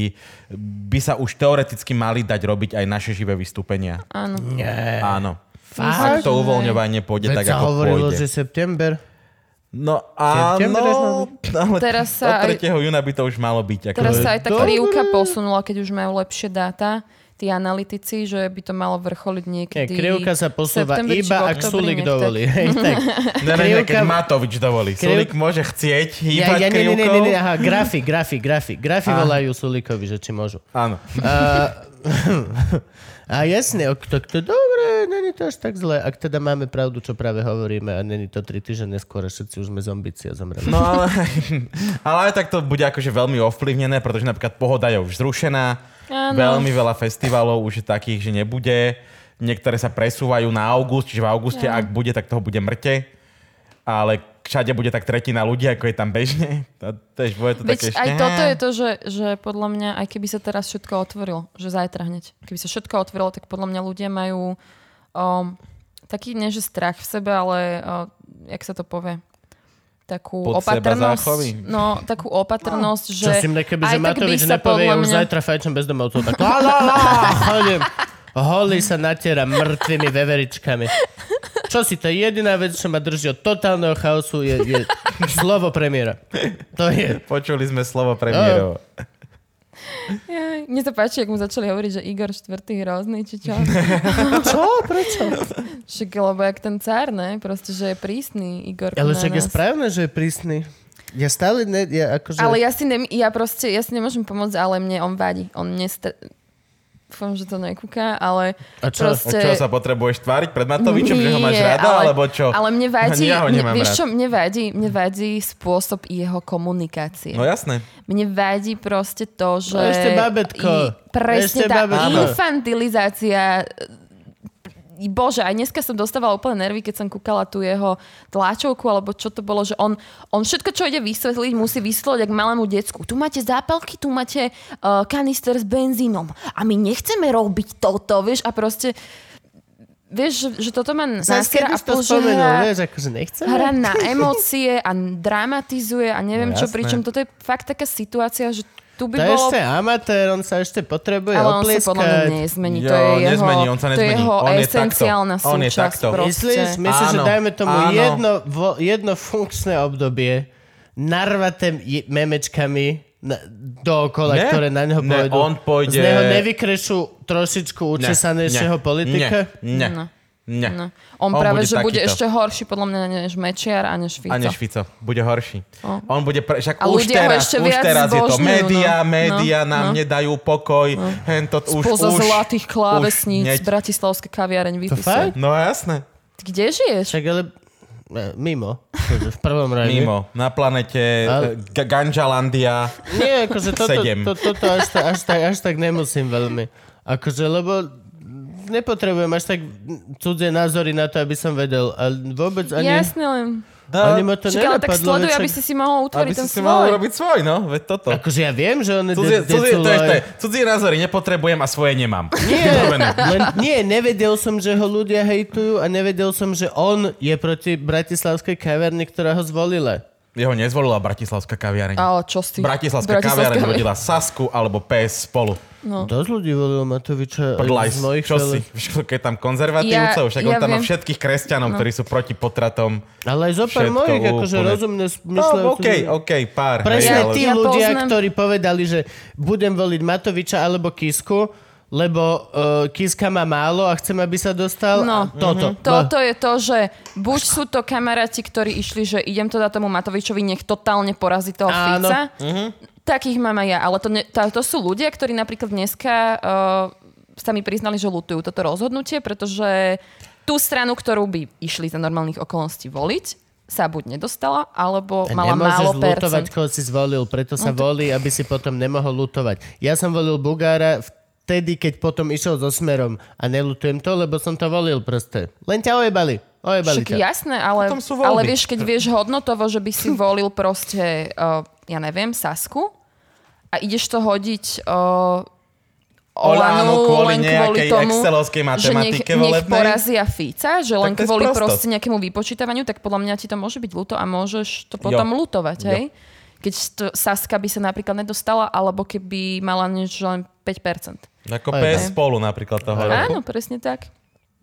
Speaker 4: by sa už teoreticky mali dať robiť aj naše živé vystúpenia.
Speaker 3: Áno.
Speaker 2: Nie.
Speaker 4: Áno.
Speaker 2: Fakt?
Speaker 4: Ak to uvoľňovanie pôjde
Speaker 2: Veď
Speaker 4: tak,
Speaker 2: sa
Speaker 4: ako
Speaker 2: hovorilo,
Speaker 4: pôjde.
Speaker 2: že september.
Speaker 4: No áno, ale
Speaker 3: Teraz sa
Speaker 4: od
Speaker 3: aj-
Speaker 4: 3. júna by to už malo byť. Ako
Speaker 3: Teraz sa aj tá krivka posunula, keď už majú lepšie dáta, tí analytici, že by to malo vrcholiť
Speaker 2: Nie,
Speaker 3: niekedy...
Speaker 2: krivka sa posúva iba, ak Sulik dovolí. Hej, tak.
Speaker 4: Ne, ne, ne, keď Matovič dovolí.
Speaker 2: Kriv-
Speaker 4: Sulik môže chcieť
Speaker 2: Ja,
Speaker 4: hýbať
Speaker 2: ja, nie, nie, nie,
Speaker 4: krivkou.
Speaker 2: nie, nie, aha, grafi, grafi, grafi. Grafi
Speaker 4: Aha.
Speaker 2: volajú Sulikovi, že či môžu.
Speaker 4: Áno.
Speaker 2: A, a jasne, ok, to, to dobre, není to až tak zle. Ak teda máme pravdu, čo práve hovoríme a není to tri týždne neskôr a všetci už sme zombici a zomreli.
Speaker 4: No ale, ale aj tak to bude akože veľmi ovplyvnené, pretože napríklad pohoda je už zrušená.
Speaker 3: Áno.
Speaker 4: Veľmi veľa festivalov už je takých, že nebude. niektoré sa presúvajú na august, čiže v auguste,
Speaker 3: Ja.
Speaker 4: ak bude, tak toho bude mŕte. Ale všade bude tak tretina ľudí, ako je tam bežne. To, tež bude to také
Speaker 3: Veď aj toto je to, že, že podľa mňa, aj keby sa teraz všetko otvorilo, že zajtra hneď, keby sa všetko otvorilo, tak podľa mňa ľudia majú um, taký, nie že strach v sebe, ale uh, jak sa to povie, takú
Speaker 4: Pod
Speaker 3: opatrnosť. No, takú opatrnosť, že
Speaker 2: Čo si mne, keby, že Matovič nepovie, ja
Speaker 3: podľa
Speaker 2: už
Speaker 3: mňa...
Speaker 2: zajtra fajčem bezdomovcov, tak la, la, la, chodím. Holý sa natiera mŕtvými veveričkami. Čo si, to je jediná vec, čo ma drží od totálneho chaosu, je, je slovo premiéra. To je.
Speaker 4: Počuli sme slovo premiérov.
Speaker 3: Jaj, Mne sa páči, ak mu začali hovoriť, že Igor štvrtý hrozný, či čo.
Speaker 2: Čo? Prečo?
Speaker 3: Však, lebo jak ten cár, ne? Proste, že je prísny Igor
Speaker 2: Ale však je správne, že je prísny. Ja stále ne, ja akože...
Speaker 3: Ale ja si, ne, ja proste, ja si nemôžem pomôcť, ale mne on vadí. On mne... St- Dúfam, že to nekúka, ale
Speaker 2: A čo?
Speaker 3: Proste...
Speaker 4: čo sa potrebuješ tváriť pred Matovičom, že ho máš rada,
Speaker 3: ale,
Speaker 4: alebo čo?
Speaker 3: Ale mne vadí,
Speaker 4: Ja ho
Speaker 3: mne,
Speaker 4: nemám
Speaker 3: vieš
Speaker 4: rád.
Speaker 3: čo, mne vadí, mne vadí spôsob jeho komunikácie.
Speaker 4: No jasné.
Speaker 3: Mne vadí proste to, že...
Speaker 2: No ešte babetko.
Speaker 3: I, presne
Speaker 2: Ešte
Speaker 3: tá
Speaker 2: babetko.
Speaker 3: infantilizácia Bože, aj dneska som dostávala úplne nervy, keď som kúkala tu jeho tlačovku, alebo čo to bolo, že on, on všetko, čo ide vysvetliť, musí vysvetliť k malému decku. Tu máte zápalky, tu máte uh, kanister s benzínom a my nechceme robiť toto, vieš, a proste vieš, že, že toto má
Speaker 2: keď
Speaker 3: a že
Speaker 2: spomenul, vieš, akože nechceme.
Speaker 3: hra na emócie a dramatizuje a neviem
Speaker 4: No
Speaker 3: čo,
Speaker 4: jasné.
Speaker 3: pričom toto je fakt taká situácia, že tu by
Speaker 2: To je
Speaker 3: bolo...
Speaker 2: ešte amatér, on sa ešte potrebuje
Speaker 3: Ale on sa podľa mňa nezmení.
Speaker 4: Jo,
Speaker 3: to je jeho,
Speaker 4: nezmení, on sa
Speaker 3: To je
Speaker 4: nezmení.
Speaker 3: jeho
Speaker 4: On je takto.
Speaker 3: esenciálna
Speaker 4: On je
Speaker 3: súčasť
Speaker 4: takto.
Speaker 3: proste.
Speaker 2: Myslíš, myslíš že dajme tomu
Speaker 4: áno.
Speaker 2: jedno, vo, jedno funkčné obdobie narvaté memečkami na, dookola,
Speaker 4: Ne,
Speaker 2: ktoré na neho
Speaker 4: ne, on pôjde-
Speaker 2: Z neho nevykrešu trošičku učesanejšieho politika?
Speaker 4: Nie, nie,
Speaker 3: No.
Speaker 4: Nie.
Speaker 3: No. On,
Speaker 4: On
Speaker 3: práve,
Speaker 4: bude
Speaker 3: že bude
Speaker 4: takýto.
Speaker 3: ešte horší podľa mňa než Mečiar a než Fico.
Speaker 4: A než Fico. Bude horší.
Speaker 3: O.
Speaker 4: On bude... Pre... Však
Speaker 3: A
Speaker 4: už teraz,
Speaker 3: ešte
Speaker 4: už teraz je to
Speaker 3: zbožňujú,
Speaker 4: média,
Speaker 3: no.
Speaker 4: média
Speaker 3: No,
Speaker 4: nám
Speaker 3: no.
Speaker 4: nedajú pokoj. Hento, už,
Speaker 3: Spoza
Speaker 4: už,
Speaker 3: zlatých klávesníc,
Speaker 4: hneď.
Speaker 3: Bratislavské kaviareň vypisuje.
Speaker 4: No jasné.
Speaker 3: Ty Kde žiješ?
Speaker 2: Však ale ne, mimo. Akože v prvom rade.
Speaker 4: Mimo. Na planete
Speaker 2: Ale-
Speaker 4: Ale... Ganžalandia.
Speaker 2: Nie, akože toto,
Speaker 4: Sedem.
Speaker 2: to, toto až, až, tak, až tak nemusím veľmi. Akože, lebo nepotrebujem až tak cudzie názory na to, aby som vedel. A vôbec ani,
Speaker 3: Jasne, len...
Speaker 2: ani ma to
Speaker 3: Však ale tak sleduj,
Speaker 2: veď
Speaker 3: aby
Speaker 2: však-
Speaker 3: si si mohol utvoriť
Speaker 4: Aby
Speaker 3: ten
Speaker 4: si si mohol robiť svoj, no. Veď toto.
Speaker 2: Akože ja viem, že on je
Speaker 4: Cudzie,
Speaker 2: de-
Speaker 4: cudzie, to je, to je, cudzie názory nepotrebujem a svoje nemám.
Speaker 2: Nie, len, nie, nevedel som, že ho ľudia hejtujú a nevedel som, že on je proti bratislavskej kaverny, ktorá ho zvolila.
Speaker 4: Jeho nezvolila Bratislavská kaviareň.
Speaker 3: Ale čo si?
Speaker 4: Bratislavská kaviareň volila Sasku alebo PS spolu.
Speaker 3: No.
Speaker 2: Dosť ľudí volilo Matoviča aj
Speaker 4: Podľaj,
Speaker 2: z mojich
Speaker 4: čo si? Keď tam konzervatívcov,
Speaker 3: Ja-
Speaker 4: však on
Speaker 3: ja
Speaker 4: tam má všetkých kresťanov, ktorí sú proti potratom.
Speaker 2: Ale aj zo pár
Speaker 4: Všetko
Speaker 2: mojich, akože
Speaker 4: úplne.
Speaker 2: rozumne
Speaker 4: No,
Speaker 2: myšľajúci
Speaker 4: OK,
Speaker 2: ľudia.
Speaker 4: OK, pár.
Speaker 2: Presne
Speaker 4: hej, ale...
Speaker 2: tí
Speaker 3: Ja
Speaker 2: ľudia,
Speaker 3: poznám-
Speaker 2: ktorí povedali, že budem voliť Matoviča alebo Kisku, lebo uh, Kiska má málo a chcem, aby sa dostal.
Speaker 3: No.
Speaker 2: A toto.
Speaker 3: Toto je to, že buď sú to kamaráti, ktorí išli, že idem to dať tomu Matovičovi, nech totálne porazí toho
Speaker 2: Áno.
Speaker 3: Fica. Takých mám aj ja, ale to, ne, to, to sú ľudia, ktorí napríklad dneska uh, sa mi priznali, že lutujú toto rozhodnutie, pretože tú stranu, ktorú by išli za normálnych okolností voliť, sa buď nedostala, alebo
Speaker 2: A
Speaker 3: mala
Speaker 2: nemôžeš
Speaker 3: málo
Speaker 2: lutovať,
Speaker 3: percent.
Speaker 2: koho si zvolil, preto sa
Speaker 3: No
Speaker 2: volí, aby si potom nemohol lutovať. Ja som volil Bugára vtedy, keď potom išiel so smerom a nelutujem to, lebo som to volil proste. Len ťa ojebali. Ojebali
Speaker 3: Však
Speaker 2: ťa.
Speaker 3: jasné, ale, ale vieš, keď vieš hodnotovo, že by si volil proste, uh, ja neviem, Sasku a ideš to hodiť uh, Olanu
Speaker 4: kvôli
Speaker 3: len kvôli tomu,
Speaker 4: excelovskej
Speaker 3: že nech,
Speaker 4: matematike
Speaker 3: nech porazia Fica, že len kvôli proste nejakému vypočítavaniu, tak podľa mňa ti to môže byť ľúto a môžeš to potom lutovať, hej? Keď to, Saska by sa napríklad nedostala, alebo keby mala niečo len 5%.
Speaker 4: Ako
Speaker 2: Aj,
Speaker 4: PS spolu napríklad toho roku.
Speaker 3: Áno, presne tak.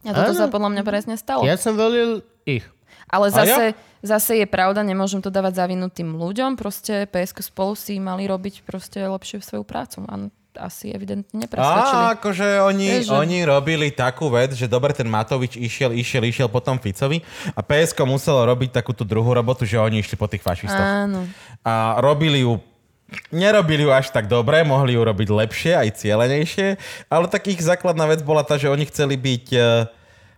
Speaker 3: A toto
Speaker 2: Áno.
Speaker 3: sa podľa mňa presne stalo.
Speaker 2: Ja som volil ich.
Speaker 3: Ale zase, zase je pravda, nemôžem to dávať za vinu tým ľuďom. Proste PSK spolu si mali robiť proste lepšie svoju prácu. A asi evidentne nepresvedčili.
Speaker 4: Á, akože oni,
Speaker 3: Vieš, že-
Speaker 4: oni robili takú vec, že dobre, ten Matovič išiel, išiel, išiel potom Ficovi a PSK muselo robiť takú tú druhú robotu, že oni išli po tých fašistoch.
Speaker 3: Áno.
Speaker 4: A robili ju Nerobili ju až tak dobre, mohli ju robiť lepšie, aj cielenejšie, ale tak ich základná vec bola tá, že oni chceli byť e,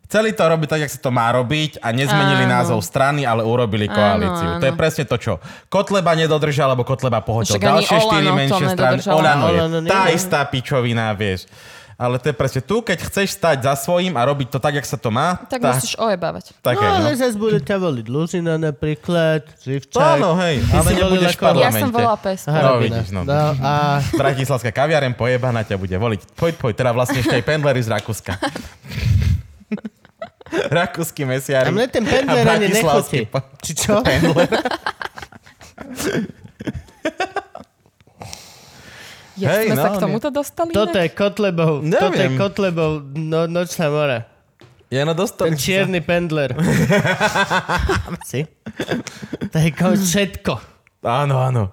Speaker 4: Chceli to robiť tak, jak sa to má robiť a nezmenili
Speaker 3: Áno.
Speaker 4: názov strany, ale urobili koalíciu.
Speaker 3: Áno,
Speaker 4: To je
Speaker 3: áno.
Speaker 4: presne to, čo Kotleba nedodržal, alebo Kotleba pohodil.
Speaker 3: Však ani
Speaker 4: Ďalšie štyri
Speaker 3: to
Speaker 4: menšie strany.
Speaker 3: nedodržalo.
Speaker 4: Olano je
Speaker 2: Olano nie,
Speaker 4: tá istá pičovina, vieš. Ale to je presne tu, keď chceš stať za svojím a robiť to tak, jak sa to má,
Speaker 3: Tak musíš ojebávať.
Speaker 4: také,
Speaker 2: No, ale
Speaker 4: no.
Speaker 2: zase bude ťa voliť Luzina napríklad, Živčák.
Speaker 4: Áno, hej,
Speaker 2: Ty
Speaker 4: ale nebudeš v
Speaker 2: koho?
Speaker 3: Ja
Speaker 4: parlamente.
Speaker 3: som volala PSP.
Speaker 4: No, vidíš, no.
Speaker 2: no a
Speaker 4: Bratislavská kaviareň pojebaná ťa bude voliť. Poď, poď, teda vlastne ešte aj pendlery z Rakúska. Rakúsky mesiari.
Speaker 2: a mne ten pendler ani nechutí.
Speaker 4: po-
Speaker 2: Či čo?
Speaker 3: Jak
Speaker 4: Hej,
Speaker 3: sme
Speaker 4: no,
Speaker 3: sa k
Speaker 4: nie.
Speaker 3: tomuto dostali?
Speaker 2: Toto je? Kotlebov, toto je
Speaker 4: Neviem.
Speaker 2: Kotlebov no, nočná mora.
Speaker 4: Ja no dostali
Speaker 2: Ten čierny pendler. si? To je ko- všetko.
Speaker 4: Áno, áno.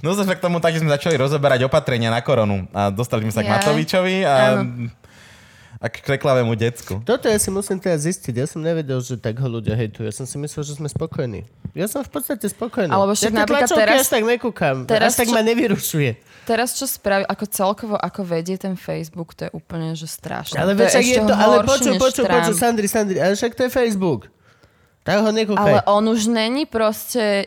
Speaker 4: No sa k tomu tak, že sme začali rozoberať opatrenia na koronu a dostali sme sa k. Matovičovi a,
Speaker 3: Áno.
Speaker 4: A k kreklavému decku.
Speaker 2: Toto ja si musím teraz zistiť. Ja som nevedel, že tak ho ľudia hejtujú. Ja som si myslel, že sme spokojní. Ja som v podstate spokojný.
Speaker 3: Alebo však
Speaker 2: ja
Speaker 3: napríklad
Speaker 2: tlačovky
Speaker 3: teraz-
Speaker 2: až tak nekúkam.
Speaker 3: teraz
Speaker 2: až tak
Speaker 3: čo-
Speaker 2: ma nevyrušuje.
Speaker 3: Teraz čo spraví, ako celkovo, ako vedie ten Facebook, to je úplne, že strašné.
Speaker 2: Ale
Speaker 3: to je
Speaker 2: je to, ale počuj, počuj, počuj, Sandri, Sandri, ale však to je Facebook. Tak ho nekúkaj.
Speaker 3: Ale on už není proste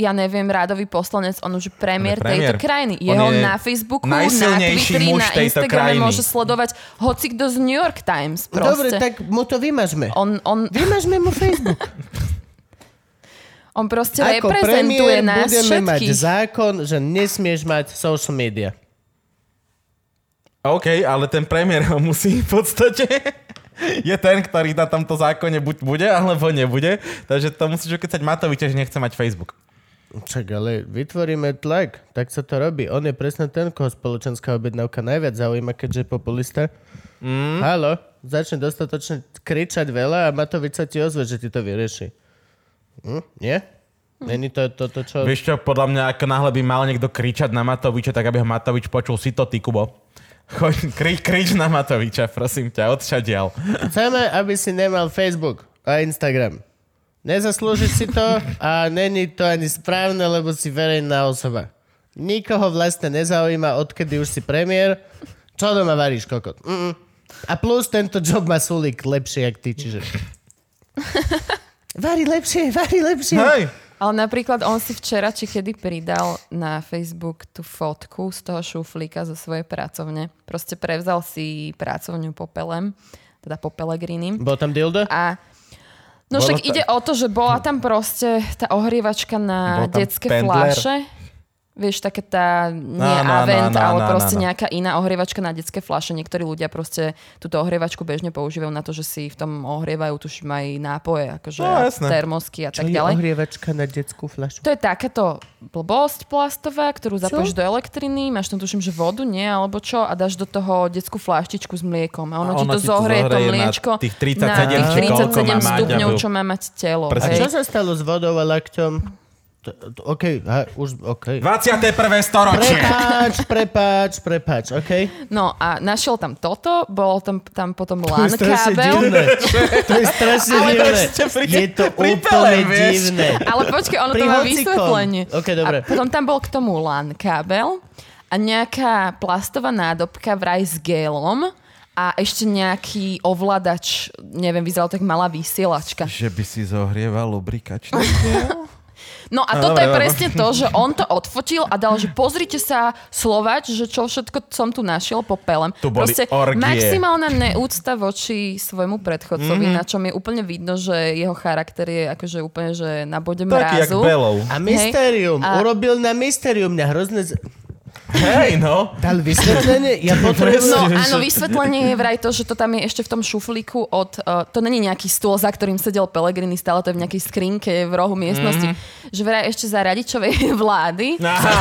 Speaker 3: ja neviem, rádový poslanec, on už premiér,
Speaker 4: On je premiér.
Speaker 3: tejto krajiny.
Speaker 4: On
Speaker 3: Jeho
Speaker 4: je
Speaker 3: na Facebooku, na Twitteri, na Instagrame
Speaker 4: krajiny.
Speaker 3: môže sledovať hoci kto z New York Times. Proste.
Speaker 2: Dobre, tak mu to vymažme.
Speaker 3: On, on,
Speaker 2: Vymažme mu Facebook.
Speaker 3: on proste
Speaker 2: Ako
Speaker 3: reprezentuje nás
Speaker 2: budeme mať
Speaker 3: všetkých.
Speaker 2: zákon, že nesmieš mať social media.
Speaker 4: OK, ale ten premiér ho musí v podstate... je ten, ktorý na tomto zákone buď bude, alebo nebude. Takže to musíš ukecať Matoviča, že nechce mať Facebook.
Speaker 2: Čak, ale vytvoríme tlak, tak sa to robí. On je presne ten, koho spoločenská objednávka najviac zaujíma, keďže je populista. Mm. Halo, začne dostatočne kričať veľa a Matovič sa ti ozve, že ti to vyrieši. Hm? Nie? Není to toto, čo...
Speaker 4: Vieš čo, podľa mňa, ako náhle by mal niekto kričať na Matoviča, tak aby ho Matovič počul si to, ty Kubo. Choď, kri, krič na Matoviča, prosím ťa, odšadial.
Speaker 2: Chceme, aby si nemal Facebook a Instagram. Nezaslúžiš si to a není to ani správne, lebo si verejná osoba. Nikoho vlastne nezaujíma, odkedy už si premiér. Čo doma varíš, kokot? Mm-mm. A plus tento job má Sulik lepšie, jak ty, čiže... Varí lepšie, varí lepšie.
Speaker 4: Hej,
Speaker 3: Ale napríklad on si včera, či kedy pridal na Facebook tú fotku z toho šuflíka zo svojej pracovne. Proste prevzal si pracovňu popelem, teda popelegriny.
Speaker 2: Bol tam dildo?
Speaker 3: A No však ide o to, že bola tam proste tá ohrievačka na detské
Speaker 4: pendler.
Speaker 3: fláše. Vieš, také tá, nie
Speaker 4: áno,
Speaker 3: Avent,
Speaker 4: áno,
Speaker 3: ale
Speaker 4: áno,
Speaker 3: proste
Speaker 4: áno.
Speaker 3: nejaká iná ohrievačka na detské fľaše. Niektorí ľudia proste túto ohrievačku bežne používajú na to, že si v tom ohrievajú tuším aj nápoje, akože
Speaker 4: No, jasné.
Speaker 3: termosky a
Speaker 2: Čo
Speaker 3: tak
Speaker 2: je
Speaker 3: ďalej.
Speaker 2: ohrievačka na detskú fľašu?
Speaker 3: To je takáto blbosť plastová, ktorú zapojíš do elektriny, máš tam tuším, že vodu, nie, alebo čo, a dáš do toho detskú fláštičku s mliekom. A ono,
Speaker 4: A
Speaker 3: ti
Speaker 4: ono
Speaker 3: to
Speaker 4: ti to
Speaker 3: zohreje to
Speaker 4: zohreje na
Speaker 3: mliečko
Speaker 4: tých 37
Speaker 3: na tých
Speaker 2: či koľko
Speaker 3: 37
Speaker 4: má mať,
Speaker 3: stupňov, čo má mať telo.
Speaker 2: A čo sa stalo s vodou a lakťom? To- to- OK, ha, už, OK.
Speaker 4: 21. storočie.
Speaker 2: Prepáč, prepáč, prepáč, OK?
Speaker 3: No a našiel tam toto, bol tam, tam potom
Speaker 2: To
Speaker 3: LAN
Speaker 2: je strašne
Speaker 3: kábel.
Speaker 2: divné. To je strašne divné. Je to úplne divné.
Speaker 3: Ale počkaj, ono
Speaker 2: Pri
Speaker 3: to má vysvetlenie.
Speaker 2: OK, dobre.
Speaker 3: A potom tam bol k tomu LAN kábel a nejaká plastová nádobka vraj s gélom a ešte nejaký ovládač, neviem, vyzeral tak malá vysielačka.
Speaker 4: Že by si zohrieval lubrikačný.
Speaker 3: No a
Speaker 4: No,
Speaker 3: toto
Speaker 4: dobre,
Speaker 3: je
Speaker 4: dobre.
Speaker 3: presne to, že on to odfotil a dal, že pozrite sa Slovač, že čo všetko som tu našiel popelem.
Speaker 4: Tu boli
Speaker 3: Proste
Speaker 4: orgie.
Speaker 3: maximálna neúcta voči svojmu predchodcovi, mm-hmm. na čom je úplne vidno, že jeho charakter je akože úplne že na bode
Speaker 4: Taký jak
Speaker 3: mrazu.
Speaker 4: Belov.
Speaker 2: A Mysterium.
Speaker 3: A-
Speaker 2: Urobil na Mysterium. Mňa hrozne... Z...
Speaker 4: Hej, no.
Speaker 2: Dal vysvetlenie? Ja potrebujem...
Speaker 3: No áno, vysvetlenie je vraj to, že to tam je ešte v tom šuflíku od... Uh, to není nejaký stôl, za ktorým sedel Pelegrini, stále to je v nejakej skrinke v rohu miestnosti. Mm-hmm. Že vraj ešte za radičovej vlády
Speaker 4: Aha.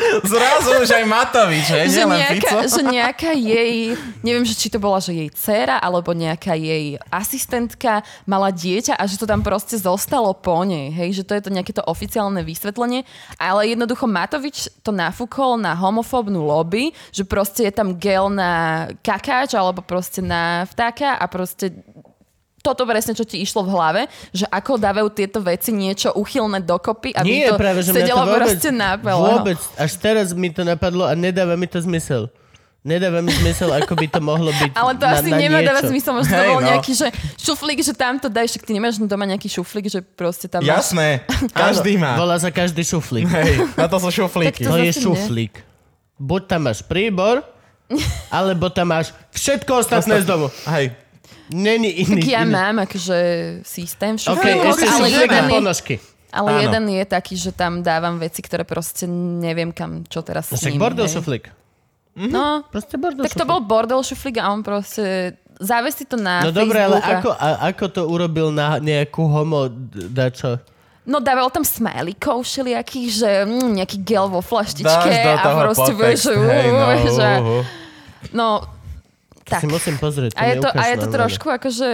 Speaker 4: Zrazu už aj Matovič, hej,
Speaker 3: že nejaká,
Speaker 4: Fico.
Speaker 3: že nejaká jej, neviem, že či to bola, že jej dcéra, alebo nejaká jej asistentka mala dieťa a že to tam proste zostalo po nej, hej, že to je to nejaké to oficiálne vysvetlenie, ale jednoducho Matovič to nafúkol na homofóbnu lobby, že proste je tam gel na kakáč, alebo proste na vtáka a proste toto presne, čo ti išlo v hlave, že ako dávajú tieto veci niečo uchylné dokopy, aby
Speaker 2: Nie,
Speaker 3: to
Speaker 2: práve, že mňa to
Speaker 3: sedelo
Speaker 2: vôbec,
Speaker 3: proste na pele.
Speaker 2: vôbec, až teraz mi to napadlo a nedáva mi to zmysel. Nedáva mi zmysel, ako by to mohlo byť
Speaker 3: Ale to
Speaker 2: na,
Speaker 3: asi
Speaker 2: na
Speaker 3: nemá
Speaker 2: niečo.
Speaker 3: dávať zmysel, možno to bol
Speaker 4: no.
Speaker 3: nejaký, že šuflík, že tam to daj, však ty nemáš doma nejaký šuflík, že proste tam máš...
Speaker 4: Jasné, každý má.
Speaker 2: Volá sa každý šuflík.
Speaker 4: Hej, na to sú šuflíky.
Speaker 3: Tak
Speaker 2: To je
Speaker 3: zase nie.
Speaker 2: šuflík. Buď tam máš príbor, alebo tam máš všetko ostatné z domu.
Speaker 4: Hej,
Speaker 2: Není
Speaker 3: Tak
Speaker 2: iný.
Speaker 3: ja
Speaker 2: iný.
Speaker 3: mám akože systém v
Speaker 2: OK,
Speaker 3: šuflíkoch,
Speaker 2: ešte
Speaker 3: ale,
Speaker 2: šuflík
Speaker 3: jeden
Speaker 2: ponožky.
Speaker 3: ale
Speaker 4: Áno.
Speaker 3: jeden je taký, že tam dávam veci, ktoré proste neviem kam, čo teraz s nimi.
Speaker 2: bordel
Speaker 3: hej.
Speaker 2: Šuflík.
Speaker 3: No,
Speaker 2: Proste bordel
Speaker 3: tak to
Speaker 2: šuflík.
Speaker 3: bol bordel šuflík a on proste závesí to na
Speaker 2: No dobre, ale ako, a, ako to urobil na nejakú homo dačo?
Speaker 3: No dával tam smajlíkov všelijakých, že mm, nejaký gel vo flaštičke
Speaker 4: dáš do
Speaker 3: a
Speaker 4: toho
Speaker 3: proste vieš,
Speaker 4: podtext,
Speaker 3: že,
Speaker 4: hej, no,
Speaker 3: že, no, tak.
Speaker 2: Si musím pozrieť.
Speaker 3: A je to, a je to trošku akože,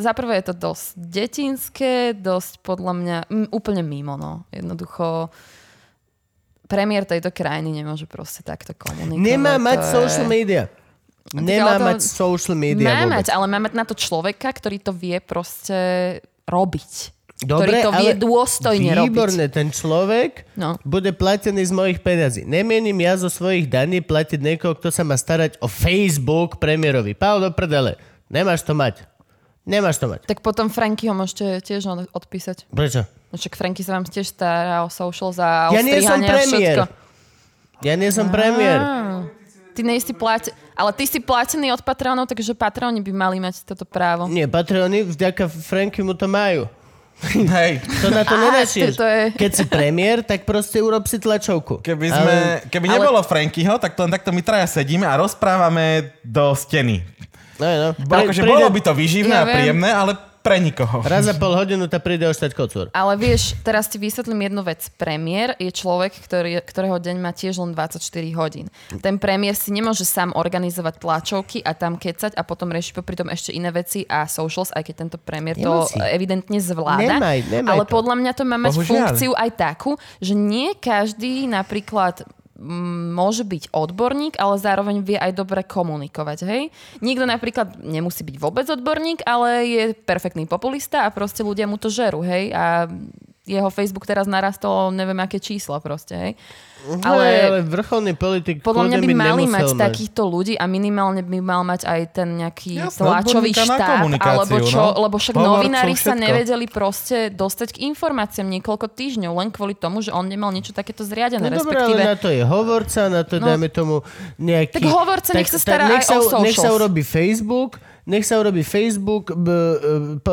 Speaker 3: za prvé je to dosť detinské, dosť podľa mňa m, úplne mimo, no. Jednoducho, premiér tejto krajiny nemôže proste takto komunikovať.
Speaker 2: Nemá mať
Speaker 3: je-
Speaker 2: social media. Nemá
Speaker 3: ale to-
Speaker 2: mať social media
Speaker 3: Má
Speaker 2: vôbec.
Speaker 3: mať, ale má mať na to človeka, ktorý to vie proste robiť.
Speaker 2: Dobre,
Speaker 3: ktorý to vie dôstojne
Speaker 2: Výborné, ten človek
Speaker 3: No.
Speaker 2: bude platený z mojich peniazí. Nemienim ja zo svojich daní platiť niekoho, kto sa má starať o Facebook premiérovi. Pál do prdele. Nemáš to mať. Nemáš to mať.
Speaker 3: Tak potom Franky ho môžete tiež od- odpísať.
Speaker 2: Prečo?
Speaker 3: No Však Franky sa vám tiež stará o socials a o
Speaker 2: Ja nie som premiér.
Speaker 3: všetko.
Speaker 2: Ja nie som premiér.
Speaker 3: Ty nie si plate... Ale ty si platený od patrónov, takže patróni by mali mať toto právo.
Speaker 2: Nie, Patreony vďaka Franky mu to majú.
Speaker 4: hej.
Speaker 2: To na to
Speaker 3: Á,
Speaker 2: nenašieš.
Speaker 3: to- to je-
Speaker 2: Keď si premiér, tak proste urob si tlačovku.
Speaker 4: Keby, sme, keby
Speaker 3: ale-
Speaker 4: nebolo Frankyho, tak to len takto my traja sedíme a rozprávame do steny.
Speaker 2: No, no.
Speaker 4: Bo, akože bolo by to vyživné
Speaker 3: Ja
Speaker 4: a
Speaker 3: viem.
Speaker 4: príjemné, ale pre nikoho.
Speaker 2: Raz za pol hodinu ta príde oštať kocúr.
Speaker 3: Ale vieš, teraz ti vysvetlím jednu vec. Premiér je človek, ktorý, ktorého deň má tiež len 24 hodín. Ten premiér si nemôže sám organizovať tlačovky a tam kecať a potom riešiť popri tom ešte iné veci a socials, aj keď tento premiér to evidentne zvláda.
Speaker 2: Nemaj, nemaj
Speaker 3: ale
Speaker 2: to.
Speaker 3: podľa mňa to má mať
Speaker 4: Bohužiaľ.
Speaker 3: funkciu aj takú, že nie každý napríklad môže byť odborník, ale zároveň vie aj dobre komunikovať, hej? Niekto napríklad nemusí byť vôbec odborník, ale je perfektný populista a proste ľudia mu to žerú, hej? A jeho Facebook teraz narastol neviem aké čísla proste, hej?
Speaker 2: Ale,
Speaker 3: Ale
Speaker 2: ale vrcholný politik
Speaker 3: podľa mňa by mali mať takýchto ľudí a minimálne by mal mať aj ten nejaký
Speaker 4: Jasné,
Speaker 3: tlačový štát, alebo čo,
Speaker 4: no.
Speaker 3: lebo však
Speaker 4: Hovorcov,
Speaker 3: novinári sa
Speaker 4: všetko.
Speaker 3: nevedeli proste dostať k informáciám niekoľko týždňov, len kvôli tomu, že on nemal niečo takéto zriadené,
Speaker 2: No
Speaker 3: respektíve...
Speaker 2: ale na to je hovorca, na to
Speaker 3: No.
Speaker 2: dajme tomu nejaký...
Speaker 3: Tak hovorca nech sa stará
Speaker 2: nech
Speaker 3: aj
Speaker 2: sa,
Speaker 3: o
Speaker 2: Nech sa
Speaker 3: socials.
Speaker 2: urobí Facebook, nech sa urobí Facebook b, p,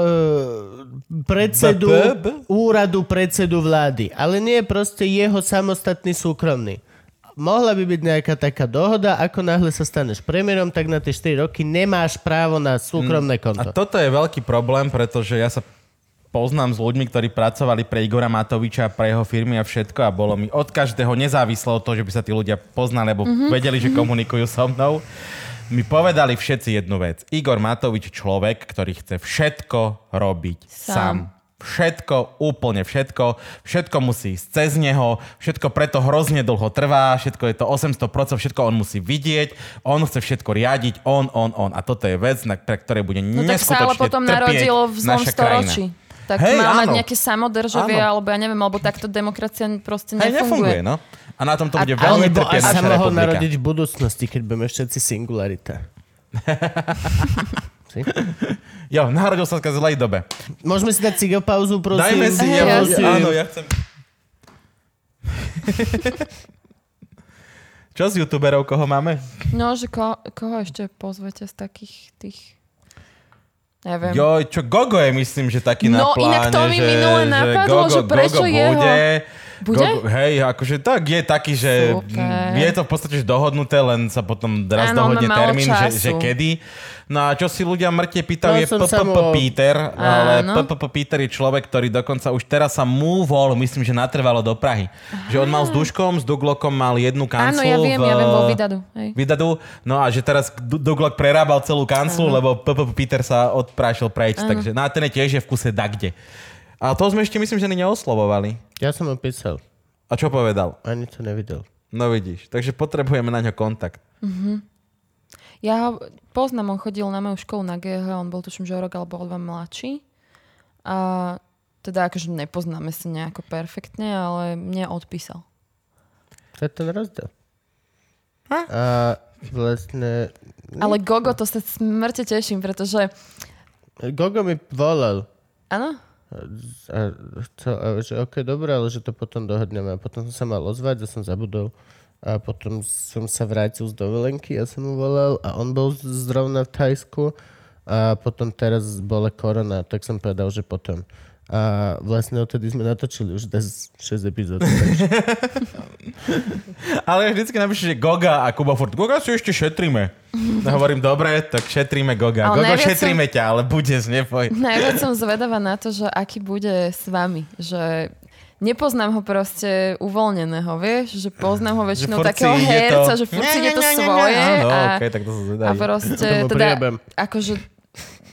Speaker 2: predsedu,
Speaker 4: B, B, B?
Speaker 2: úradu predsedu vlády. Ale nie je proste jeho samostatný súkromný. Mohla by byť nejaká taká dohoda, ako náhle sa staneš premiérom, tak na tie 4 roky nemáš právo na súkromné
Speaker 4: A
Speaker 2: konto.
Speaker 4: toto je veľký problém, pretože ja sa poznám s ľuďmi, ktorí pracovali pre Igora Matoviča, pre jeho firmy a všetko a bolo mi od každého nezávislo od toho, že by sa tí ľudia poznali, alebo mm-hmm. vedeli, že komunikujú so mnou. Mi povedali všetci jednu vec. Igor Matovič človek, ktorý chce všetko robiť sám.
Speaker 3: Sám.
Speaker 4: Všetko, úplne všetko. Všetko musí ísť cez neho. Všetko preto hrozne dlho trvá. Všetko je to 800%, všetko on musí vidieť. On chce všetko riadiť. On, on, on. A toto je vec, na, pre ktorej bude
Speaker 3: No tak sa
Speaker 4: neskutočne
Speaker 3: ale potom narodilo v zlom storočí.
Speaker 4: krajina.
Speaker 3: Tak
Speaker 4: Hej,
Speaker 3: má mať nejaké samodržovie,
Speaker 4: Áno.
Speaker 3: alebo ja neviem, alebo takto demokracia proste
Speaker 4: nefunguje,
Speaker 3: nefunguje.
Speaker 4: no. A na tom to
Speaker 3: A-
Speaker 4: bude veľmi
Speaker 2: Alebo
Speaker 4: trpieť
Speaker 2: aj sa
Speaker 4: naša
Speaker 2: mohol narodiť v budúcnosti, keď budeme všetci singularita. Si?
Speaker 4: Jo, narodil sa v zlej dobe.
Speaker 2: Môžeme si dať cigopauzu, prosím?
Speaker 4: Dajme si,
Speaker 3: Hej,
Speaker 4: ja,
Speaker 3: jasne.
Speaker 4: áno, ja chcem. Čo z youtuberov, koho máme?
Speaker 3: No, že ko, koho ešte pozvete z takých tých... Neviem.
Speaker 4: Joj, čo Gogo je, myslím, že taký na
Speaker 3: No,
Speaker 4: pláne,
Speaker 3: inak to mi
Speaker 4: že,
Speaker 3: minule
Speaker 4: že
Speaker 3: napadlo,
Speaker 4: Gogo,
Speaker 3: že prečo
Speaker 4: Gogo
Speaker 3: jeho?
Speaker 4: Bude,
Speaker 3: Bude?
Speaker 4: Gogo, hej, akože tak je taký, že
Speaker 3: Super.
Speaker 4: je to v podstate že dohodnuté, len sa potom raz
Speaker 3: má
Speaker 4: dohodne termín, že, že kedy. No a čo si ľudia mŕte pýtajú,
Speaker 2: No,
Speaker 4: je PPP Peter, ale. PPP Peter je človek, ktorý dokonca už teraz sa múvol, myslím, že natrvalo do Prahy. Že on mal s Duškom, s Duglokom mal jednu kanclu.
Speaker 3: Áno, ja viem, ja viem, vo Vydadu. Hej.
Speaker 4: Vydadu. No a že teraz Du- Duglok prerábal celú kanclu, lebo PPP Peter sa odprášil preč. Takže no a ten je tiež je v kuse da kde. A to sme ešte myslím, že ani neoslovovali.
Speaker 2: Ja som ho písal.
Speaker 4: A čo povedal?
Speaker 2: Ani to nevidel.
Speaker 4: No vidíš. Takže potrebujeme na ňo kontakt.
Speaker 3: Ja ho poznám, on chodil na moju školu na GH, on bol tuším, že o rok alebo o dva mladší. A teda akože nepoznáme sa nejako perfektne, ale mne odpísal.
Speaker 2: To je ten rozdiel.
Speaker 4: Ha?
Speaker 2: A vlastne...
Speaker 3: Ale Gogo, to sa smrte teším, pretože...
Speaker 2: Gogo mi volal.
Speaker 3: Áno?
Speaker 2: A, chcel, a že ok, dobre, ale že to potom dohodneme. A potom som sa mal ozvať a som zabudol. A potom som sa vrátil z dovolenky a som mu volal a on bol zrovna v Thajsku a potom teraz bola korona, tak som povedal, že potom. A vlastne odtedy sme natočili už dnes 6 epizód.
Speaker 4: Ale vždycky napíše, že Goga a Kuba Furt. Goga si ešte šetríme. No hovorím, dobre, tak šetríme Goga.
Speaker 3: Ale
Speaker 4: Gogo, šetríme ťa, ale bude, neboj.
Speaker 3: Najviac som zvedavá na to, že aký bude s vami. Že nepoznám ho proste uvoľneného, vieš? Že poznám ho väčšinou takého
Speaker 4: ide to-
Speaker 3: herca, že furt si ide to svoje.
Speaker 4: Áno,
Speaker 3: a,
Speaker 4: okej, tak to sa
Speaker 3: a
Speaker 4: zvedaví.
Speaker 3: proste teda, akože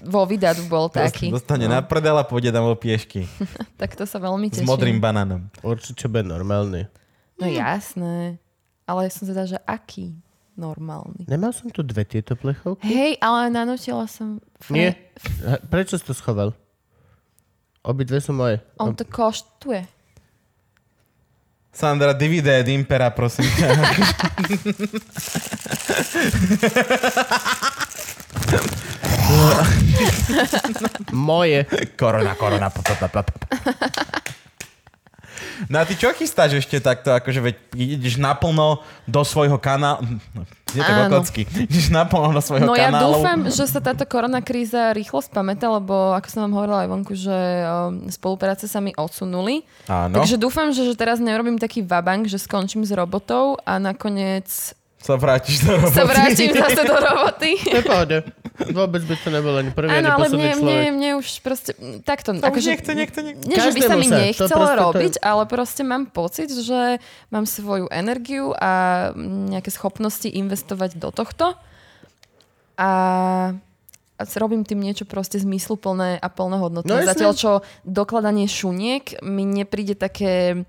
Speaker 3: vo vydadu bol taký.
Speaker 4: Dostane na prdel a pôjde tam o piešky.
Speaker 3: Tak to sa veľmi
Speaker 4: S
Speaker 3: teším.
Speaker 4: modrým banánom.
Speaker 2: Určite bude normálny.
Speaker 3: No jasné. Ale som teda, že aký normálny.
Speaker 2: Nemal som tu dve tieto plechovky?
Speaker 3: Hej, ale nanotila som... Fre-
Speaker 2: Nie. Prečo si to schoval? Obidve sú moje.
Speaker 3: On to koštuje.
Speaker 4: Sandra, divide et impera, prosím ťa.
Speaker 2: Moje.
Speaker 4: korona, korona. pa, pa, pa, pa, pa. No a ty čo chystáš ešte takto, akože veď ideš naplno do svojho kanálu, je to kokocky, ideš naplno do svojho
Speaker 3: No ja
Speaker 4: kanálu.
Speaker 3: dúfam, že sa táto korona kríza rýchlo spamätá, lebo ako som vám hovorila aj vonku, že um, spolupráce sa mi odsunuli.
Speaker 4: Áno,
Speaker 3: Takže dúfam, že, že teraz nerobím taký vabank, že skončím s robotou a nakoniec
Speaker 4: sa vrátiš do roboty.
Speaker 3: sa vrátim zase do roboty.
Speaker 2: Pohode. Vôbec by to nebol ani prvý, ani
Speaker 3: Áno, ale
Speaker 2: posledný
Speaker 3: mne, mne, mne už proste takto.
Speaker 4: To už
Speaker 3: akože,
Speaker 4: nechce, nechce, nechce.
Speaker 3: Nie, že by sa mi nechcelo
Speaker 2: proste to-
Speaker 3: robiť, ale proste mám pocit, že mám svoju energiu a nejaké schopnosti investovať do tohto. A a robím tým niečo proste zmysluplné a plnohodnotné.
Speaker 2: No.
Speaker 3: Zatiaľ, čo dokladanie šuniek mi nepríde také...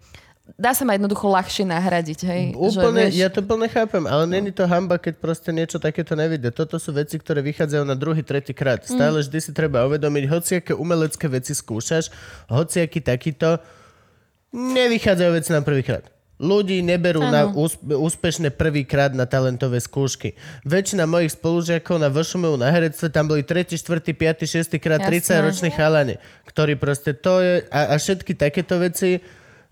Speaker 3: Dá sa ma jednoducho ľahšie nahradiť, hej?
Speaker 2: Úplne,
Speaker 3: že, vieš,
Speaker 2: ja to plne chápem, ale není to hamba, keď proste niečo takéto nevidie. Toto sú veci, ktoré vychádzajú na druhý, tretí krát.
Speaker 3: Mm.
Speaker 2: Stále vždy si treba uvedomiť, hociaké umelecké veci skúšaš, hociaký takýto, nevychádzajú veci na prvý krát. Ľudí neberú
Speaker 3: Áno.
Speaker 2: na úsp- úspešné prvýkrát na talentové skúšky. Väčšina mojich spolužiakov na VŠMU na herectve tam boli 3., 4., 5., 6. krát
Speaker 3: Jasné.
Speaker 2: 30 roční chalani, ktorí proste to je, a, a všetky takéto veci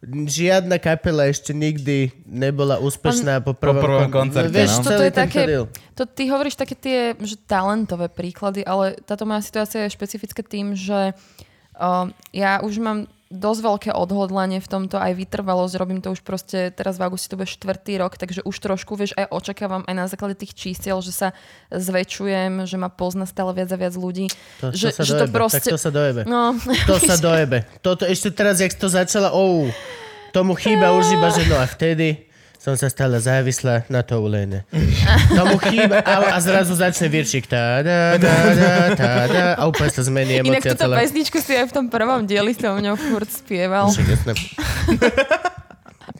Speaker 2: žiadna kapela ešte nikdy nebola úspešná po prvom,
Speaker 4: prvom
Speaker 2: kon-
Speaker 4: koncerte,
Speaker 2: Vieš,
Speaker 4: no.
Speaker 3: Toto je také, to ty hovoríš také tie že talentové príklady, ale táto moja situácia je špecifická tým, že uh, ja už mám dosť veľké odhodlanie v tomto, aj vytrvalosť, robím to už proste, teraz v auguste to bude štvrtý rok, takže už trošku, vieš, aj očakávam aj na základe tých čísiel, že sa zväčšujem, že ma pozná stále viac a viac ľudí.
Speaker 2: To,
Speaker 3: že,
Speaker 2: to sa
Speaker 3: že
Speaker 2: dojebe,
Speaker 3: to proste...
Speaker 2: tak to sa dojebe.
Speaker 3: No,
Speaker 2: To sa dojebe. Toto ešte teraz, jak to začala, ou, tomu chýba už iba, že no a vtedy som sa stala závislá na to ulejne. Tomu chýba a, a zrazu začne viršik. Tá, da, da, da, tá, da, a úplne sa zmení
Speaker 3: Inak
Speaker 2: emocia
Speaker 3: túto
Speaker 2: celá.
Speaker 3: pesničku si aj v tom prvom dieli so mňou furt spieval.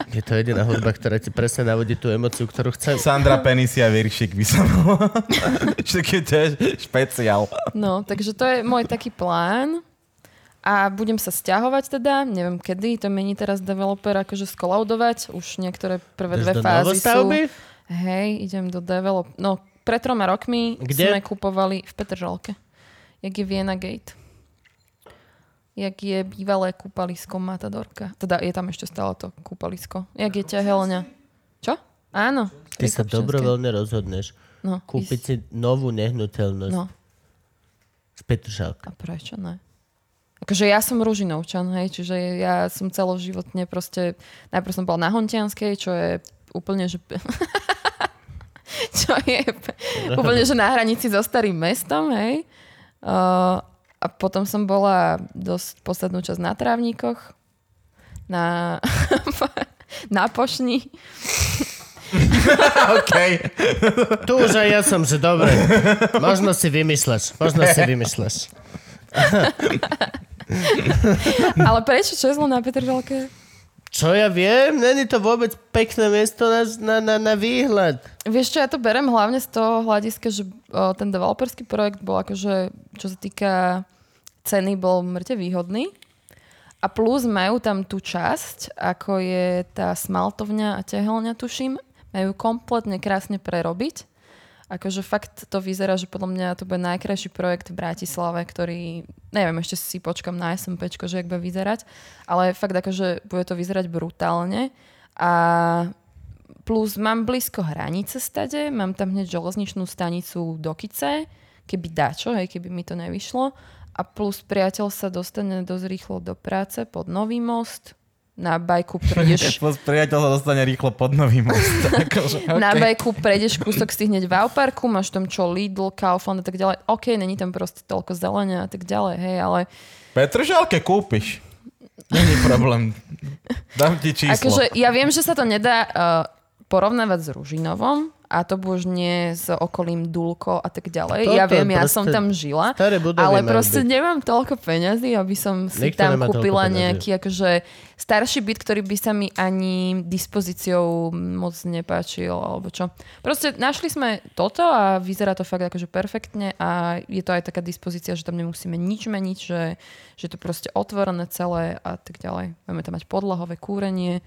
Speaker 2: Je to jediná hudba, ktorá ti presne navodí tú emociu, ktorú chcem.
Speaker 4: Sandra Penisia Viršik by som to je špeciál.
Speaker 3: No, takže to je môj taký plán. A budem sa stiahovať teda, neviem kedy, to mení teraz developer akože skolaudovať, už niektoré prvé
Speaker 2: Ideš
Speaker 3: dve fázy sú. Hej, idem do develop... No, pred troma rokmi
Speaker 2: Kde?
Speaker 3: sme kupovali v Petržalke. Jak je Vienna Gate. Jak je bývalé kúpalisko Matadorka. Teda je tam ešte stále to kúpalisko. Jak je ťahelňa. Čo? Áno.
Speaker 2: Ty sa dobrovoľne rozhodneš
Speaker 3: no,
Speaker 2: kúpiť
Speaker 3: ísť-
Speaker 2: si novú nehnuteľnosť
Speaker 3: No,
Speaker 2: z Petržalka.
Speaker 3: A prečo ne? Akože ja som Ružinovčan, hej, čiže ja som celoživotne proste, najprv som bola na Hontianskej, čo je úplne, že... čo je úplne, že na hranici so starým mestom, hej. Uh, a potom som bola dosť poslednú časť na trávnikoch, na, na pošni.
Speaker 4: OK.
Speaker 2: Tu už aj ja som, že dobre. Možno si vymýšľaš. Možno si vymýšľaš.
Speaker 3: Ale prečo? Čo je zlo na Petržalke?
Speaker 2: Čo ja viem? Není to vôbec pekné miesto na, na, na, na výhľad.
Speaker 3: Vieš čo, ja to berem hlavne z toho hľadiska, že o, ten developerský projekt bol akože, čo sa týka ceny, bol mŕte výhodný. A plus majú tam tú časť, ako je tá smaltovňa a tehelňa, tuším, majú kompletne krásne prerobiť. Akože fakt to vyzerá, že podľa mňa to bude najkrajší projekt v Bratislave, ktorý, neviem, ešte si počkam na SMPčko, že jak bude vyzerať, ale fakt akože bude to vyzerať brutálne a plus mám blízko hranice stade, mám tam hneď železničnú stanicu do Kice, keby dačo, hej, keby mi to nevyšlo. A plus priateľ sa dostane dosť rýchlo do práce pod Nový most, na bajku prejdeš
Speaker 4: Plus priateľ sa dostane rýchlo pod nový most. akože, okay.
Speaker 3: Na bajku prejdeš kúsok si hneď v Auparku, máš tam čo Lidl, Kaufland a tak ďalej. OK, není tam proste toľko zelenia a tak ďalej, hej, ale
Speaker 4: Petržalke kúpiš. Není problém. Dám ti číslo.
Speaker 3: akože ja viem, že sa to nedá uh, porovnávať s Ružinovom a to už nie s okolím Dulko a tak ďalej. ja
Speaker 2: Toto
Speaker 3: viem, ja som tam žila, ale proste
Speaker 2: byť.
Speaker 3: nemám toľko peňazí, aby som si
Speaker 2: Nikto
Speaker 3: tam kúpila nejaký akože starší byt, ktorý by sa mi ani dispozíciou moc nepáčil, alebo čo. Proste našli sme toto a vyzerá to fakt akože perfektne a je to aj taká dispozícia, že tam nemusíme nič meniť, že, že je to proste otvorené celé a tak ďalej. Budeme tam mať podlahové kúrenie.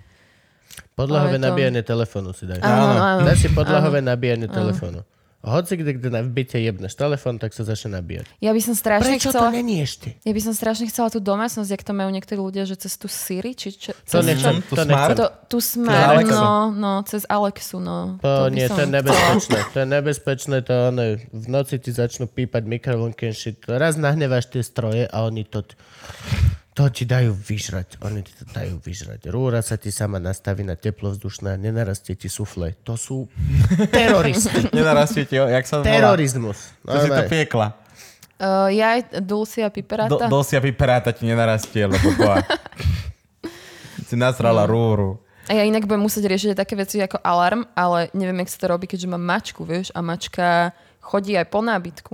Speaker 2: Podlahové
Speaker 3: to-
Speaker 2: nabíjanie telefónu si daj.
Speaker 3: Áno, áno.
Speaker 2: Daj si podlahové nabíjanie telefónu. Hoci kde, kde na- v byte jebneš telefón, tak sa začne nabíjať.
Speaker 3: Ja by som strašne
Speaker 2: Prečo
Speaker 3: chcela...
Speaker 2: to není ešte?
Speaker 3: Ja by som strašne chcela tú domácnosť, jak to majú niektorí ľudia, že cez tú Siri, či čo,
Speaker 2: To nechcem,
Speaker 4: Tu
Speaker 2: to
Speaker 4: smart?
Speaker 2: nechcem.
Speaker 3: To, tú smart,
Speaker 4: Alexu.
Speaker 3: no, no, cez Alexu, no.
Speaker 2: To,
Speaker 3: by
Speaker 2: nie,
Speaker 3: som
Speaker 2: to je nebezpečné. To je nebezpečné, to ono, v noci ti začnú pípať mikrovlnky shit. Raz nahneváš tie stroje a oni to, to ti dajú vyžrať. Oni ti to dajú vyžrať. Rúra sa ti sama nastaví na teplovzdušné a nenarastie ti sufle. To sú teroristi.
Speaker 4: Nenarastie ti, jak sa volá?
Speaker 2: Terorizmus.
Speaker 4: To si to piekla.
Speaker 3: Uh, ja aj Dulcia
Speaker 4: Do,
Speaker 3: Piperata.
Speaker 4: dosia piperáta ti nenarastie, lebo boha. si nasrala rúru.
Speaker 3: A ja inak budem musieť riešiť aj také veci ako alarm, ale neviem, jak sa to robí, keďže mám mačku, vieš, a mačka chodí aj po nábytku.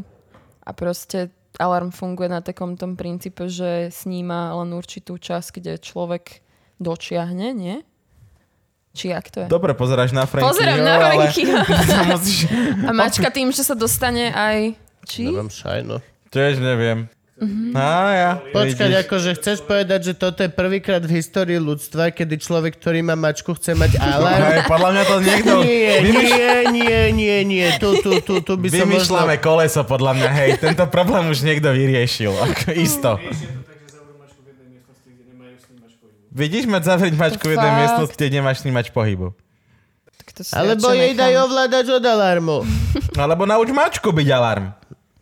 Speaker 3: A proste alarm funguje na takom tom princípe, že sníma len určitú časť, kde človek dočiahne, nie? Či jak to je?
Speaker 4: Dobre, pozeráš na Frankyho,
Speaker 3: Pozerám na
Speaker 4: ale...
Speaker 3: Frankyho.
Speaker 4: musíš...
Speaker 3: A mačka tým, že sa dostane aj... Či?
Speaker 2: Nemám šajnu.
Speaker 4: Tiež neviem.
Speaker 3: Mhm.
Speaker 4: Á, ja.
Speaker 2: Počkať,
Speaker 4: Vidíš.
Speaker 2: akože chceš povedať, že toto je prvýkrát v histórii ľudstva, kedy človek, ktorý má mačku, chce mať alarm?
Speaker 4: Hej, podľa mňa to niekto...
Speaker 2: Nie, nie, nie, nie, nie. Tu, tu, tu, tu by som možno...
Speaker 4: Vymýšľame koleso, podľa mňa, hej. Tento problém už niekto vyriešil. Ako isto.
Speaker 5: Riešia to tak, že zavrú mačku v jednej miestnosti, kde nemajú snímač pohybu.
Speaker 4: Vidíš mať zavrieť mačku v jednej miestnosti, kde nemáš snímať pohybu.
Speaker 3: Tak to si
Speaker 2: Alebo jej
Speaker 3: nechám.
Speaker 2: daj ovládač od alarmu.
Speaker 4: Alebo nauč mačku byť alarm.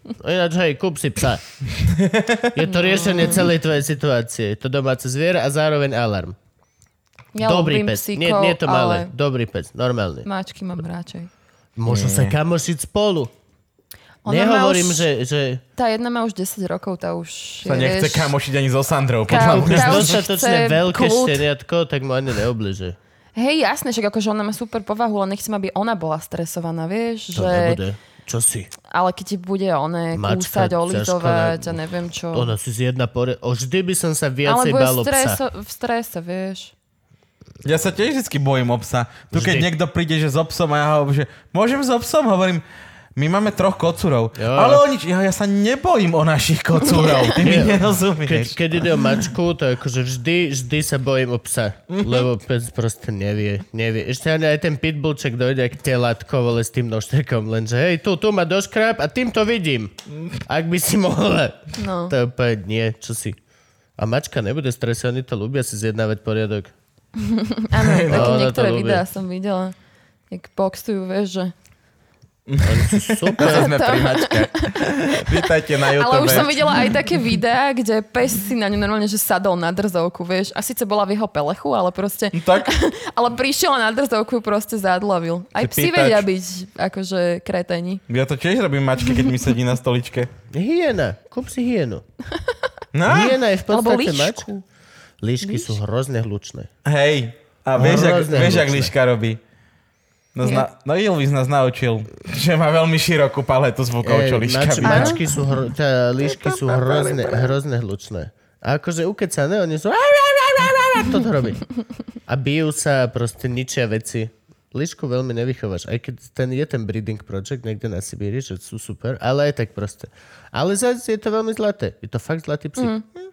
Speaker 2: No Ináč, hej, kúp si psa. Je to riešenie celej tvojej situácie. Je to domáce zviera a zároveň alarm.
Speaker 3: Ja
Speaker 2: Dobrý pes.
Speaker 3: psíkov,
Speaker 2: Nie, nie je to malé.
Speaker 3: ale
Speaker 2: Dobrý pes. Normálny.
Speaker 3: Mačky mám radšej.
Speaker 2: Môžu sa kamošiť spolu.
Speaker 3: Ona
Speaker 2: Nehovorím,
Speaker 3: už,
Speaker 2: že, že
Speaker 3: Tá jedna má už 10 rokov, tá už
Speaker 4: Sa
Speaker 3: je,
Speaker 4: nechce
Speaker 3: vieš,
Speaker 4: kamošiť ani so Sandrou, podľa mňa.
Speaker 3: Tá už
Speaker 2: dostatočne veľké
Speaker 3: kľud.
Speaker 2: šteniatko, tak mu ani neobliže.
Speaker 3: Hej, jasné, však akože ona má super povahu, ale nechcem, aby ona bola stresovaná, vieš,
Speaker 2: To
Speaker 3: že...
Speaker 2: nebude. Čo si?
Speaker 3: Ale keď ti bude one
Speaker 2: Mačka,
Speaker 3: kúsať, olizovať a neviem čo.
Speaker 2: Ona si zjedna pore... O, vždy by som sa
Speaker 3: ale
Speaker 2: viacej
Speaker 3: bude
Speaker 2: bál o
Speaker 3: streso, v strese, vieš.
Speaker 4: Ja sa tiež vždy bojím o psa. Tu keď
Speaker 2: Vždy.
Speaker 4: niekto príde, že so psom a ja hovorím, že môžem so psom? Hovorím, my máme troch kocúrov.
Speaker 2: Jo.
Speaker 4: Ale o nič, ja, ja sa nebojím o našich kocúrov. Ty mi
Speaker 2: Keď,
Speaker 4: nerozumieš.
Speaker 2: keď ide o mačku, to akože vždy, vždy sa bojím o psa. Lebo pes proste nevie, nevie. Ešte ani aj ten pitbullček dojde k telatko, vole, s tým nožtekom, lenže hej, tu, tu ma doškráp a tým to vidím. Ak by si mohla.
Speaker 3: No.
Speaker 2: To je úplne nie, čo si. A mačka nebude stresovaný, to ľúbia si zjednávať poriadok.
Speaker 3: Áno, také niektoré videá som videla. Jak boxujú, vieš, že...
Speaker 2: Oni sú super.
Speaker 4: To sme pri mačkách. Vítajte na YouTube.
Speaker 3: Ale už som videla aj také videá, kde pes si na ňu normálne, že sadol na drzovku, vieš. A síce bola v jeho pelechu, ale proste...
Speaker 4: Tak,
Speaker 3: Ale prišiel a na drzovku proste zadlavil. Aj
Speaker 4: Si
Speaker 3: psi
Speaker 4: pýtač.
Speaker 3: vedia byť akože kreteni.
Speaker 4: ja to tiež robím mačke, keď mi sedí na stoličke.
Speaker 2: Hyena. Kúp si hyenu.
Speaker 4: No,
Speaker 2: Hyena je v podstate mačka. Líšky sú hrozne hlučné.
Speaker 4: hej. A vieš, jak,
Speaker 2: Hrozne
Speaker 4: vieš,
Speaker 2: hlučné.
Speaker 4: líška robí? No, zna, no Ilvis nás naučil, že má veľmi širokú paletu zvukov, čo líška
Speaker 2: mač, mačky sú, hro, tá, líšky sú hrozne, hrozne hlučné. A akože ukecané, oni sú... Toto robí. A bijú sa, proste ničia veci. Líšku veľmi nevychováš, aj keď ten, je ten breeding project niekde na Sibíri, že sú super, ale aj tak proste. Ale zase je to veľmi zlaté. Je to fakt zlatý psík. Mm.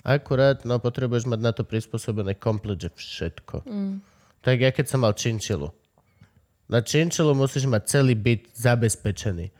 Speaker 2: Akurát, no potrebuješ mať na to prispôsobené komplet, že všetko. Mm. Tak ja keď som mal činčilu. Na činčilu musíš mať celý byt zabezpečený.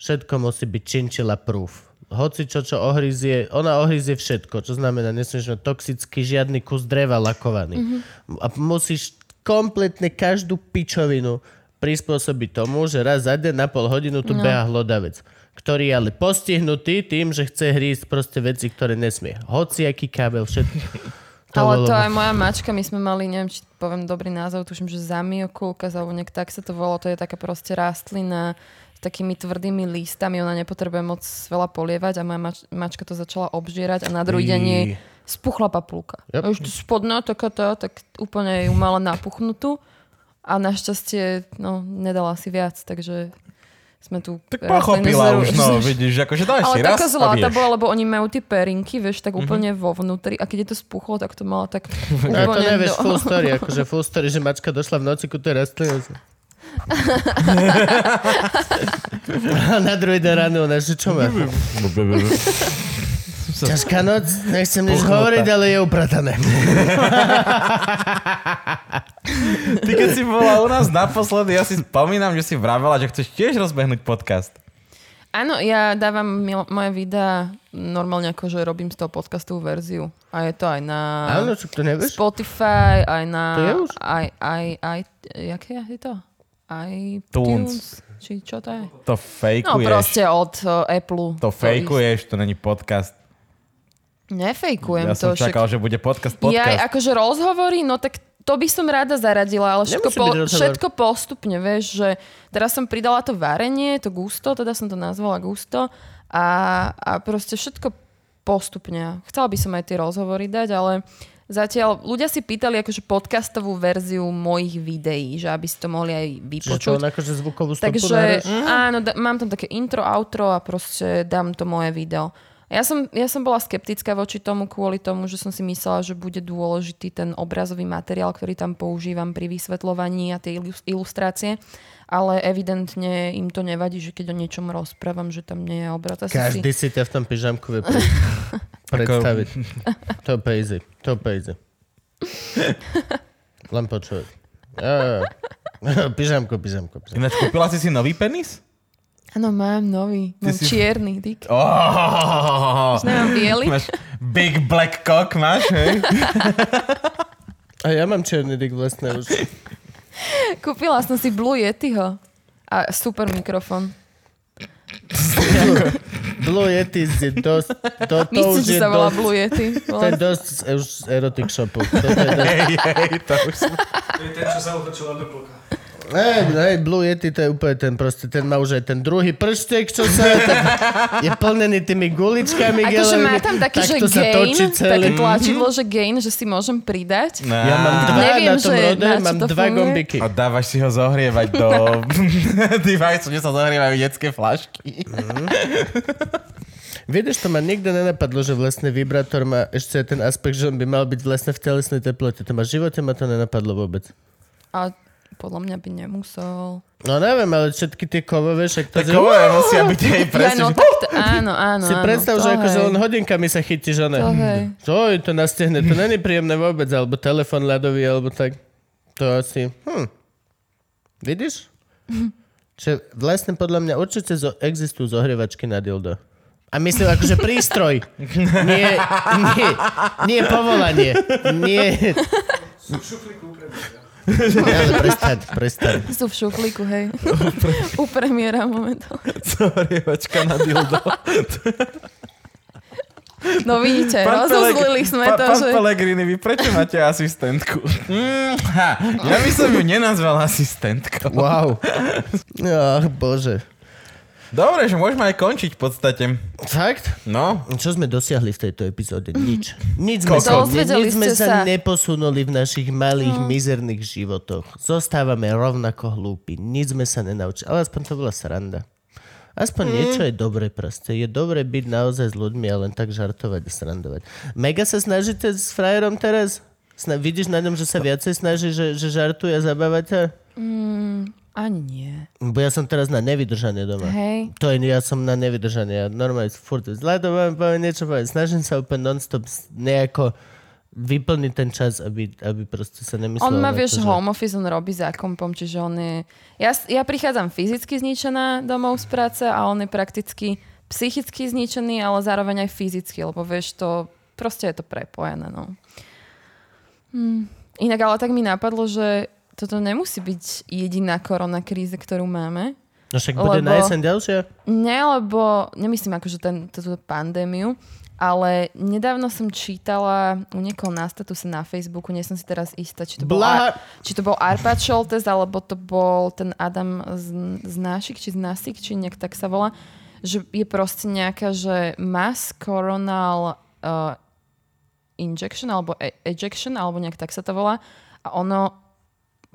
Speaker 2: Všetko musí byť činčila proof. Hoci čo, čo ohryzie, ona ohryzie všetko, čo znamená, nesmieš mať toxický žiadny kus dreva lakovaný. Mm-hmm. A musíš kompletne každú pičovinu prispôsobiť tomu, že raz za deň na pol hodinu tu no. beha hlodavec ktorý je ale postihnutý tým, že chce hrísť proste veci, ktoré nesmie. Hociaký kábel, všetko.
Speaker 3: Ale to aj moja mačka, my sme mali, neviem, či poviem dobrý názov, tuším, že zamiokulka, alebo nejak tak sa to volalo, to je taká proste rastlina s takými tvrdými lístami, ona nepotrebuje moc veľa polievať a moja mač- mačka to začala obžierať a na druhý deň jej spuchla papulka.
Speaker 2: Yep.
Speaker 3: Už spodná taká tá, tak úplne ju mala napuchnutú a našťastie no, nedala si viac, takže sme tu...
Speaker 4: Tak
Speaker 3: rastliny
Speaker 4: pochopila už, no, vidíš, akože dáš si
Speaker 3: ale taká
Speaker 4: a
Speaker 3: zlatá
Speaker 4: vieš.
Speaker 3: bola, lebo oni majú tie perinky, vieš, tak úplne vo vnútri a keď je to spuchlo, tak to mala tak
Speaker 2: A to
Speaker 3: úplne
Speaker 2: nevieš
Speaker 3: do...
Speaker 2: full story, akože full story, že mačka došla v noci ku tej rastline. A na druhý deň ráno ona, že čo má? Ťažká noc, nechcem nič hovoriť, ale je upratané.
Speaker 4: Ty keď si bola u nás naposledy, ja si spomínam, že si vravela, že chceš tiež rozbehnúť podcast.
Speaker 3: Áno, ja dávam mil- moje videá normálne ako, že robím z toho podcastovú verziu. A je to aj na
Speaker 2: Áno, čo to nevieš?
Speaker 3: Spotify, aj na...
Speaker 2: To je už?
Speaker 3: Aj, aj, aj, jaké je to?
Speaker 4: Tunes.
Speaker 3: iTunes? Či čo to je?
Speaker 4: To
Speaker 3: No
Speaker 4: fejkuješ.
Speaker 3: proste od uh, Apple.
Speaker 4: to fejkuješ, to není podcast.
Speaker 3: Nefejkujem
Speaker 4: Ja
Speaker 3: to.
Speaker 4: som čakal, že bude podcast podcast.
Speaker 3: Ja akože rozhovory, no tak to by som rada zaradila, ale všetko, po, všetko postupne, vieš, že teraz som pridala to varenie, to gusto, teda som to nazvala gusto a, a proste všetko postupne. Chcela by som aj tie rozhovory dať, ale zatiaľ ľudia si pýtali akože podcastovú verziu mojich videí, že aby si to mohli aj
Speaker 2: Čiže to
Speaker 3: vypočuť.
Speaker 2: akože zvukovú stopu
Speaker 3: Takže
Speaker 2: nahráš?
Speaker 3: áno, da, mám tam také intro, outro a proste dám to moje video. Ja som, ja som bola skeptická voči tomu kvôli tomu, že som si myslela, že bude dôležitý ten obrazový materiál, ktorý tam používam pri vysvetľovaní a tie ilus- ilustrácie, ale evidentne im to nevadí, že keď o niečom rozprávam, že tam nie je obraz.
Speaker 2: Každý si ťa v tom pyžamku vie pre- predstaviť. To je easy. To je easy. Len počuť. Pyžamko, pyžamko, pyžamko.
Speaker 4: Ináč, kúpila si si nový penis?
Speaker 3: Áno, mám nový. Mám
Speaker 4: si-
Speaker 3: čierny dick.
Speaker 4: Oh,
Speaker 3: Už nemám biely.
Speaker 4: máš big black cock, máš, hej?
Speaker 2: A ja mám černý dick vlastne už.
Speaker 3: Kúpila som si Blue Yetiho. A super mikrofón.
Speaker 2: Blue Yeti je dosť... To, to
Speaker 3: Myslím,
Speaker 2: už
Speaker 3: že
Speaker 2: je
Speaker 3: sa volá
Speaker 2: dosť...
Speaker 3: Blue Yeti.
Speaker 2: To je dosť z, už z erotic shopu. To je dosť...
Speaker 4: hej, hej, to už.
Speaker 5: To je ten, čo sa otočila do kluka.
Speaker 2: Hej, hej, Blue Yeti to je úplne ten proste, ten má už aj ten druhý prštek, čo sa ten, je plnený tými guličkami
Speaker 3: Akože má tam taký, že gain,
Speaker 2: točí
Speaker 3: také tlačidlo, že gain, že si môžem pridať.
Speaker 4: No.
Speaker 2: Ja mám dva
Speaker 3: Neviem,
Speaker 2: na tom
Speaker 3: že
Speaker 2: rode,
Speaker 3: na
Speaker 2: mám
Speaker 3: to
Speaker 2: dva
Speaker 3: funguje.
Speaker 2: gombiky.
Speaker 4: A dávaš si ho zohrievať do device, kde sa zohrievajú detské flašky.
Speaker 2: Vieš, to ma nikdy nenapadlo, že vlastne vibrátor má ešte ten aspekt, že on by mal byť vlastne v telesnej teplote. To ma v živote ma to nenapadlo vôbec.
Speaker 3: A podľa mňa by nemusel.
Speaker 2: No neviem, ale všetky tie kovové, však to...
Speaker 4: Tak kové musia byť aj presne,
Speaker 3: ja, no, tak to, áno, áno.
Speaker 2: si
Speaker 3: áno,
Speaker 2: predstav, že akože len hodinkami sa chytí, že ne?
Speaker 3: To hej.
Speaker 2: To je to nastihne, to není príjemné vôbec, alebo telefon ľadový, alebo tak. To asi... Hm. Vidíš? Že vlastne podľa mňa určite zo, existujú zohrievačky na dildo. A myslím akože prístroj. Nie, nie, nie povolanie. Nie.
Speaker 5: Sú šuflíku.
Speaker 2: Ale prestaň, prestaň.
Speaker 3: Sú v šuflíku, hej. U premiéra momentálne.
Speaker 4: Zohrievačka na dildo.
Speaker 3: No vidíte,
Speaker 4: Pán
Speaker 3: rozuzlili
Speaker 4: Peleg-
Speaker 3: sme
Speaker 4: pán-
Speaker 3: to,
Speaker 4: Pán
Speaker 3: že...
Speaker 4: Pelegrini, vy prečo máte asistentku? Mm, ha, ja by som ju nenazval asistentkou.
Speaker 2: Wow. Ach, bože.
Speaker 4: Dobre, že môžeme aj končiť v podstate.
Speaker 2: Fakt?
Speaker 4: No,
Speaker 2: Čo sme dosiahli v tejto epizóde? Nič. Nič sme, sa, nič sme sa
Speaker 3: sa.
Speaker 2: neposunuli v našich malých, mizerných životoch. Zostávame rovnako hlúpi. Nič sme sa nenaučili. Ale aspoň to bola sranda. Aspoň niečo je dobre proste. Je dobre byť naozaj s ľuďmi a len tak žartovať a srandovať. Mega sa snažíte s frajerom teraz? Sna- vidíš na ňom, že sa viacej snaží, že, že žartuje a zabáva ťa?
Speaker 3: Ani nie.
Speaker 2: Bo ja som teraz na nevydržanie doma.
Speaker 3: Hej.
Speaker 2: To je, ja som na nevydržanie. Ja normálne furt zľadovám, poviem niečo, poviem, snažím sa úplne non-stop nejako vyplniť ten čas, aby, aby proste sa nemyslelo
Speaker 3: On má, vieš,
Speaker 2: to, že-
Speaker 3: home office, on robí za kompom, čiže on je... Ja, ja prichádzam fyzicky zničená domov z práce a on je prakticky psychicky zničený, ale zároveň aj fyzicky, lebo vieš, to proste je to prepojené, no. Hm. Inak ale tak mi napadlo, že toto nemusí byť jediná korona kríza, ktorú máme.
Speaker 2: No však bude
Speaker 3: lebo-
Speaker 2: na jeseň ďalšia?
Speaker 3: Nie, lebo nemyslím akože ten, túto pandémiu, ale nedávno som čítala u niekoho na statuse na Facebooku, nie som si teraz istá, či to bol. Ar- či to bol Arpad Šoltes, alebo to bol ten Adam z, z Nášik, či z Nasik, či nejak tak sa volá, že je proste nejaká, že mass coronal uh, injection, alebo e- ejection, alebo nejak tak sa to volá. A ono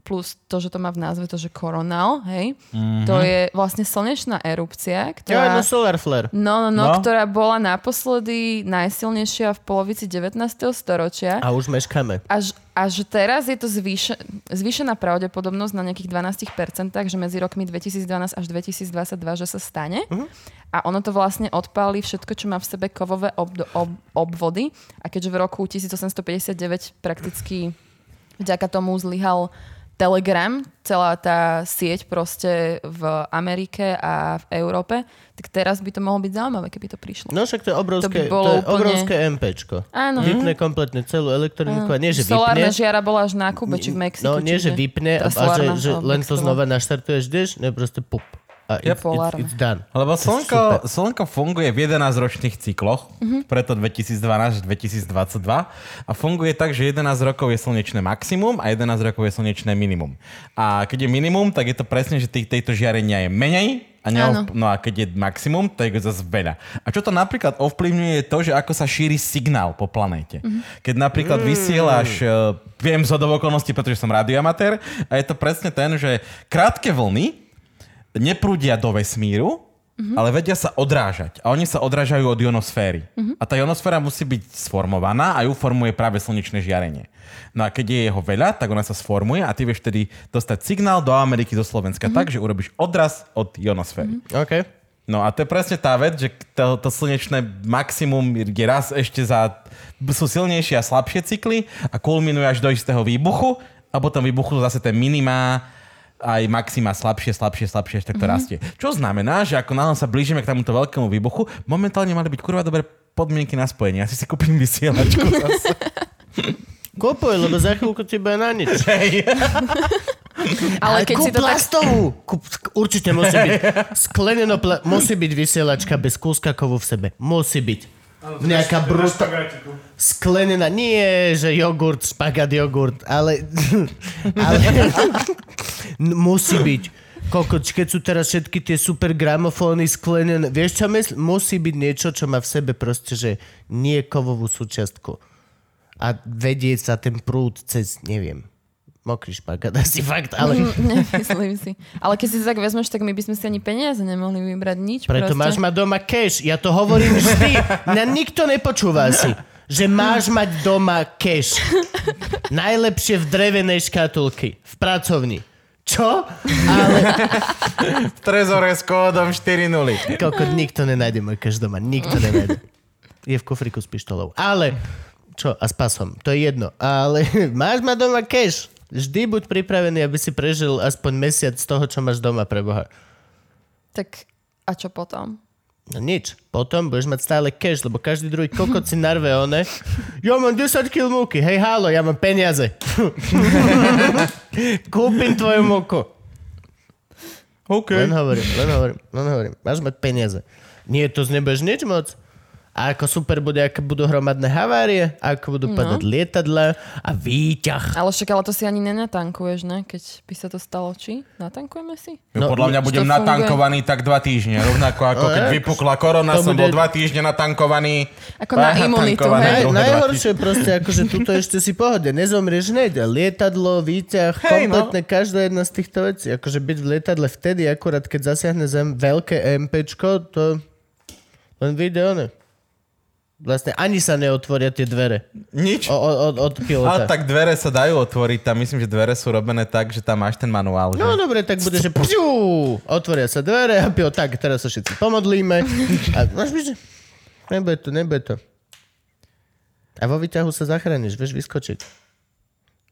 Speaker 3: plus to, že to má v názve to, že koronál, hej, mm-hmm. to je vlastne slnečná erupcia,
Speaker 2: Ja,
Speaker 3: ktorá...
Speaker 2: no solar flare.
Speaker 3: No, no, no,
Speaker 4: No.
Speaker 3: ktorá bola naposledy najsilnejšia v polovici 19. storočia.
Speaker 2: A už meškáme.
Speaker 3: Až, a že teraz je to zvýše, zvýšená pravdepodobnosť na nejakých 12%, že medzi rokmi 2012 až 2022, že sa stane. Uh-huh. A ono to vlastne odpáli všetko, čo má v sebe kovové ob, ob, obvody. A keďže v roku 1859 prakticky vďaka tomu zlyhal Telegram, celá tá sieť proste v Amerike a v Európe, tak teraz by to mohlo byť zaujímavé, keby to prišlo.
Speaker 2: No však to je obrovské,
Speaker 3: To by
Speaker 2: to,
Speaker 3: bolo
Speaker 2: je
Speaker 3: úplne-
Speaker 2: obrovské MPčko.
Speaker 3: Áno.
Speaker 2: Vypne kompletne celú elektroniku a nie, že
Speaker 3: Solárna
Speaker 2: vypne.
Speaker 3: žiara bola až na Kube, či v Mexiku.
Speaker 2: No nie, že vypne a,
Speaker 3: teda
Speaker 2: a že,
Speaker 3: solárna,
Speaker 2: že
Speaker 3: alebo
Speaker 2: len to znova naštartuješ, ideš, ne proste pup. A it's, it's, it's done.
Speaker 4: Lebo slnko, slnko funguje v 11-ročných cykloch,
Speaker 3: Mhm.
Speaker 4: preto 2012-2022 a funguje tak, že 11 rokov je slnečné maximum a 11 rokov je slnečné minimum. A keď je minimum, tak je to presne, že tých, tejto žiarenia je menej a neov... No a keď je maximum, tak je zase veľa. A čo to napríklad ovplyvňuje je to, že ako sa šíri signál po planéte. Keď napríklad vysielaš, eh, viem z okolností, pretože som radioamatér, a je to presne ten, že krátke vlny neprúdia do vesmíru,
Speaker 3: Mhm.
Speaker 4: ale vedia sa odrážať. A oni sa odrážajú od ionosféry.
Speaker 3: Mhm.
Speaker 4: A tá ionosféra musí byť sformovaná a ju formuje práve slnečné žiarenie. No a keď je jeho veľa, tak ona sa sformuje a ty vieš tedy dostať signál do Ameriky, do Slovenska
Speaker 3: Mhm.
Speaker 4: tak, že urobíš odraz od ionosféry.
Speaker 2: OK.
Speaker 4: No a to je presne tá vec, že to, to slnečné maximum je raz ešte za... sú silnejšie a slabšie cykly a kulminuje až do istého výbuchu a potom vybuchu zase ten minima aj maxima slabšie, slabšie, slabšie, až tak to mm-hmm. rastie. Čo znamená, že ako náhle sa blížime k tomuto veľkému výbuchu, momentálne mali byť kurva dobré podmienky na spojenie. Asi si kúpim vysielačku zase.
Speaker 2: Kúpuj, lebo za chvíľku ti bude na nič.
Speaker 3: Ale keď
Speaker 2: kúp
Speaker 3: si to tak...
Speaker 2: plastovú. Kúp, určite musí byť. Skleneno pla- musí byť vysielačka bez kúska kovu v sebe. Musí byť. Nejaká bruta... Sklenená. Nie, že jogurt, špagát, jogurt, ale... ale musí byť. Kokoč, keď sú teraz všetky tie super gramofóny sklenené, vieš čo myslím? Musí byť niečo, čo má v sebe proste, že nie kovovú súčiastku. A vedie sa ten prúd cez, neviem, mokrý špagát asi fakt, ale...
Speaker 3: Nemyslím si. Ale keď si to tak vezmeš, tak my by sme si ani peniaze nemohli vybrať nič.
Speaker 2: Preto
Speaker 3: proste.
Speaker 2: máš mať doma cash. Ja to hovorím vždy. Mňa nikto nepočúva asi. Že máš mať doma cash. Najlepšie v drevenej škatulky. V pracovni. Čo? Ale
Speaker 4: v trezore s kódom 4.0.
Speaker 2: koľko nikto nenájde môj cash doma. Nikto nenájde. Je v kufriku s pištolou. Ale čo? A s pasom. To je jedno. Ale máš mať doma cash. Vždy buď pripravený, aby si prežil aspoň mesiac z toho, čo máš doma pre Boha.
Speaker 3: Tak a čo potom?
Speaker 2: No nič. Potom budeš mať stále cash, lebo každý druhý kokot si narve one. Ja mám 10 kg múky. Hej, hálo, ja mám peniaze. Kúpim tvoju múku.
Speaker 4: OK.
Speaker 2: Len hovorím, len hovorím, len hovorím. Máš mať peniaze. Nie, to nebudeš nič moc. A ako super bude, ako budú hromadné havárie, ako budú padať lietadla a výťah.
Speaker 3: Ale však ale to si ani nenatankuješ, ne? Keď by sa to stalo, či? Natankujeme si?
Speaker 4: No,
Speaker 2: No,
Speaker 4: podľa mňa budem
Speaker 3: funguje.
Speaker 4: natankovaný tak dva týždne. Rovnako ako
Speaker 2: No,
Speaker 4: keď vypukla korona,
Speaker 2: To
Speaker 4: som
Speaker 2: bude-
Speaker 4: bol dva týždne natankovaný.
Speaker 3: Ako na imunitu, hej?
Speaker 2: Najhoršie proste, akože tuto ešte si pohode. Nezomrieš hneď. A lietadlo, výťah,
Speaker 4: Hej, no.
Speaker 2: kompletne každá jedna z týchto vecí. Akože byť v lietadle vtedy, akurát keď zasiahne zem veľké MPčko, to len video ne. Vlastne ani sa neotvoria tie dvere
Speaker 4: Nič.
Speaker 2: o, od, od
Speaker 4: Ale
Speaker 2: pilota.
Speaker 4: tak dvere sa dajú otvoriť, tam myslím, že dvere sú robené tak, že tam máš ten manuál. Že?
Speaker 2: No dobre, tak bude, že pťú, otvoria sa dvere a pio, tak, teraz sa všetci pomodlíme. A máš byť, nebude to, nebude to. A vo výťahu sa zachrániš, vieš vyskočiť.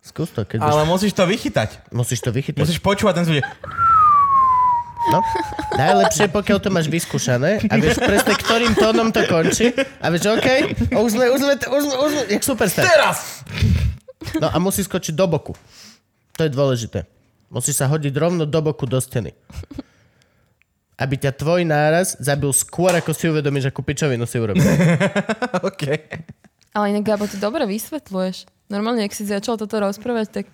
Speaker 2: Skús to, keď
Speaker 4: Ale musíš to vychytať.
Speaker 2: musíš to vychytať.
Speaker 4: Musíš počúvať ten zvuk.
Speaker 2: No. Najlepšie, pokiaľ to máš vyskúšané a vieš presne, ktorým tónom to končí a vieš, OK, už sme, už sme, už sme, už sme, jak superstar.
Speaker 4: Teraz!
Speaker 2: No a musí skočiť do boku. To je dôležité. Musíš sa hodiť rovno do boku do steny. Aby ťa tvoj náraz zabil skôr, ako si uvedomíš, akú pičovinu si urobil.
Speaker 4: OK.
Speaker 3: Ale inak, Gabo, ty dobre vysvetľuješ. Normálne, ak si začal toto rozprávať, tak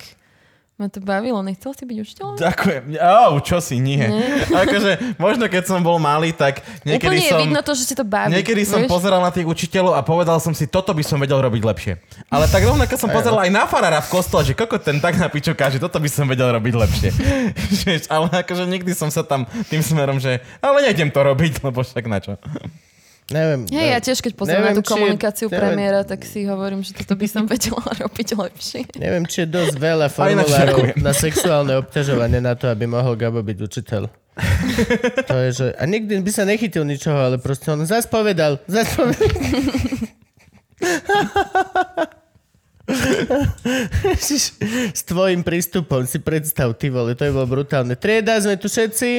Speaker 3: ma to bavilo. Nechcel si byť učiteľom?
Speaker 4: Ďakujem. Oh, čo si, nie. akože, možno keď som bol malý, tak niekedy
Speaker 3: Úplne
Speaker 4: som...
Speaker 3: je vidno to, že si to baví.
Speaker 4: Niekedy som
Speaker 3: vieš?
Speaker 4: pozeral na tých učiteľov a povedal som si, toto by som vedel robiť lepšie. Ale tak rovnako som pozeral aj na farára v kostole, že koko ten tak na piču káže, toto by som vedel robiť lepšie. Ale akože nikdy som sa tam tým smerom, že ale nejdem to robiť, lebo však na čo.
Speaker 2: Neviem.
Speaker 3: Hej, ja tiež, keď pozerám na
Speaker 2: Neviem,
Speaker 3: tú
Speaker 2: či je-
Speaker 3: komunikáciu
Speaker 2: neviem.
Speaker 3: premiéra, tak si hovorím, že toto by som vedela robiť lepšie.
Speaker 2: Neviem, či je dosť veľa formulárov na sexuálne obťažovanie na to, aby mohol Gabo byť učiteľ. To je, že... A nikdy by sa nechytil ničoho, ale proste on zas povedal. Zas povedal. S tvojim prístupom si predstav, ty vole, to je bolo brutálne. Trieda, sme tu všetci.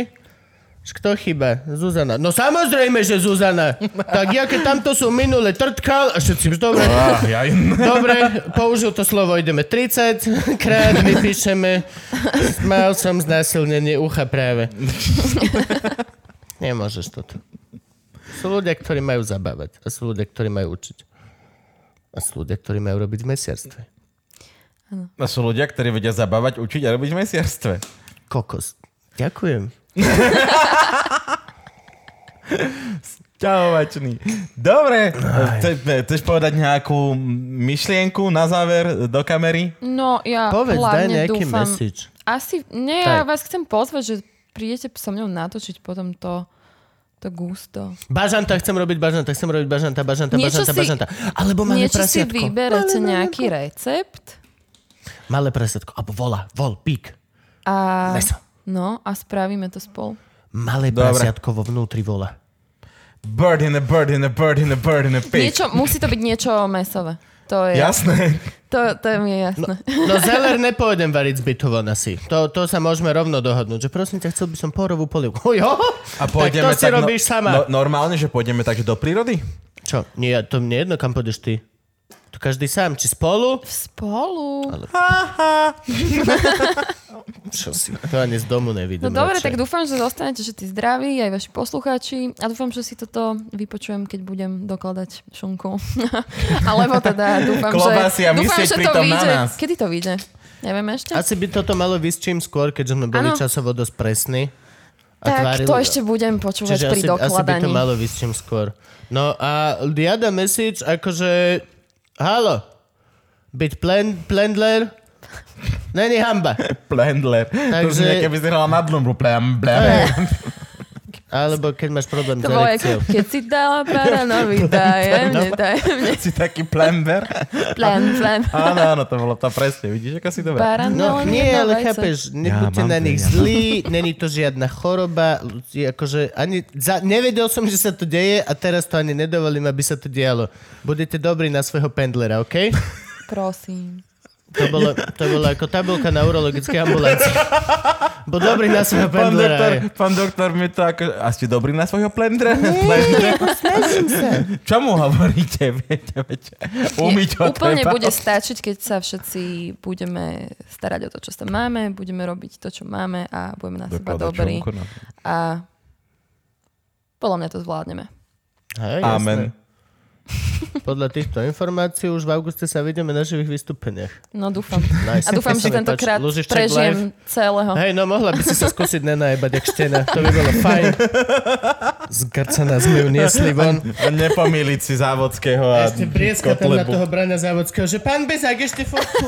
Speaker 2: Kto chyba? Zuzana. No samozrejme, že Zuzana. Tak ja keď tamto sú minule trtkal a všetci, dobre.
Speaker 4: Ah,
Speaker 2: Dobre, použil to slovo, ideme 30 krát, vypíšeme. Mal som znásilnenie ucha práve. Nemôžeš toto. Sú ľudia, ktorí majú zabávať a sú ľudia, ktorí majú učiť. A sú ľudia, ktorí majú robiť v mesiarstve.
Speaker 4: A sú ľudia, ktorí vedia zabávať, učiť a robiť v mesiarstve.
Speaker 2: Kokos. Ďakujem.
Speaker 4: Ťahovačný. Dobre, Chce- chceš povedať nejakú myšlienku na záver do kamery?
Speaker 3: No, ja
Speaker 2: Povedz, daj
Speaker 3: hlavne
Speaker 2: nejaký
Speaker 3: dúfam...
Speaker 2: message.
Speaker 3: Asi, nie, ja
Speaker 2: Tak.
Speaker 3: vás chcem pozvať, že prídete so mnou natočiť potom to, to gusto.
Speaker 2: Bažanta, chcem robiť bažanta, chcem robiť bažanta, bažanta,
Speaker 3: Niečo
Speaker 2: bažanta,
Speaker 3: si-
Speaker 2: bažanta. Alebo malé
Speaker 3: Niečo si
Speaker 2: prasiatko.
Speaker 3: vyberete nejaký recept
Speaker 2: Malé prasiatko. Alebo vola, vol, pík.
Speaker 3: a,
Speaker 2: Meso.
Speaker 3: No, a spravíme to spolu.
Speaker 2: Malé
Speaker 4: Dobre.
Speaker 2: prasiatko vo vnútri vola.
Speaker 4: Bird in a bird in a bird in a bird in a pig.
Speaker 3: Niečo, musí to byť niečo mesové. To je,
Speaker 4: Jasné.
Speaker 3: to, to je mi jasné.
Speaker 2: No zeler nepôjdem variť z bytovon asi. To, to sa môžeme rovno dohodnúť. Že prosím ťa, chcel by som porovú polievku. Jo?
Speaker 4: A pôjdeme
Speaker 2: tak to si robíš sama.
Speaker 4: No, normálne, že pôjdeme tak, že do prírody?
Speaker 2: Čo? Nie, to mne jedno, kam pôjdeš ty. To každý sám. Či spolu?
Speaker 3: Spolu.
Speaker 2: Čo si? To ani z domu nevidím.
Speaker 3: No dobre, tak dúfam, že zostanete všetci zdraví, aj vaši poslucháči. A dúfam, že si toto vypočujem, keď budem dokladať šunku. Alebo teda dúfam, že,
Speaker 4: a
Speaker 3: dúfam, že to vyjde. Kedy to vyjde? Neviem ešte.
Speaker 2: Asi by toto malo vysť čím skôr, keďže sme boli
Speaker 3: Áno.
Speaker 2: časovo dosť presní. A
Speaker 3: tak
Speaker 2: tvárili-
Speaker 3: to ešte budem počúvať
Speaker 2: Čiže
Speaker 3: pri
Speaker 2: asi, asi by to
Speaker 3: dokladaní.
Speaker 2: malo vysť čím skôr. No a Diada message, akože... Halo. Byť plen, plendler není hamba.
Speaker 4: Plendler. To
Speaker 2: Takže-
Speaker 4: znie, keby si hrala na dlumbu. Plem, plem.
Speaker 2: Alebo keď máš problém s
Speaker 3: To bolo
Speaker 2: erekciou.
Speaker 3: keď si dala paranovi, tajemne, tajemne,
Speaker 4: si taký plember.
Speaker 3: plen, plen.
Speaker 4: Áno, áno, to bolo to presne. Vidíš, ako si dobrá.
Speaker 2: No
Speaker 3: Paranoid,
Speaker 2: nie, ale
Speaker 3: vajce.
Speaker 2: chápeš, nebuďte
Speaker 4: mám
Speaker 2: na nich
Speaker 4: ja
Speaker 2: zlí, není to žiadna choroba, akože ani, za, nevedel som, že sa to deje a teraz to ani nedovolím, aby sa to dialo. Budete dobrí na svojho pendlera, OK?
Speaker 3: Prosím.
Speaker 2: To bolo, to bolo ako tabulka na urologickej ambulancii. Bo dobrý na svojho
Speaker 4: Pán doktor,
Speaker 2: pendlera.
Speaker 4: pán doktor mi to ako... A ste dobrí na svojho plendra?
Speaker 2: Snažím sa.
Speaker 4: Čo mu hovoríte? Viete, viete. Umyť ho
Speaker 3: Úplne
Speaker 4: treba.
Speaker 3: bude stačiť, keď sa všetci budeme starať o to, čo sa máme, budeme robiť to, čo máme a budeme na seba dobrí.
Speaker 4: no.
Speaker 3: A podľa mňa to zvládneme.
Speaker 2: Hej,
Speaker 4: Amen.
Speaker 2: jasné. Podľa týchto informácií už v auguste sa vidíme na živých vystúpeniach.
Speaker 3: No dúfam.
Speaker 2: Nice.
Speaker 3: A dúfam, že tentokrát prežijem
Speaker 2: live.
Speaker 3: celého.
Speaker 2: Hej, no mohla by si sa skúsiť nenajebať jak štena. To by bolo fajn. Z Garcana sme ju niesli von.
Speaker 4: A nepomýliť si závodského a
Speaker 2: Ešte prieska tam na toho Braňa Závodského, že pán Bezák, ešte fotku.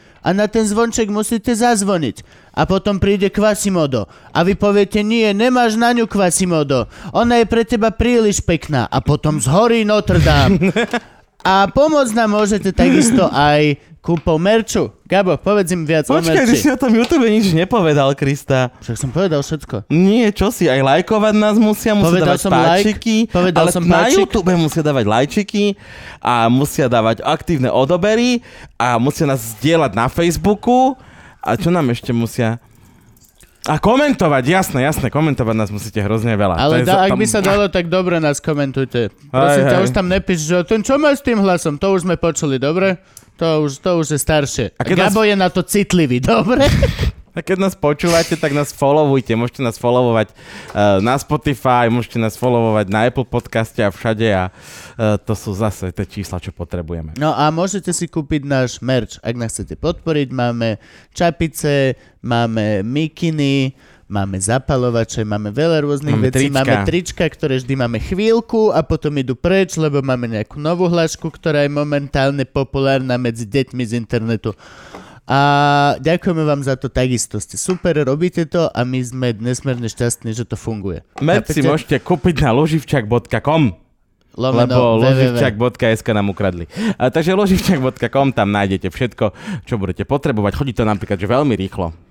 Speaker 2: A na ten zvonček musíte zazvoniť. A potom príde Quasimodo. A vy poviete, nie, nemáš na ňu Quasimodo. Ona je pre teba príliš pekná. A potom zhorí Notre Dame. A pomôcť nám môžete takisto aj kúpou merču. Gabo, povedz im viac o
Speaker 4: Počkaj, ty
Speaker 2: merči.
Speaker 4: si o tom YouTube nič nepovedal, Krista.
Speaker 2: Však som povedal všetko.
Speaker 4: Nie, čo si, aj lajkovať nás musia, musia
Speaker 2: Povedal
Speaker 4: dávať
Speaker 2: som like,
Speaker 4: páčiky,
Speaker 2: povedal
Speaker 4: ale
Speaker 2: som
Speaker 4: na
Speaker 2: páčik.
Speaker 4: YouTube musia dávať lajčiky a musia dávať aktívne odobery a musia nás zdieľať na Facebooku a čo nám ešte musia... A komentovať, jasné, jasné, komentovať nás musíte hrozne veľa.
Speaker 2: Ale da, ak
Speaker 4: tam-
Speaker 2: by sa dalo, tak dobre nás komentujte. Prosím
Speaker 4: Hej,
Speaker 2: ťa,
Speaker 4: hej.
Speaker 2: už tam nepíš, že ten čo má s tým hlasom, to už sme počuli, dobre? To už, to už je staršie. A
Speaker 4: keď
Speaker 2: Gabo je na to citlivý, dobre?
Speaker 4: A keď nás počúvate, tak nás followujte. Môžete nás followovať uh, na Spotify, môžete nás followovať na Apple podcaste a všade a uh, to sú zase tie čísla, čo potrebujeme.
Speaker 2: No a môžete si kúpiť náš merch, ak nás chcete podporiť. Máme čapice, máme mikiny, máme zapalovače, máme veľa rôznych
Speaker 4: Máme
Speaker 2: vecí.
Speaker 4: trička.
Speaker 2: Máme trička, ktoré vždy máme chvíľku a potom idú preč, lebo máme nejakú novú hlášku, ktorá je momentálne populárna medzi deťmi z internetu. A ďakujeme vám za to takisto. Ste super, robíte to a my sme nesmierne šťastní, že to funguje.
Speaker 4: Merch si môžete kúpiť na loživčak.com
Speaker 2: Lomeno
Speaker 4: lebo loživčak.sk nám ukradli. A, takže loživčak.com, tam nájdete všetko, čo budete potrebovať. Chodí to napríklad že veľmi rýchlo.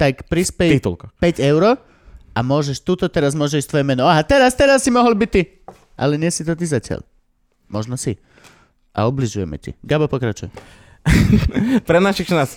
Speaker 2: tak prispej
Speaker 4: Titulkoch.
Speaker 2: 5 eur a môžeš, tuto teraz môžeš tvoje meno. Aha, teraz, teraz si mohol byť ty. Ale nie si to ty zatiaľ. Možno si. A obližujeme ti. Gabo, pokračuj.
Speaker 4: Pre našich nás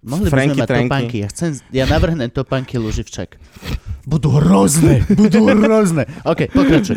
Speaker 2: Mohli by
Speaker 4: Franky,
Speaker 2: sme mať
Speaker 4: trenky.
Speaker 2: topánky. Ja, chcem, ja navrhnem topánky Luživčak. Budú hrozné, budú hrozné. OK, pokračuj.